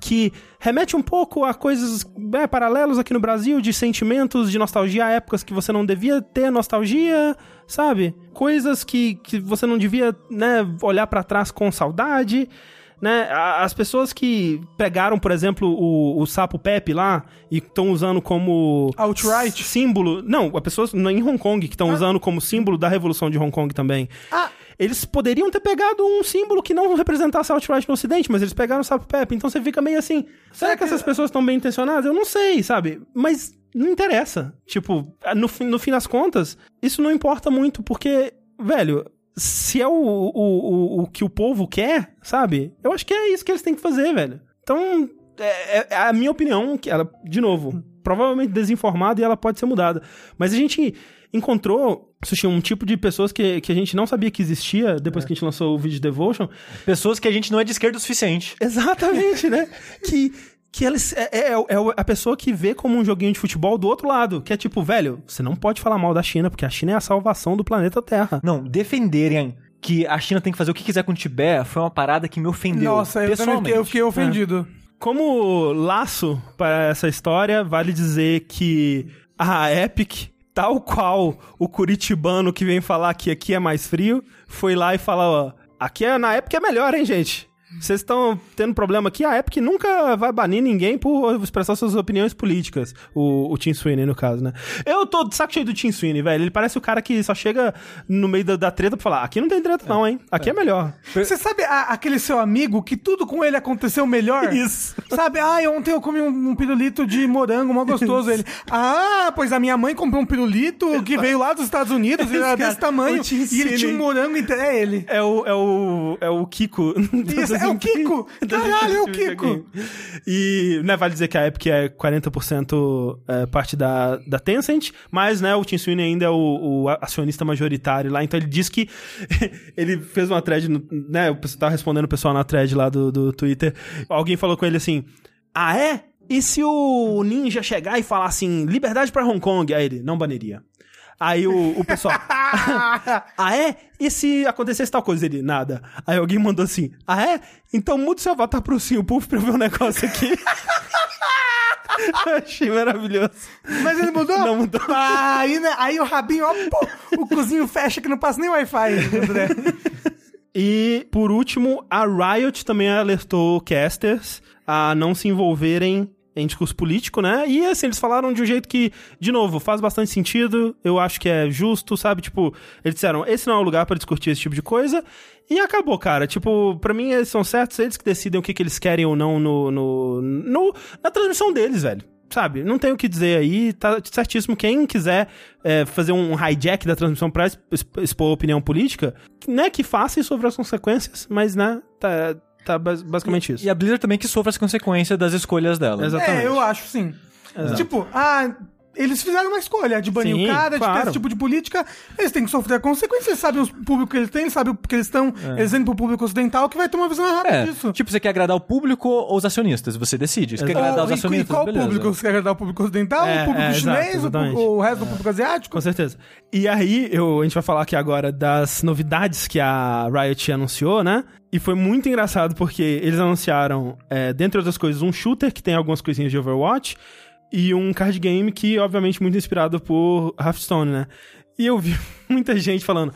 que remete um pouco a coisas é, paralelos aqui no Brasil, de sentimentos de nostalgia a épocas que você não devia ter nostalgia, sabe? Coisas que, que você não devia, né, olhar pra trás com saudade né? As pessoas que pegaram, por exemplo, o, o sapo Pepe lá e estão usando como Outright? símbolo. Não, as pessoas em Hong Kong que estão usando como símbolo da revolução de Hong Kong também. Ah. Eles poderiam ter pegado um símbolo que não representasse Outright no Ocidente, mas eles pegaram o sapo Pepe. Então você fica meio assim: será que essas pessoas estão bem intencionadas? Eu não sei, sabe? Mas não interessa. Tipo, no, fim- no fim das contas, isso não importa muito, porque, velho, se é o, o, o, o que o povo quer, sabe? Eu acho que é isso que eles têm que fazer, velho. Então, é, é- é a minha opinião, que ela, de novo, provavelmente desinformada e ela pode ser mudada. Mas a gente encontrou, Sushi, um tipo de pessoas que, que a gente não sabia que existia depois que a gente lançou o vídeo de Devotion, Pessoas que a gente não é de esquerda o suficiente. Exatamente, né? que que eles, é, é, é a pessoa que vê como um joguinho de futebol do outro lado. Que é tipo, velho, você não pode falar mal da China, porque a China é a salvação do planeta Terra. Não, defenderem que a China tem que fazer o que quiser com o Tibete foi uma parada que me ofendeu. Nossa, eu fiquei, eu fiquei ofendido. Como laço para essa história, vale dizer que a Epic, tal qual o curitibano que vem falar que aqui é mais frio, foi lá e falou, ó, aqui é, na Epic é melhor, hein, gente? Vocês estão tendo problema aqui, a Epic nunca vai banir ninguém por expressar suas opiniões políticas. O, o Tim Sweeney, no caso, né? Eu tô de saco cheio do Tim Sweeney, velho. Ele parece o cara que só chega no meio da, da treta pra falar: aqui não tem treta, não, hein? Aqui é, melhor. Você sabe a- aquele seu amigo que tudo com ele aconteceu melhor? Isso. Sabe, ah, ontem eu comi um, um pirulito de morango, mó gostoso. Ele, ah, pois a minha mãe comprou um pirulito que veio lá dos Estados Unidos, era Esse cara, desse tamanho, e ele tinha um morango inteiro. É ele. É o, é o, é o Kiko. Isso, é o Kiko. Caralho, é o Kiko. E, né, vale dizer que a Epic é 40% é, parte da, da Tencent, mas, né, o Tim Sweeney ainda é o, o acionista majoritário lá, então ele diz que ele fez uma thread, né, pessoal tava respondendo o pessoal na thread lá do, do Twitter, alguém falou com ele assim, ah, é? E se o Ninja chegar e falar assim, liberdade pra Hong Kong? Aí ele, não baniria. Aí o, o pessoal. ah, é? E se acontecesse tal coisa? Ele, nada. Aí alguém mandou assim: Ah, é? Então muda seu avatar pro Sim, o Puff pra eu ver um negócio aqui. Eu Achei maravilhoso. Mas ele mudou? Não mudou. Ah, aí, né, aí o rabinho, ó, pô, o cozinho fecha que não passa nem Wi-Fi, André. E, por último, a Riot também alertou casters a não se envolverem em discurso político, né? E, assim, eles falaram de um jeito que, de novo, faz bastante sentido. Eu acho que é justo, sabe? Tipo, eles disseram, esse não é o lugar pra discutir esse tipo de coisa. E acabou, cara. Tipo, pra mim, eles são certos, eles que decidem o que, que eles querem ou não no, no, no- na transmissão deles, velho. Sabe, não tem o que dizer aí, tá certíssimo. Quem quiser é, fazer um hijack da transmissão pra exp- exp- expor opinião política, né, que faça e sofra as consequências, mas, né, tá, tá bas- basicamente isso. E a Blizzard também que sofre as consequências das escolhas dela. Exatamente. É, eu acho sim. Exato. Tipo, ah, eles fizeram uma escolha de banir Sim, o cara, de ter claro. esse tipo de política. Eles têm que sofrer consequências. Eles sabem o público que eles têm, sabem o que eles estão. Eles vêm pro público ocidental que vai ter uma visão errada É, disso. tipo, você quer agradar o público ou os acionistas? Você decide. Você quer agradar Ou- os e- acionistas, e qual beleza. público? Você quer agradar o público ocidental, É, o público é, exato, chinês, o, o resto do público asiático? Com certeza. E aí, eu, a gente vai falar aqui agora das novidades que a Riot anunciou, né? E foi muito engraçado porque eles anunciaram, é, dentre outras coisas, um shooter que tem algumas coisinhas de Overwatch e um card game que, obviamente, muito inspirado por Hearthstone, né? E eu vi muita gente falando.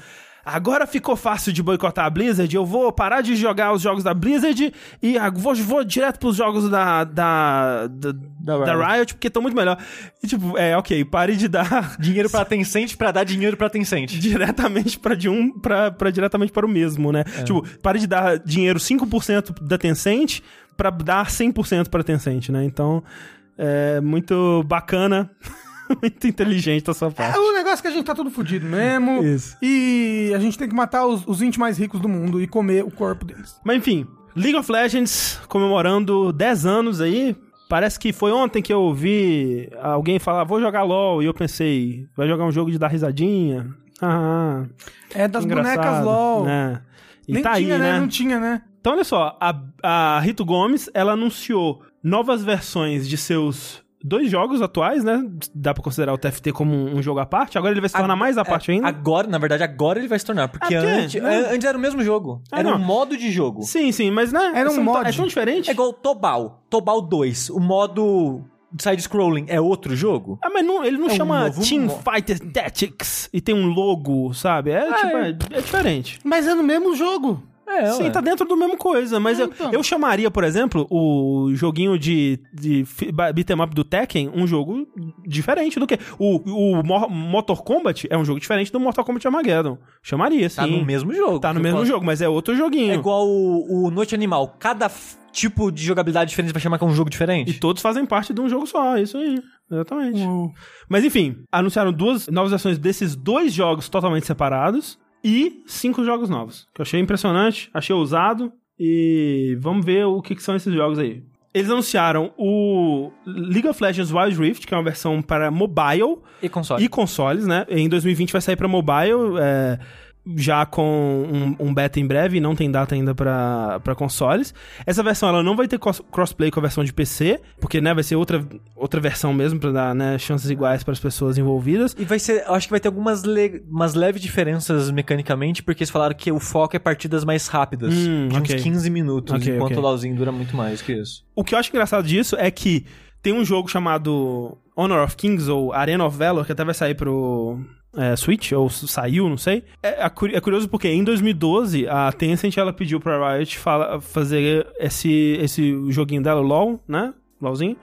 Agora ficou fácil de boicotar a Blizzard, eu vou parar de jogar os jogos da Blizzard e vou, vou direto pros jogos da, da, da, Da da Riot. Riot, porque estão muito melhor. E tipo, é, ok, pare de dar Dinheiro pra Tencent pra dar dinheiro pra Tencent. diretamente para de um pra, pra diretamente para o mesmo, né? Tipo, pare de dar dinheiro 5% da Tencent pra dar 100% pra Tencent, né? Então, é muito bacana, muito inteligente da sua É parte. o negócio que a gente tá tudo fudido mesmo. Isso. E a gente tem que matar os, os 20 mais ricos do mundo e comer o corpo deles. Mas enfim, League of Legends comemorando 10 anos aí. Parece que foi ontem que eu ouvi alguém falar, vou jogar LOL, e eu pensei, vai jogar um jogo de dar risadinha? Ah, É das bonecas LOL. Né? E Nem tá tinha, aí, né? Não tinha, né? Então, olha só, a, a Rito Gomes, ela anunciou novas versões de seus dois jogos atuais, né? Dá pra considerar o TFT como um, um jogo à parte. Agora ele vai se tornar mais à parte É, ainda. Agora, na verdade, agora ele vai se tornar. Porque Ah, antes, né? é, antes era o mesmo jogo. Ah, era não. um modo de jogo. Sim, sim, mas né? Era um são- mod. É tão diferente. É igual Tobal. Tobal 2. O modo side-scrolling é outro jogo? Ah, mas não, ele não É um chama novo Team mo- Fighter Tactics e tem um logo, sabe? É, tipo, é, é diferente. Mas é no mesmo jogo. É, Sim, ué. tá dentro do mesmo coisa, mas É, eu, então. eu chamaria, por exemplo, o joguinho de, de beat'em up do Tekken um jogo diferente do que... O, o Mo- Motor Combat é um jogo diferente do Mortal Kombat Armageddon. Chamaria, sim. Tá no mesmo jogo. Tá no mesmo jogo, mas é outro joguinho. É igual o, o Noite Animal. Cada tipo de jogabilidade diferente vai chamar que é um jogo E diferente? todos fazem parte de um jogo só, é isso aí. Exatamente. Uou. Mas enfim, anunciaram duas novas versões desses dois jogos totalmente separados e cinco jogos novos. Que eu achei impressionante, achei ousado e vamos ver o que, que são esses jogos aí. Eles anunciaram o League of Legends Wild Rift, que é uma versão para mobile E console. e consoles, né? Em 2020 vai sair para mobile, é, já com um, um beta em breve, não tem data ainda para consoles. Essa versão ela não vai ter crossplay com a versão de PC, porque né, vai ser outra, outra versão mesmo para dar né, chances iguais para as pessoas envolvidas. E vai ser, eu acho que vai ter algumas le- umas leves diferenças mecanicamente, porque eles falaram que o foco é partidas mais rápidas, Hum, de ok. uns 15 minutos, Ok, enquanto ok. o LoLzinho dura muito mais que isso. O que eu acho engraçado disso é que tem um jogo chamado Honor of Kings ou Arena of Valor, que até vai sair pro é, Switch, ou saiu, não sei. É, é curi- curioso porque em 2012 a Tencent ela pediu pra Riot fala- fazer esse, esse joguinho dela, o LoL, né? LoLzinho.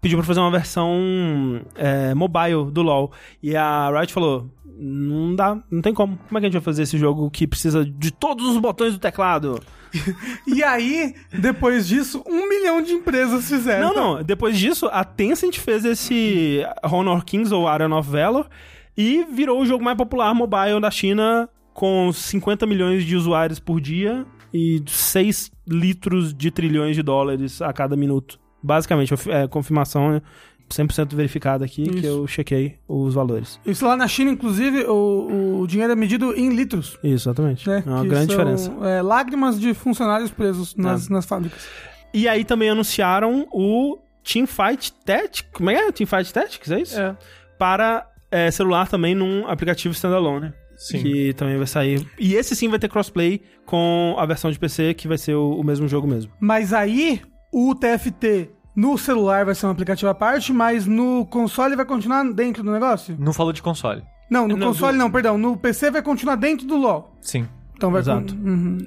Pediu pra fazer uma versão é, mobile do LoL. E a Riot falou: não dá, não tem como. Como é que a gente vai fazer esse jogo que precisa de todos os botões do teclado? E aí, depois disso, um milhão de empresas fizeram. Não, não. Depois disso, a Tencent fez esse Honor Kings ou Arena of Valor e virou o jogo mais popular mobile da China com 50 milhões de usuários por dia e 6 litros de trilhões de dólares a cada minuto. Basicamente, é, confirmação é 100% verificada aqui que Isso. eu chequei os valores. Isso lá na China, inclusive, o, o dinheiro é medido em litros. Isso, exatamente. Né? É uma Que grande são, diferença. é, lágrimas de funcionários presos nas, nas fábricas. E aí também anunciaram o Teamfight Tactics. Como é que é? Teamfight Tactics, é isso? É. Para é, celular também num aplicativo standalone. Sim. Que também vai sair. E esse sim vai ter crossplay com a versão de PC, que vai ser o, o mesmo jogo mesmo. Mas aí, o TFT no celular vai ser um aplicativo à parte, mas no console vai continuar dentro do negócio? Não falou de console. Não, no Não, console do- não, perdão. No PC vai continuar dentro do LoL. Sim. Então vai Exato. con- Uhum.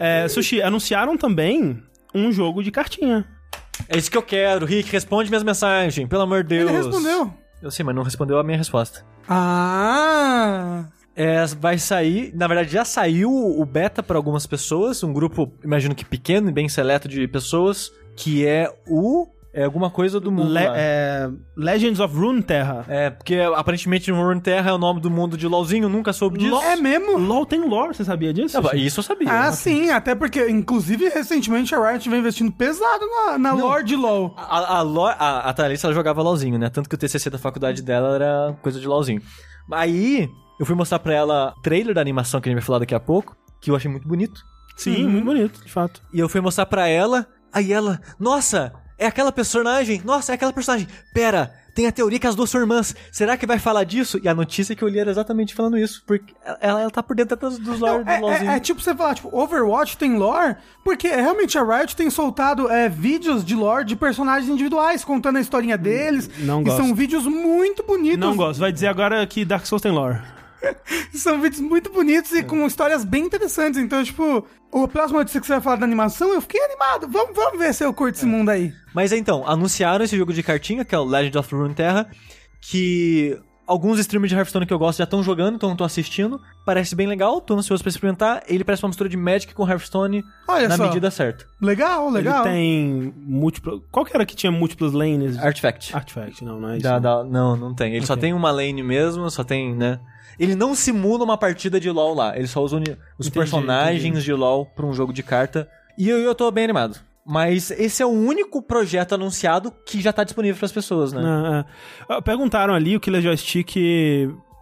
É, Sushi, anunciaram também um jogo de cartinha. É isso que eu quero, Rick, responde minhas mensagens, pelo amor de Deus. Ele respondeu. Eu sei, mas não respondeu a minha resposta. Ah! É, vai sair, na verdade já saiu o beta para algumas pessoas, um grupo, imagino que pequeno e bem seleto de pessoas, que é o é alguma coisa do mundo Le- lá. é, Legends of Runeterra. É, porque aparentemente Runeterra é o nome do mundo de LoLzinho, nunca soube disso. É mesmo? LoL tem lore, você sabia disso? Não, isso eu sabia. Ah, sim, até porque, inclusive, recentemente a Riot vem investindo pesado na, na lore de LoL. A, a, Lo- a, a Thalissa, ela jogava LoLzinho, né? Tanto que o TCC da faculdade dela era coisa de LoLzinho. Aí, eu fui mostrar pra ela trailer da animação que a gente vai falar daqui a pouco, que eu achei muito bonito. Sim, muito bonito, de fato. E eu fui mostrar pra ela, aí ela, nossa, é aquela personagem, nossa, é aquela personagem. Pera, tem a teoria que as duas são irmãs. Será que vai falar disso? E a notícia que eu li era exatamente falando isso, porque ela, ela tá por dentro dos, dos lore É, do LoLzinho. é- é tipo você falar, tipo, Overwatch tem lore, porque realmente a Riot tem soltado é, vídeos de lore de personagens individuais, contando a historinha deles. Não e gosto. são vídeos muito bonitos. Não gosto. Vai dizer agora que Dark Souls tem lore. São vídeos muito bonitos e com histórias bem interessantes. Então, tipo, a próxima notícia que você vai falar da animação, eu fiquei animado. Vamos, vamos ver se eu curto esse mundo aí. Mas então, anunciaram esse jogo de cartinha, que é o Legend of Runeterra, que alguns streamers de Hearthstone que eu gosto já estão jogando, então eu tô assistindo. Parece bem legal, tô ansioso pra experimentar. Ele parece uma mistura de Magic com Hearthstone Olha na só. medida certa. Legal, legal. Ele tem múltiplo. Qual que era que tinha múltiplas lanes? Artifact. Artifact, não, não é isso. Da- da- não, não tem. Ele só Ok. tem uma lane mesmo, só tem, né? Ele não simula uma partida de LoL lá. Ele só usa os Entendi, personagens de LoL pra um jogo de carta. E eu, eu tô bem animado. Mas esse é o único projeto anunciado que já tá disponível pras pessoas, né? Ah, ah. Perguntaram ali, o Killer Joystick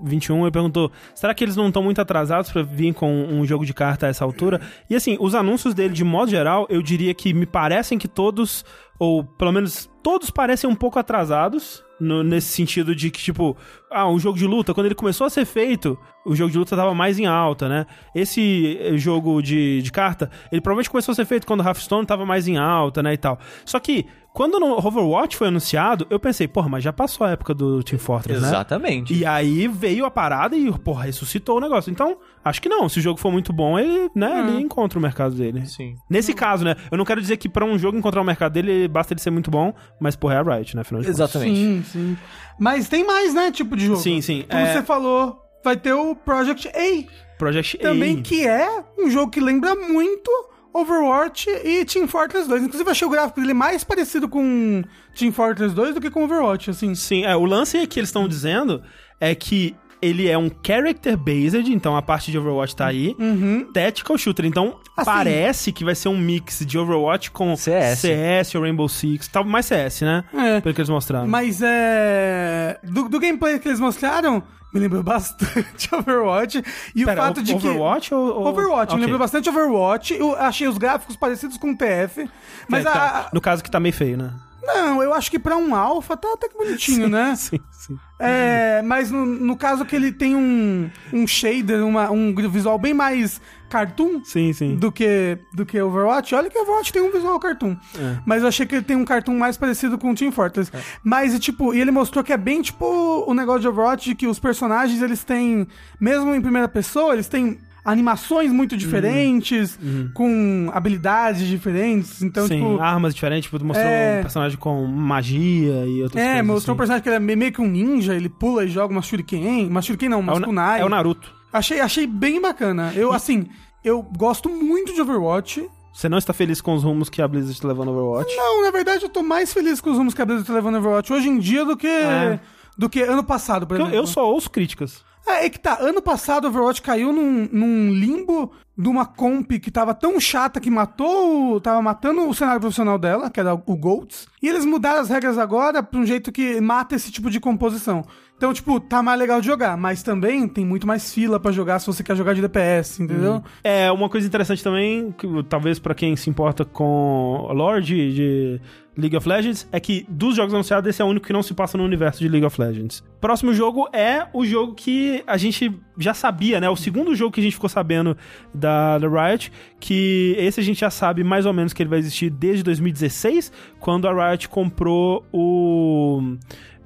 21, ele perguntou, será que eles não estão muito atrasados pra vir com um jogo de carta a essa altura? E assim, os anúncios dele, de modo geral, eu diria que me parecem que todos, ou pelo menos todos parecem um pouco atrasados, no- nesse sentido de que, tipo, ah, um jogo de luta, quando ele começou a ser feito, o jogo de luta tava mais em alta, né? Esse eh, jogo de, de carta, ele provavelmente começou a ser feito quando o Hearthstone tava mais em alta, né, e tal. Só que, quando no Overwatch foi anunciado, eu pensei, porra, mas já passou a época do Team Fortress, né? Exatamente. E aí veio a parada e, porra, ressuscitou o negócio. Então, acho que não. Se o jogo for muito bom, ele, né, ele encontra o mercado dele. Sim. Nesse caso, né? Eu não quero dizer que pra um jogo encontrar o mercado dele, basta ele ser muito bom, mas, porra, é a Riot, né? Afinal de contas. Exatamente. Sim, sim. Mas tem mais, né, tipo de jogo. Sim, sim. Como É- você falou, vai ter o Project A. Project Também A. que é um jogo que lembra muito Overwatch e Team Fortress 2. Inclusive, eu achei o gráfico dele mais parecido com Team Fortress 2 do que com Overwatch, assim. Sim, é, o lance que eles estão dizendo é que ele é um character based, então a parte de Overwatch tá aí. Uhum. Tactical shooter, então Assim. parece que vai ser um mix de Overwatch com CS. CS ou Rainbow Six, tal, mais CS, né? É. Pelo que eles mostraram. Mas é. Do, do gameplay que eles mostraram, me lembrou bastante Overwatch. E Pera, o fato o- de que. Overwatch ou, ou... Overwatch, me Ok. lembrou bastante Overwatch. Eu achei os gráficos parecidos com o TF. Mas É, a. tá. No caso que tá meio feio, né? Não, eu acho que pra um alpha tá até que bonitinho, né? Sim, sim. É, mas no, no caso que ele tem um, um shader, uma, um visual bem mais cartoon Sim, sim. do que, do que Overwatch. Olha que Overwatch tem um visual cartoon. É. Mas eu achei que ele tem um cartoon mais parecido com o Team Fortress. Mas, e, tipo, e ele mostrou que é bem, tipo, o negócio de Overwatch, de que os personagens, eles têm, mesmo em primeira pessoa, eles têm animações muito diferentes, com habilidades diferentes. Então, sim, tipo... armas diferentes, tipo, mostrou É. um personagem com magia e outras É, coisas. mostrou um assim. personagem que ele é meio que um ninja, ele pula e joga uma shuriken. Uma shuriken não, É uma Na- kunai. é o Naruto. Achei, achei bem bacana. Eu, assim, eu gosto muito de Overwatch. Você não está feliz com os rumos que a Blizzard está levando no Overwatch? Não, na verdade eu tô mais feliz com os rumos que a Blizzard tá levando no Overwatch hoje em dia do que, É. do que ano passado, por Porque eu, exemplo. eu só ouço críticas. É, é que tá, ano passado o Overwatch caiu num, num limbo de uma comp que tava tão chata que matou, tava matando o cenário profissional dela, que era o GOATS. E eles mudaram as regras agora pra um jeito que mata esse tipo de composição. Então, tipo, tá mais legal de jogar, mas também tem muito mais fila pra jogar se você quer jogar de DPS, entendeu? É, uma coisa interessante também, que, talvez pra quem se importa com lore de, de League of Legends, é que dos jogos anunciados, esse é o único que não se passa no universo de League of Legends. Próximo jogo é o jogo que a gente já sabia, né? O segundo jogo que a gente ficou sabendo da, da Riot, que esse a gente já sabe mais ou menos que ele vai existir desde 2016, quando a Riot comprou o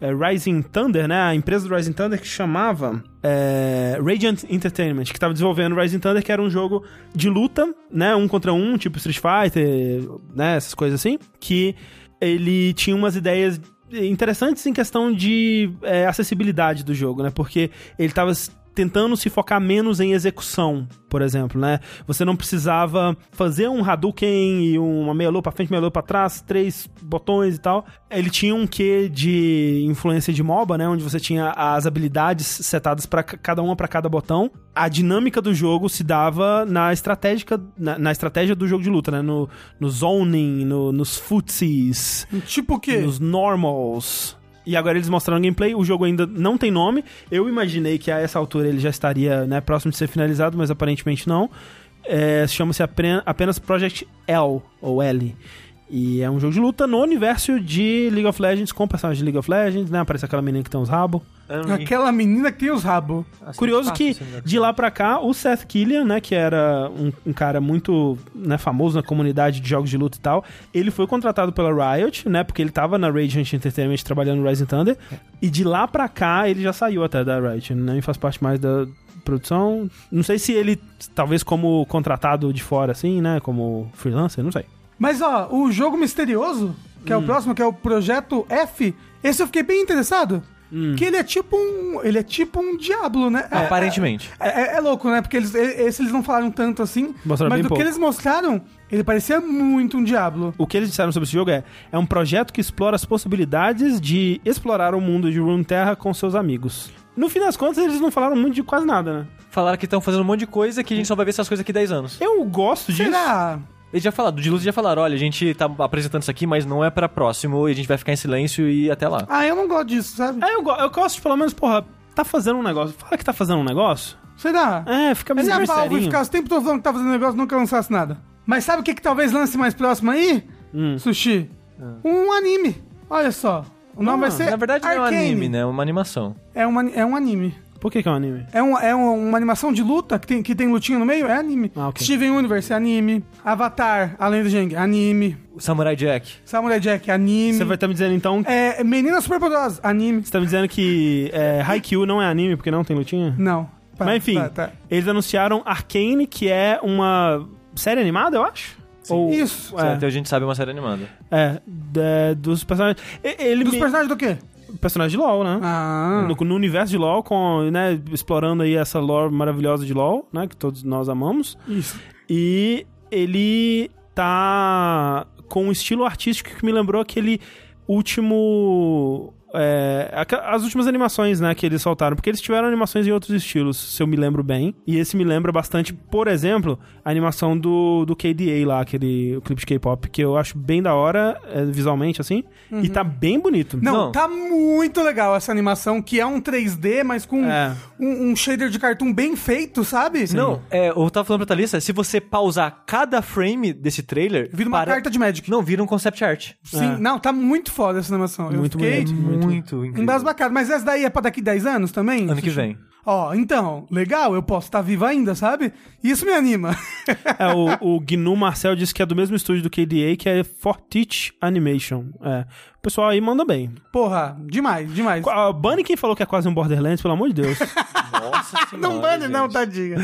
é, Rising Thunder, né? A empresa do Rising Thunder que chamava é, Radiant Entertainment, que estava desenvolvendo Rising Thunder, que era um jogo de luta, né? Um contra um, tipo Street Fighter, né? Essas coisas assim. Que ele tinha umas ideias interessantes em questão de é, acessibilidade do jogo, né? Porque ele estava tentando se focar menos em execução, por exemplo, né? Você não precisava fazer um Hadouken e uma meia lua pra frente, meia lua pra trás, três botões e tal. Ele tinha um quê de influência de MOBA, né? Onde você tinha as habilidades setadas para cada uma para cada botão. A dinâmica do jogo se dava na estratégica, na, na estratégia do jogo de luta, né? No, no zoning, no, nos footsies, Tipo o quê? nos normals. E agora eles mostraram gameplay, o jogo ainda não tem nome. Eu imaginei que a essa altura ele já estaria né, próximo de ser finalizado, mas aparentemente não. É, Chama-se apenas Project L, ou L. E é um jogo de luta no universo de League of Legends, com personagens de League of Legends, né? Aparece aquela menina que tem uns rabos. Aquela menina que tem os rabos. Curioso que né? de lá pra cá, o Seth Killian, né, que era um, um cara muito né, famoso na comunidade de jogos de luta e tal, ele foi contratado pela Riot, né, porque ele tava na Radiant Entertainment trabalhando no Rising Thunder, e de lá pra cá ele já saiu até da Riot, nem faz parte mais da produção. Não sei se ele, talvez como contratado de fora, assim, né, como freelancer, não sei. Mas ó, o jogo misterioso, que é o próximo, que é o Projeto F, esse eu fiquei bem interessado. Que ele é tipo um. Ele é tipo um diabo, né? É- Aparentemente. É, é- é louco, né? Porque eles, esse eles não falaram tanto assim. Mostraram mas bem do pouco. que eles mostraram, ele parecia muito um diabo. O que eles disseram sobre esse jogo é: é um projeto que explora as possibilidades de explorar o mundo de Runeterra com seus amigos. No fim das contas, eles não falaram muito de quase nada, né? Falaram que estão fazendo um monte de coisa que a gente só vai ver essas coisas daqui 10 anos. Eu gosto disso. Será? Eles já falaram, do de luz já falaram, olha, a gente tá apresentando isso aqui, mas não é pra próximo e a gente vai ficar em silêncio e até lá. Ah, eu não gosto disso, sabe? É, eu, go- eu gosto de pelo menos, porra, tá fazendo um negócio. Fala que tá fazendo um negócio. Será? É, fica Mas meio a Valve misterinho. ficar o tempo todo falando que tá fazendo negócio e nunca lançasse nada. Mas sabe o que, que talvez lance mais próximo aí? Hum. Sushi. Um anime. Olha só. O nome Ah, vai ser. Na verdade não é um Arcane. anime, né? É uma animação. É, uma, é um anime. Por que, que é um anime? É, um, é um- uma animação de luta que tem, que tem lutinha no meio? É anime. Ah, ok. Steven Universe, anime. Avatar, Além do Geng, anime. Samurai Jack. Samurai Jack, anime. Você vai estar me dizendo então. É, Meninas Superpoderosas, anime. Você tá me dizendo que é, Haikyuu não é anime porque não tem lutinha? Não. Tá, Mas enfim, tá, tá. eles anunciaram Arcane, que é uma série animada, eu acho. Ou, Isso. É, Até a gente sabe uma série animada. é, de- dos personagens. Ele Dos me- personagens do quê? Personagem de LoL, né? Ah. No, no universo de LoL, com, né, explorando aí essa lore maravilhosa de LoL, né, que todos nós amamos. Isso. E ele tá com um estilo artístico que me lembrou aquele último. É, as últimas animações, né, que eles soltaram, porque eles tiveram animações em outros estilos, se eu me lembro bem. E esse me lembra bastante, por exemplo, a animação do, do KDA lá, aquele o clipe de K-pop, que eu acho bem da hora, é, visualmente, assim, e tá bem bonito. Não, Não. tá muito legal essa animação, que é um 3D, mas com É. um, um shader de cartoon bem feito, sabe? Não, é, eu tava falando pra Thalissa, se você pausar cada frame desse trailer... Vira uma para- carta de Magic. Não, vira um concept art. Sim, É. não, tá muito foda essa animação. Eu Muito fiquei bonito, muito. Muito incrível. embasbacado. Mas essa daí é pra daqui 10 anos também? Ano que vem. Ó, então, legal, eu posso estar vivo ainda, sabe? Isso me anima. É, o, o Gnu Marcel disse que é do mesmo estúdio do KDA, que é Fortich Animation. É. O pessoal aí manda bem. Porra, demais, demais. A Bunny quem falou que é quase um Borderlands, pelo amor de Deus. Nossa Não bane não, tadinha.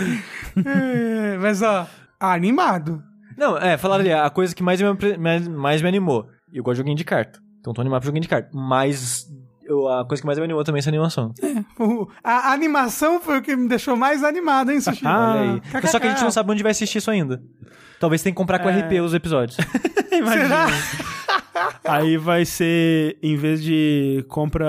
É, mas, ó, animado. Não, é, falaram ali, a coisa que mais me, mais, mais me animou. Eu gosto de joguinho de carta. Então tô animado pro joguinho de carta. Mas eu- a coisa que mais me animou também é essa animação. O- a animação foi o que me deixou mais animado, hein, Sushi? Ah, Olha aí. Só que a gente não sabe onde vai assistir isso ainda. Talvez tenha que comprar com É. RP os episódios. Será? Aí vai ser, em vez de compra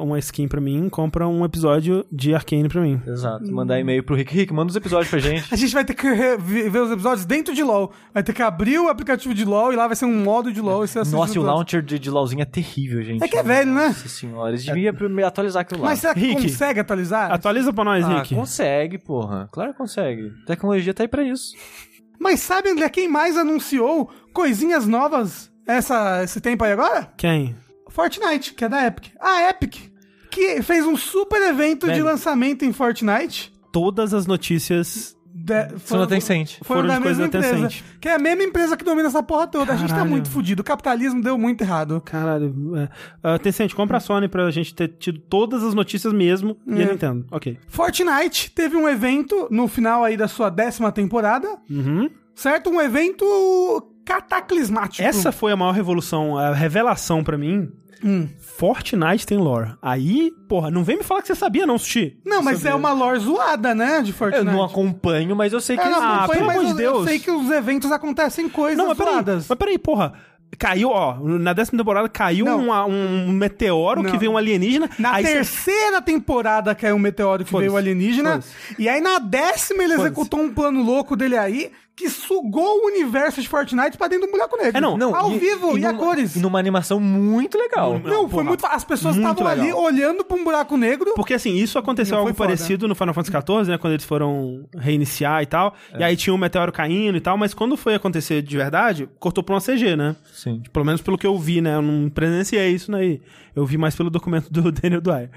uma skin pra mim, compra um episódio de Arcane pra mim. Exato. Mandar e-mail pro Rick. Rick, manda os episódios pra gente. A gente vai ter que ver os episódios dentro de LoL. Vai ter que abrir o aplicativo de LoL e lá vai ser um modo de LoL. E Nossa, os e o launcher de, de LOLzinho é terrível, gente. É que é velho, né? Nossa senhora, eles deviam me atualizar aquilo lá. Mas será que Rick, consegue atualizar? Atualiza pra nós, ah, Rick. consegue, porra. Claro que consegue. tecnologia tá aí pra isso. Mas sabe, André, quem mais anunciou coisinhas novas essa, esse tempo aí agora? Quem? Fortnite, que é da Epic. A Epic, que fez um super evento de Velho. lançamento em Fortnite. Todas as notícias De, da Tencent. Foram Foram da de coisa mesma da empresa. Tencent. Que é a mesma empresa que domina essa porra toda. A gente tá Caralho. muito fudido. O capitalismo deu muito errado. Caralho. É. Uh, Tencent, compra a Sony pra gente ter tido todas as notícias mesmo. E É. a Nintendo. Ok. Fortnite teve um evento no final aí da sua décima temporada, Uhum. certo? Um evento cataclismático. Essa foi a maior revolução, a revelação pra mim. Hum. Fortnite tem lore. Aí, porra, não vem me falar que você sabia, não, Sushi. Não, mas é uma lore zoada, né? De Eu Fortnite. não acompanho, mas eu sei que Eu não Ah, acompanho, pelo mas amor eu, de eu Deus. sei que os eventos acontecem coisas Não, mas peraí, zoadas. mas peraí, porra. Caiu, ó, na décima temporada caiu uma- um meteoro Não. que veio um alienígena. Na aí cê- terceira temporada caiu um meteoro que veio alienígena. Foda-se. E aí na décima ele executou um plano louco dele aí que sugou o universo de Fortnite pra dentro do buraco negro. É, não, Não, Ao e- vivo e, a numa- cores. E numa animação muito legal. Não, Não, foi porra. muito. As pessoas estavam ali olhando pra um buraco negro. Porque assim, isso aconteceu Não, algo foi foda. parecido no Final Fantasy XIV, né? Quando eles foram reiniciar e tal. E aí tinha um meteoro caindo e tal, mas quando foi acontecer de verdade, cortou pra uma CG, né? Sim. Pelo menos pelo que eu vi, né? Eu não presenciei isso aí. Eu vi mais pelo documento do Daniel Dwyer.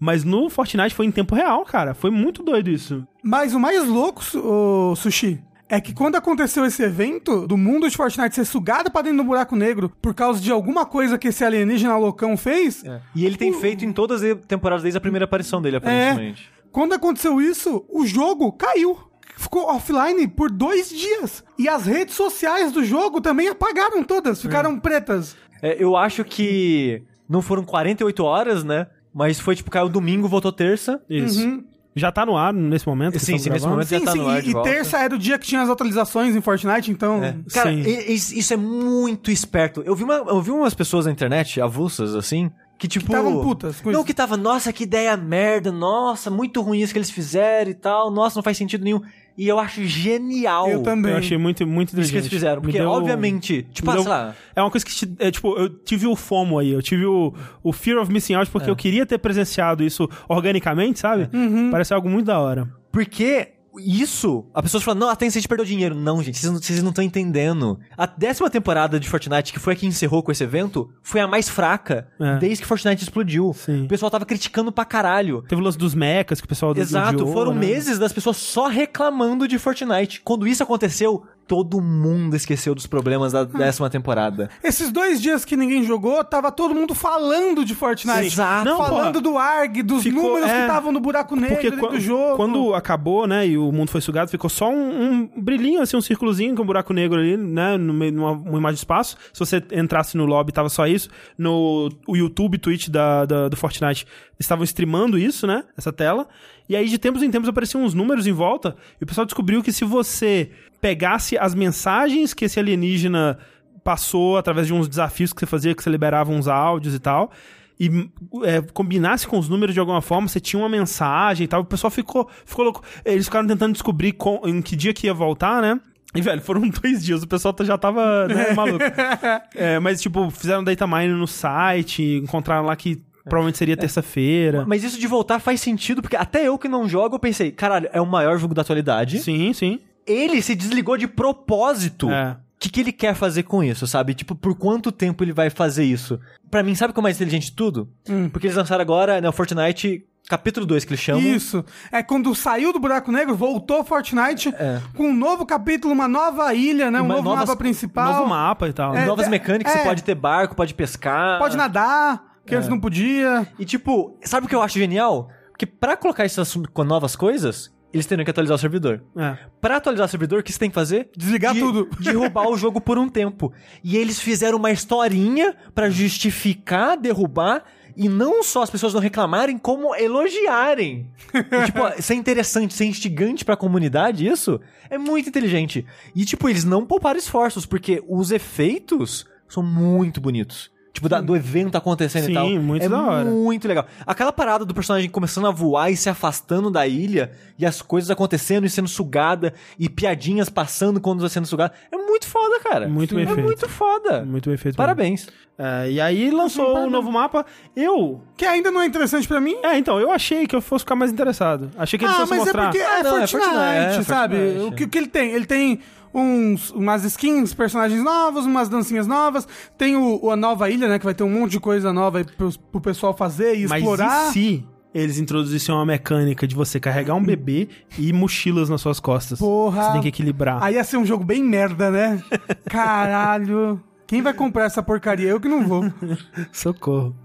Mas no Fortnite foi em tempo real, cara. Foi muito doido isso. Mas o mais louco, ô, Sushi, é que quando aconteceu esse evento do mundo de Fortnite ser sugado pra dentro do buraco negro por causa de alguma coisa que esse alienígena loucão fez, E ele tem feito em todas as temporadas desde a primeira aparição dele, aparentemente. quando aconteceu isso, o jogo caiu. Ficou offline por dois dias. E as redes sociais do jogo também apagaram todas, ficaram pretas. É, eu acho que não foram 48 horas, né? Mas foi tipo, caiu domingo, voltou terça. Isso. Já tá no ar nesse momento? Sim, sim, nesse momento já Sim, tá sim, no ar e, de e volta. terça era o dia que tinha as atualizações em Fortnite, então. É. Cara, Sim. isso é muito esperto. Eu vi, uma, eu vi umas pessoas na internet, avulsas, assim, que tipo... tavam putas com Não, isso. que tava, nossa, que ideia merda, nossa, muito ruim isso que eles fizeram e tal, nossa, não faz sentido nenhum. E eu acho genial Eu também. Eu achei muito, muito isso que inteligente. eles fizeram. Porque, deu- obviamente, tipo, ah, deu- sei lá... É uma coisa que, te- é, tipo, eu tive o FOMO aí, eu tive o, o Fear of Missing Out, É. porque eu queria ter presenciado isso organicamente, sabe? Uhum. Parece algo muito da hora. Porque isso, a pessoa fala, não, a Tencent perdeu dinheiro. Não, gente, vocês não- vocês não estão entendendo. A décima temporada de Fortnite, que foi a que encerrou com esse evento, foi a mais fraca É. desde que Fortnite explodiu. Sim. O pessoal tava criticando pra caralho. Teve o lance dos mechas que o pessoal Exato, odiou, foram né? meses das pessoas só reclamando de Fortnite. Quando isso aconteceu, todo mundo esqueceu dos problemas da décima temporada. Esses dois dias que ninguém jogou, tava todo mundo falando de Fortnite. Exato. Não, falando do ARG, dos Ficou- números que é. estavam no buraco negro Porque do jogo. quando acabou, né, e o mundo foi sugado, ficou só um, um brilhinho, assim, um círculozinho com um buraco negro ali, né, no meio de uma, uma imagem de espaço. Se você entrasse no lobby, tava só isso. No o YouTube, Twitch da, da- do Fortnite, estavam streamando isso, né, essa tela. E aí, de tempos em tempos, apareciam uns números em volta, e o pessoal descobriu que se você pegasse as mensagens que esse alienígena passou através de uns desafios que você fazia, que você liberava uns áudios e tal, e é, combinasse com os números de alguma forma, você tinha uma mensagem e tal, o pessoal ficou, ficou louco. Eles ficaram tentando descobrir com- em que dia que ia voltar, né? E, velho, foram dois dias, o pessoal já tava né, maluco. É, mas, tipo, fizeram data mining no site, encontraram lá que provavelmente seria terça-feira. Mas isso de voltar faz sentido, porque até eu que não jogo, eu pensei, caralho, é o maior jogo da atualidade. Sim, sim. Ele se desligou de propósito. É. O que, que ele quer fazer com isso, sabe? Tipo, por quanto tempo ele vai fazer isso? Pra mim, sabe o que é mais inteligente de tudo? Hum. Porque eles lançaram agora, né, o Fortnite capítulo 2, que eles chamam. Isso. É quando saiu do buraco negro, voltou Fortnite É. com um novo capítulo, uma nova ilha, né? Um Uma- novo novas- mapa principal. Novo mapa e tal. É, Novas é, mecânicas, é. você pode ter barco, pode pescar. Pode nadar, que É. antes não podia. E tipo, sabe o que eu acho genial? Porque pra colocar isso assunto com novas coisas, eles teriam que atualizar o servidor. É. Pra atualizar o servidor, o que você tem que fazer? Desligar De- tudo. Derrubar o jogo por um tempo. E eles fizeram uma historinha pra justificar derrubar. E não só as pessoas não reclamarem, como elogiarem. E, tipo, ser interessante, ser instigante pra comunidade, isso é muito inteligente. E, tipo, eles não pouparam esforços, porque os efeitos são muito bonitos. Tipo, da- do evento acontecendo Sim, e tal. muito é da hora. muito legal. Aquela parada do personagem começando a voar e se afastando da ilha, e as coisas acontecendo e sendo sugada, e piadinhas passando quando vai sendo sugada. É muito foda, cara. Muito bem é feito. muito foda. Muito bem feito. Parabéns. É, e aí lançou o novo mapa. Eu. Que ainda não é interessante pra mim. É, então, eu achei que eu fosse ficar mais interessado. Achei que ele ah, fosse mas mostrar. é porque Ah, é, não, é Fortnite, Fortnite, é, sabe? Fortnite. O que, o que ele tem? Ele tem uns, umas skins, personagens novos, umas dancinhas novas. Tem o, a nova ilha, né? Que vai ter um monte de coisa nova aí pro, pro pessoal fazer e Mas explorar. e se eles introduzissem uma mecânica de você carregar um bebê e mochilas nas suas costas? Porra. Você tem que equilibrar. Aí ia ser um jogo bem merda, né? Caralho. Quem vai comprar essa porcaria? Eu que não vou. Socorro.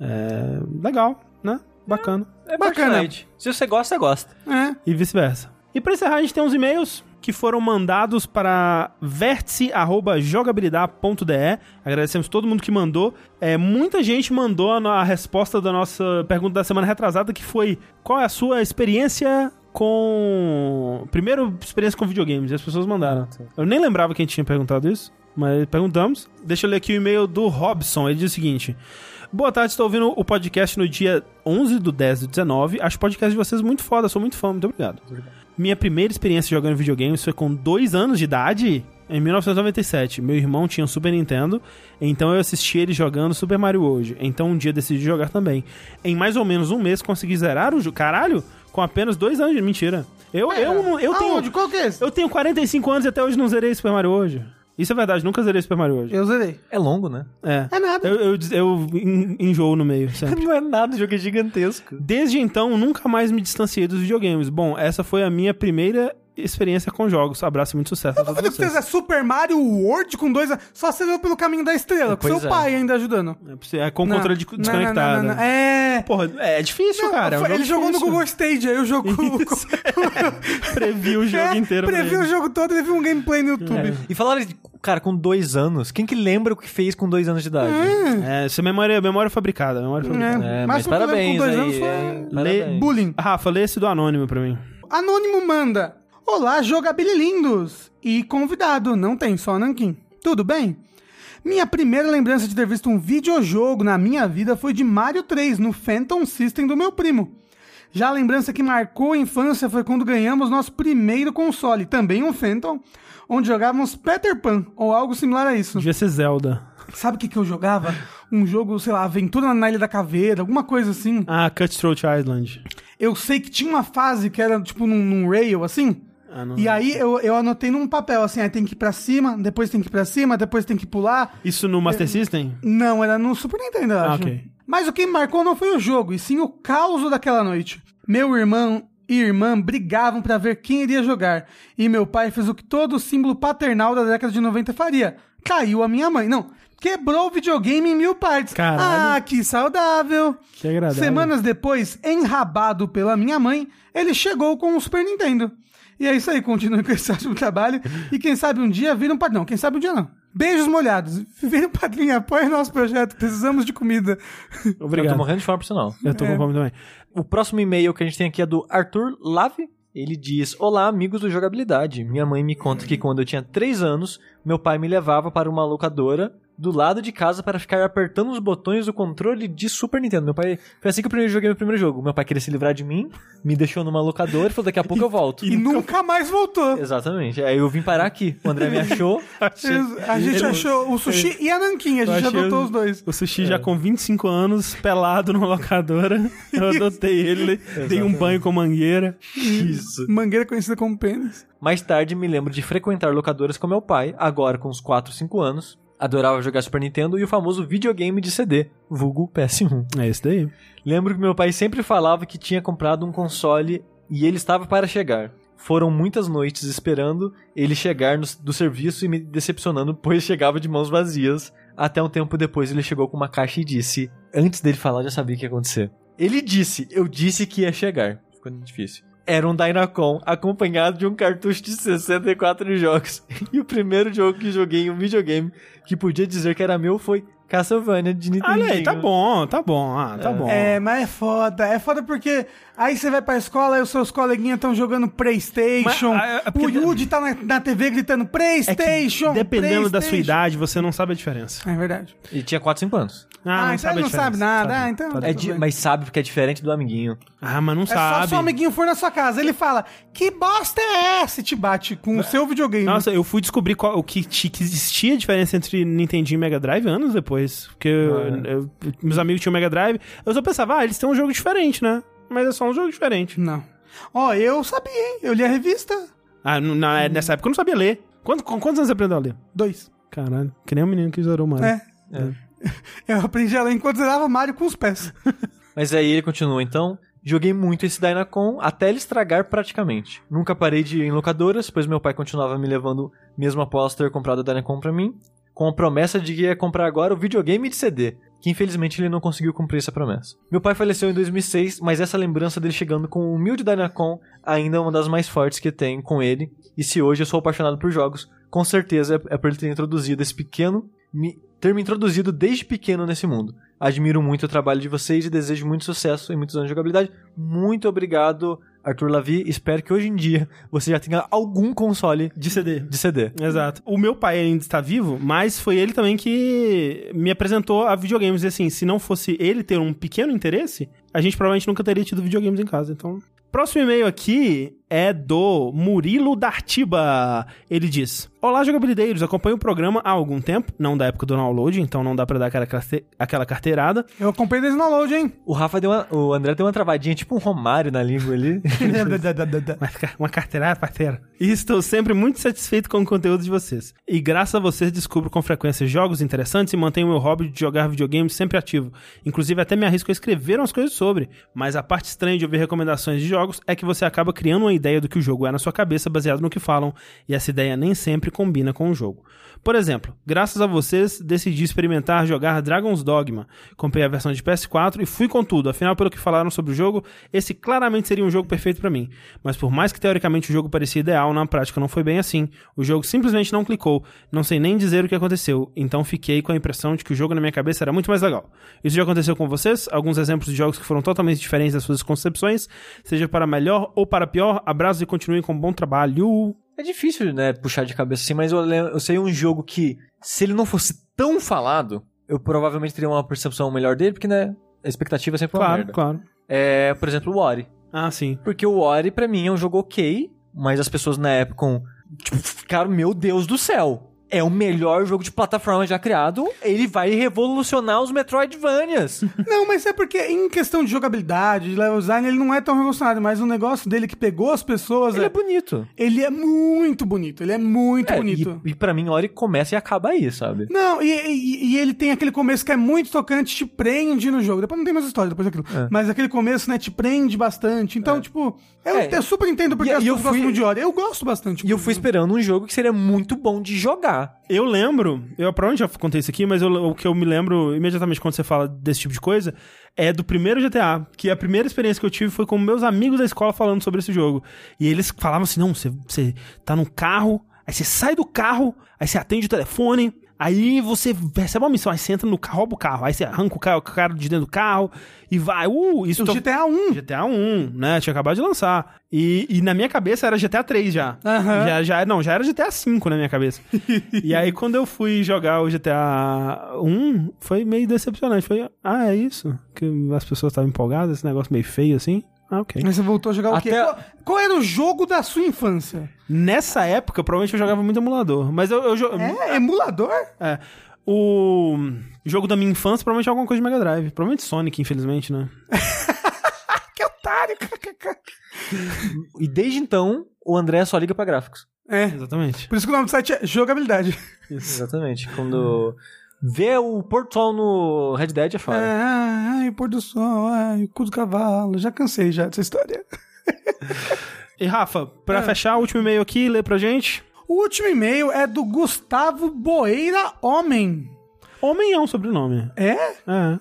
É, legal, né? Bacana. É Bacana. Fortnite. Se você gosta, você gosta. É. E vice-versa. E pra encerrar, a gente tem uns e-mails que foram mandados para vértice.jogabilidade.de. Agradecemos todo mundo que mandou. É, muita gente mandou a, resposta da nossa pergunta da semana retrasada, que foi qual é a sua experiência com... Primeiro, experiência com videogames. E as pessoas mandaram. Eu nem lembrava quem tinha perguntado isso, mas perguntamos. Deixa eu ler aqui o e-mail do Robson. Ele diz o seguinte... Boa tarde, estou ouvindo o podcast no dia 11 do 10 do 19. Acho o podcast de vocês muito foda, sou muito fã, muito obrigado. Minha primeira experiência jogando videogames foi com dois anos de idade, em 1997. Meu irmão tinha um Super Nintendo, então eu assisti ele jogando Super Mario World. Então um dia decidi jogar também. Em mais ou menos um mês consegui zerar o jogo. Caralho! Com apenas dois anos de mentira. Eu, eu, não- eu, tenho? Qual que é esse? eu tenho 45 anos e até hoje não zerei Super Mario World. Isso é verdade, nunca zerei Super Mario World. Eu zerei. É longo, né? É. É nada. Eu, eu, eu en- enjoo no meio, sempre. Não é nada, o jogo é gigantesco. Desde então, nunca mais me distanciei dos videogames. Bom, essa foi a minha primeira experiência com jogos. Abraço e muito sucesso Eu fazer pra vocês. é Super Mario World com dois... Só você deu pelo caminho da estrela, com Pois seu é. pai ainda ajudando. É com o controle de- desconectado. não, não, não. É... Porra, é difícil, Não, cara. é um ele jogou no difícil. Google Stage, aí o jogo... Previu o jogo É, inteiro. Previu o jogo todo, ele viu um gameplay no YouTube. E falaram, de- cara, com dois anos. Quem que lembra o que fez com dois anos de idade? É, isso é memória, memória fabricada. Memória fabricada. É, É, mas mas o problema parabéns com dois aí, anos foi é, Lê- bullying. Rafa, lê esse do Anônimo pra mim. Anônimo manda. Olá, jogabililindos. E convidado, não tem só Nankin. Tudo bem? Minha primeira lembrança de ter visto um videojogo na minha vida foi de Mario 3, no Phantom System do meu primo. Já a lembrança que marcou a infância foi quando ganhamos nosso primeiro console, também um Phantom, onde jogávamos Peter Pan, ou algo similar a isso. Devia ser Zelda. Sabe o que, que eu jogava? Um jogo, sei lá, Aventura na Ilha da Caveira, alguma coisa assim. Ah, Cutthroat Island. Eu sei que tinha uma fase que era tipo num, num rail assim. Ah, E aí eu, eu anotei num papel assim, aí tem que ir pra cima, depois tem que ir pra cima, depois tem que pular. Isso no Master System? Não, era no Super Nintendo, eu Ah, acho. ok. Mas o que me marcou não foi o jogo, e sim o caos daquela noite. Meu irmão e irmã brigavam pra ver quem iria jogar, e meu pai fez o que todo símbolo paternal da década de 90 faria. Caiu a minha mãe. Não, quebrou o videogame em mil partes. Caralho. Ah, que saudável. Que agradável. Semanas depois, enrabado pela minha mãe, ele chegou com o Super Nintendo. E é isso aí, continue com esse ótimo trabalho. E quem sabe um dia vira um padrão. Quem sabe um dia não. Beijos molhados. Vem o padrinho, apoia nosso projeto. Precisamos de comida. Eu tô Obrigado. morrendo de fome, por sinal. Eu tô com fome também. O próximo e-mail que a gente tem aqui é do Arthur Lave. Ele diz: Olá, amigos do Jogabilidade. Minha mãe me conta que quando eu tinha 3 anos, meu pai me levava para uma locadora do lado de casa para ficar apertando os botões do controle de Super Nintendo. Meu pai. Foi assim que eu primeiro joguei meu primeiro jogo. Meu pai queria se livrar de mim, me deixou numa locadora e falou: daqui a pouco eu volto. E nunca mais voltou. Exatamente. Aí eu vim parar aqui. O André me achou. A gente achou o sushi e a nanquinha. A gente adotou o- os dois. O Sushi já com 25 anos, pelado numa locadora. Eu adotei ele, dei um banho com mangueira. Isso. Mangueira conhecida como pênis. Mais tarde me lembro de frequentar locadoras com meu pai, agora com uns 4, 5 anos. Adorava jogar Super Nintendo e o famoso videogame de CD, vulgo PS1. É isso daí. Lembro que meu pai sempre falava que tinha comprado um console e ele estava para chegar. Foram muitas noites esperando ele chegar no- do serviço e me decepcionando, pois chegava de mãos vazias. Até um tempo depois ele chegou com uma caixa e disse: Antes dele falar, eu já sabia o que ia acontecer. Ele disse: Eu disse que ia chegar. Ficou difícil. Era um Dynacon acompanhado de um cartucho de 64 jogos. E o primeiro jogo que joguei em um videogame que podia dizer que era meu foi Castlevania de Nintendo. Olha aí, tá bom, tá bom. Ah, tá bom. É, mas é foda. É foda porque aí você vai pra escola e os seus coleguinhas estão jogando Playstation. Mas, ah, é o porque- Yudi tá na, na TV gritando É Playstation. dependendo da sua PlayStation. idade, você não sabe a diferença. É verdade. E tinha 4, 5 anos. Ah, então ele a não sabe nada. Sabe. Ah, então- Sabe. É bem. mas sabe porque é diferente do amiguinho. Ah, mas não É só sabe. se o amiguinho for na sua casa. Ele fala, que bosta é essa? E te bate com o seu videogame. Nossa, eu fui descobrir qual, o que, que existia a diferença entre Nintendinho e Mega Drive anos depois. Porque eu- eu- meus amigos tinham Mega Drive. Eu só pensava, ah, eles têm um jogo diferente, né? Mas é só um jogo diferente. Não. Ó, eu sabia, hein? Eu li a revista. Ah, n- na- nessa época eu não sabia ler. Quanto, com quantos anos você aprendeu a ler? Dois. Caralho, que nem um menino que zerou Mario. É. Eu aprendi a ler enquanto zerava Mario com os pés. Mas aí ele continua, então. Joguei muito esse Dynacon até ele estragar praticamente. Nunca parei de ir em locadoras, pois meu pai continuava me levando mesmo após ter comprado o Dynacon pra mim, com a promessa de que ia comprar agora o videogame de CD, que infelizmente ele não conseguiu cumprir essa promessa. Meu pai faleceu em 2006, mas essa lembrança dele chegando com o humilde Dynacon ainda é uma das mais fortes que tenho com ele, e se hoje eu sou apaixonado por jogos, com certeza é por ele ter introduzido esse pequeno, me- ter me introduzido desde pequeno nesse mundo. Admiro muito o trabalho de vocês e desejo muito sucesso em muitos anos de jogabilidade. Muito obrigado, Arthur Lavi. Espero que hoje em dia você já tenha algum console De CD. de CD. Exato. O meu pai ainda está vivo, mas foi ele também que me apresentou a videogames. E assim, se não fosse ele ter um pequeno interesse, a gente provavelmente nunca teria tido videogames em casa. Então. Próximo e-mail aqui é do Murilo Dartiba. Ele diz: Olá, jogabilideiros. Acompanho o programa há algum tempo, não da época do download, então não dá pra dar aquela, carte- aquela carteirada. Eu acompanhei desde o download, hein? O Rafa deu uma, o André deu uma travadinha, tipo um Romário na língua ali. Uma, uma carteirada, parceira. E estou sempre muito satisfeito com o conteúdo de vocês. E graças a vocês descubro com frequência jogos interessantes e mantenho meu hobby de jogar videogames sempre ativo. Inclusive até me arrisco a escrever umas coisas sobre. Mas a parte estranha de ouvir recomendações de jogos é que você acaba criando uma ideia do que o jogo é na sua cabeça baseado no que falam. E essa ideia nem sempre combina com o jogo. Por exemplo, graças a vocês, decidi experimentar jogar Dragon's Dogma. Comprei a versão de PS4 e fui com tudo. Afinal, pelo que falaram sobre o jogo, esse claramente seria um jogo perfeito pra mim. Mas por mais que teoricamente o jogo parecia ideal, na prática não foi bem assim. O jogo simplesmente não clicou. Não sei nem dizer o que aconteceu. Então fiquei com a impressão de que o jogo na minha cabeça era muito mais legal. Isso já aconteceu com vocês? Alguns exemplos de jogos que foram totalmente diferentes das suas concepções, seja para melhor ou para pior. Abraços e continuem com um bom trabalho. É difícil, né, puxar de cabeça assim, mas eu, eu sei um jogo que, se ele não fosse tão falado, eu provavelmente teria uma percepção melhor dele, porque, né, a expectativa é sempre uma Claro, merda. claro. É, por exemplo, o Ori. Ah, sim. Porque o Ori, pra mim, é um jogo ok, mas as pessoas na época tipo, ficaram, meu Deus do céu. É o melhor jogo de plataforma já criado. Ele vai revolucionar os Metroidvanias. Não, mas é porque em questão de jogabilidade, de level design, ele não é tão revolucionário, mas o negócio dele que pegou as pessoas Ele é é... bonito. Ele é muito bonito, ele é muito É, bonito. E, e pra mim, Ori começa e acaba aí, sabe? Não, e, e- e ele tem aquele começo que é muito tocante, te prende no jogo. Depois não tem mais história depois daquilo. É. Mas aquele começo, né, te prende bastante. Então, tipo, eu, É. eu super entendo porque E- as eu pessoas fui- gostam de Ori. Eu gosto bastante. E eu fui esperando um jogo que seria muito bom de jogar. Eu lembro, eu provavelmente já contei isso aqui, mas eu- o que eu me lembro imediatamente quando você fala desse tipo de coisa é do primeiro GTA, que a primeira experiência que eu tive foi com meus amigos da escola falando sobre esse jogo. E eles falavam assim: não, você, você tá num carro, Aí você sai do carro, aí você atende o telefone, aí você recebe uma missão, aí você entra no carro, rouba o carro, aí você arranca o cara, o cara de dentro do carro e vai. Uh, isso O tô- GTA 1. GTA 1, né? Tinha acabado de lançar. E, e na minha cabeça era GTA 3 já. Aham. já, já. Não, já era GTA 5 na minha cabeça. e aí quando eu fui jogar o GTA 1, foi meio decepcionante. Foi, ah, é isso? Que as pessoas estavam empolgadas, esse negócio meio feio assim. Ah, ok. Aí você voltou a jogar o quê? Até- Qual, qual era o jogo da sua infância? Nessa época, provavelmente eu jogava muito emulador. Mas eu. eu jo- É, emulador? é. O jogo da minha infância provavelmente é alguma coisa de Mega Drive. Provavelmente Sonic, infelizmente, né? Que otário. E desde então, o André só liga pra gráficos. É. Exatamente. Por isso que o nome do site é jogabilidade. Exatamente. Quando vê o pôr do sol no Red Dead é É, fora. ai, o pôr do sol, ai, o cu do cavalo. Já cansei já dessa história. E Rafa, pra É. fechar, o último e-mail aqui, lê pra gente. O último e-mail é do Gustavo Boeira Homem. Homem é um sobrenome. É? É.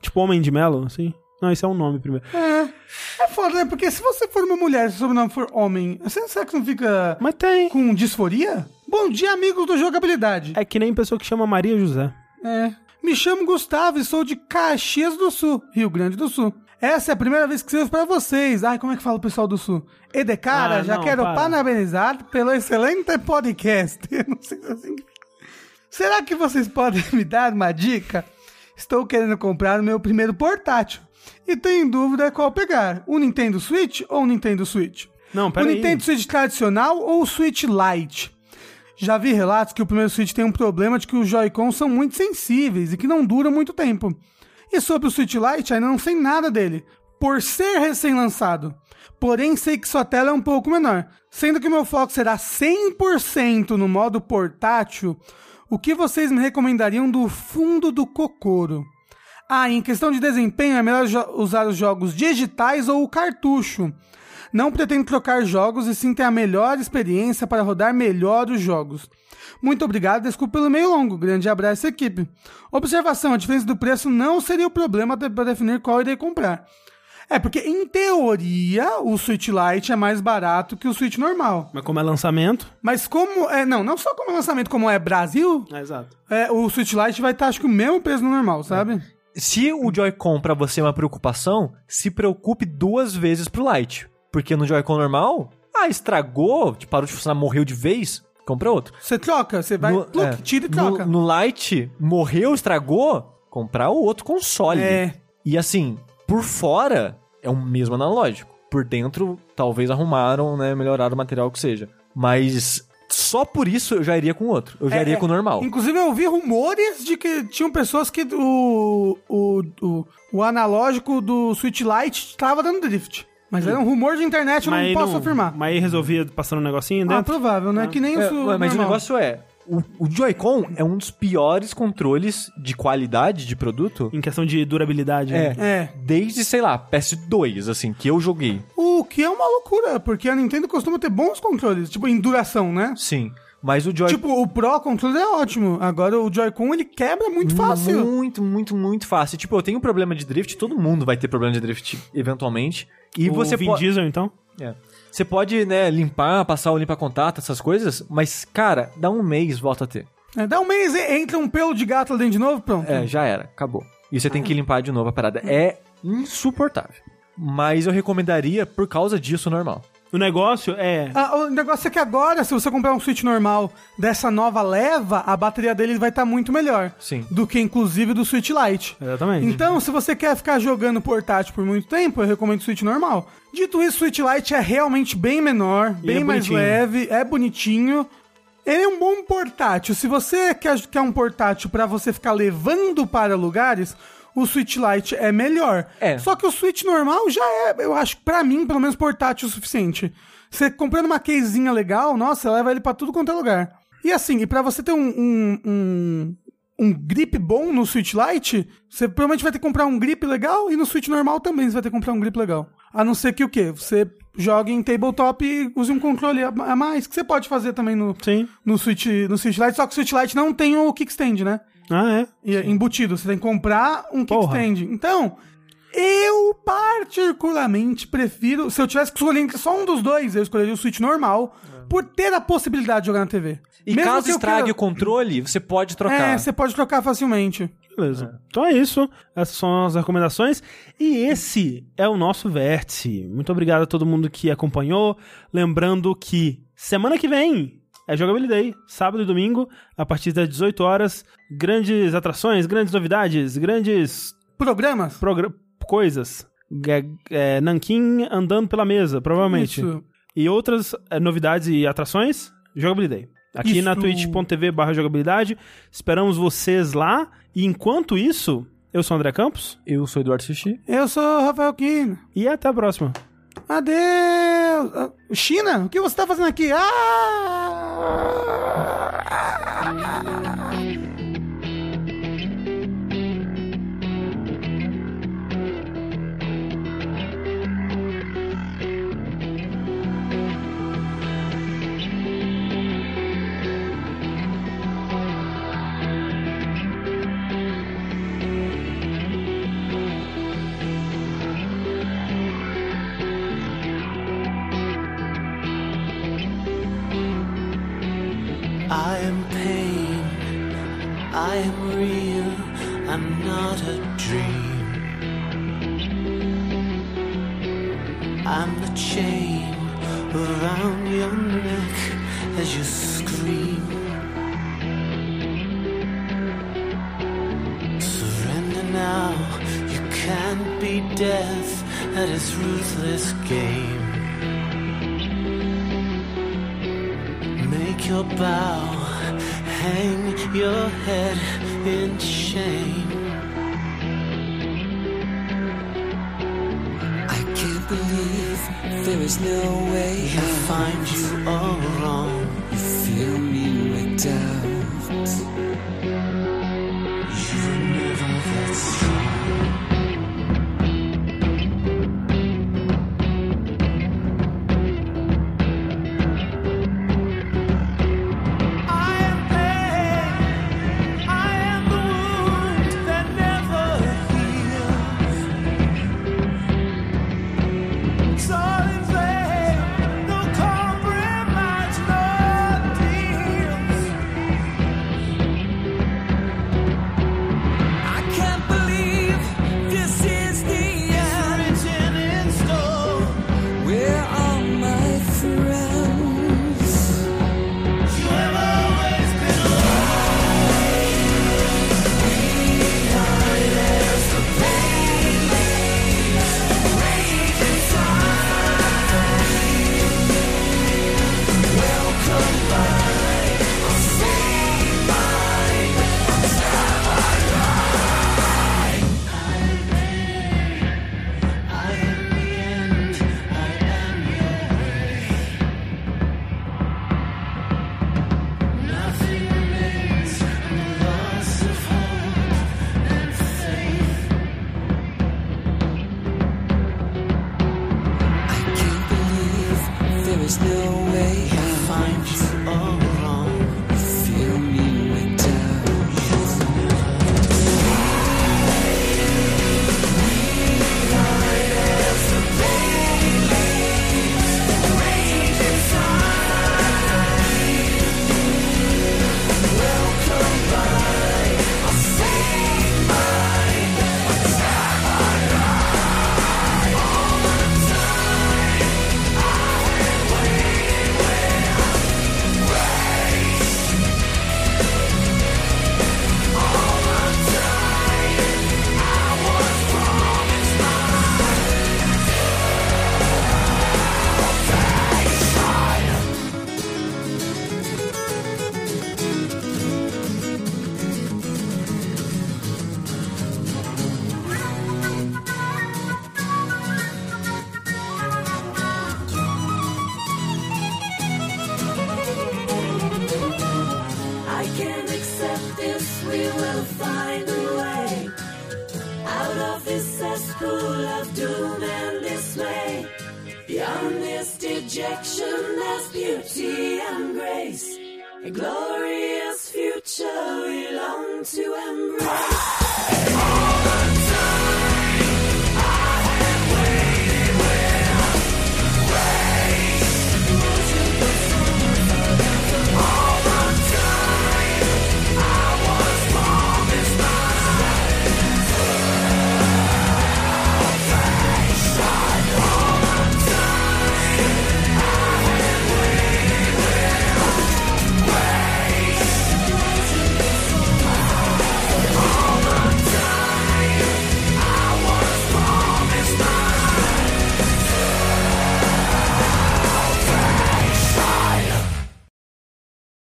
Tipo Homem de Melo, assim. Não, esse é um nome primeiro. É. É foda, né? Porque se você for uma mulher e seu sobrenome for homem, você será que não fica Mas tem. com disforia? Bom dia, amigos do Jogabilidade. É que nem pessoa que chama Maria José. É. Me chamo Gustavo e sou de Caxias do Sul, Rio Grande do Sul. Essa é a primeira vez que escrevo pra vocês. Ai, como é que fala o pessoal do Sul? E de cara, Ah, já não, quero para. parabenizar pelo excelente podcast. Eu não sei se é assim. Será que vocês podem me dar uma dica? Estou querendo comprar o meu primeiro portátil. E tenho dúvida qual pegar. O Nintendo Switch ou o Nintendo Switch? Não, O peraí. Nintendo Switch tradicional ou o Switch Lite? Já vi relatos que o primeiro Switch tem um problema de que os Joy-Con são muito sensíveis e que não duram muito tempo. E sobre o Switch Lite, ainda não sei nada dele, por ser recém-lançado. Porém, sei que sua tela é um pouco menor. Sendo que o meu foco será 100% no modo portátil, o que vocês me recomendariam do fundo do Kokoro? Ah, em questão de desempenho, é melhor usar os jogos digitais ou o cartucho. Não pretendo trocar jogos e sim ter a melhor experiência para rodar melhor os jogos. Muito obrigado, desculpe pelo meio longo. Grande abraço, equipe. Observação: a diferença do preço não seria o problema para definir qual irei comprar. É, porque em teoria o Switch Lite é mais barato que o Switch normal. Mas como é lançamento. Mas como. É, não, não só como lançamento, como é Brasil, É, exato. é, o Switch Lite vai estar, acho que, o mesmo preço no normal, sabe? Se o Joy-Con pra você é uma preocupação, se preocupe duas vezes pro Lite. Porque no Joy-Con normal, ah, estragou, tipo, parou de funcionar, morreu de vez, compra outro. Você troca, você vai, No- pluc, é, tira e no- troca. No, Lite, morreu, estragou, comprar o outro console. É. E assim, por fora, é o mesmo analógico. Por dentro, talvez arrumaram, né, melhoraram o material que seja. Mas só por isso eu já iria com o outro. Eu já É, iria é. com o normal. Inclusive, eu ouvi rumores de que tinham pessoas que o, o, o, o analógico do Switch Lite estava dando drift. Mas era um rumor de internet, eu não posso afirmar. Mas aí resolvia passando um negocinho Ah, dentro. provável, né? Que nem o É, su- mas o normal. negócio é, o, o Joy-Con é um dos piores controles de qualidade de produto Em questão de durabilidade. É. né? É. desde, sei lá, PS2, assim, que eu joguei. O que é uma loucura, porque a Nintendo costuma ter bons controles, tipo, em duração, né? Sim. Mas o Joy Tipo, o Pro controller é ótimo. Agora o Joy-Con ele quebra muito fácil. Muito, muito, muito fácil. Tipo, eu tenho um problema de drift, todo mundo vai ter problema de drift eventualmente. E o você Vin pode. Diesel, então? É. Você pode, né, limpar, passar o limpa-contato, essas coisas, mas, cara, dá um mês, volta a ter. É, dá um mês, entra um pelo de gato lá dentro de novo, pronto. É, já era, acabou. E você tem que limpar de novo a parada. É insuportável. Mas eu recomendaria por causa disso normal. O negócio é. Ah, o negócio é que agora, se você comprar um Switch normal dessa nova leva, a bateria dele vai estar muito melhor. Sim. Do que, inclusive, do Switch Lite. Exatamente. Então, se você quer ficar jogando portátil por muito tempo, eu recomendo o Switch normal. Dito isso, o Switch Lite é realmente bem menor, E bem é mais leve, é bonitinho. Ele é um bom portátil. Se você quer, quer um portátil pra você ficar levando para lugares, o Switch Lite é melhor. É. Só que o Switch normal já é, eu acho, pra mim, pelo menos portátil o suficiente. Você comprando uma casezinha legal, nossa, leva ele pra tudo quanto é lugar. E assim, e pra você ter um, um, um, um grip bom no Switch Lite, você provavelmente vai ter que comprar um grip legal e no Switch normal também você vai ter que comprar um grip legal. A não ser que o quê? Você jogue em tabletop e use um controle a a mais, que você pode fazer também no, Sim. no, Switch, no Switch Lite, só que o Switch Lite não tem o kickstand, né? Ah, é. E- Embutido, você tem que comprar um kickstand. Então, Eu, particularmente, prefiro. Se eu tivesse que escolher só um dos dois, eu escolheria o Switch normal, por ter a possibilidade de jogar na TV. E Mesmo caso estrague queira- o controle, você pode trocar. É, você pode trocar facilmente. Beleza. Então é isso. Essas são as recomendações. E esse é o nosso vértice. Muito obrigado a todo mundo que acompanhou. Lembrando que semana que vem é Jogabilidade, sábado e domingo, a partir das 18 horas. Grandes atrações, grandes novidades, grandes Programas? progra- coisas. É, é, Nankin andando pela mesa, provavelmente. Isso. E outras é, novidades e atrações, Jogabilidade. Aqui Isso. na twitch.tv barra jogabilidade. Esperamos vocês lá. E enquanto isso, eu sou o André Campos. Eu sou Eduardo Sushi. Eu sou o Rafael Kino. E até a próxima. Adeus! Ah, China, o que você tá fazendo aqui? Ah! I am real, I'm not a dream. I'm the chain around your neck as you scream. Surrender now, you can't beat death at his ruthless game. Make your bow, hang your head in shame. I can't believe there is no way You find you all wrong. you fill me with doubt.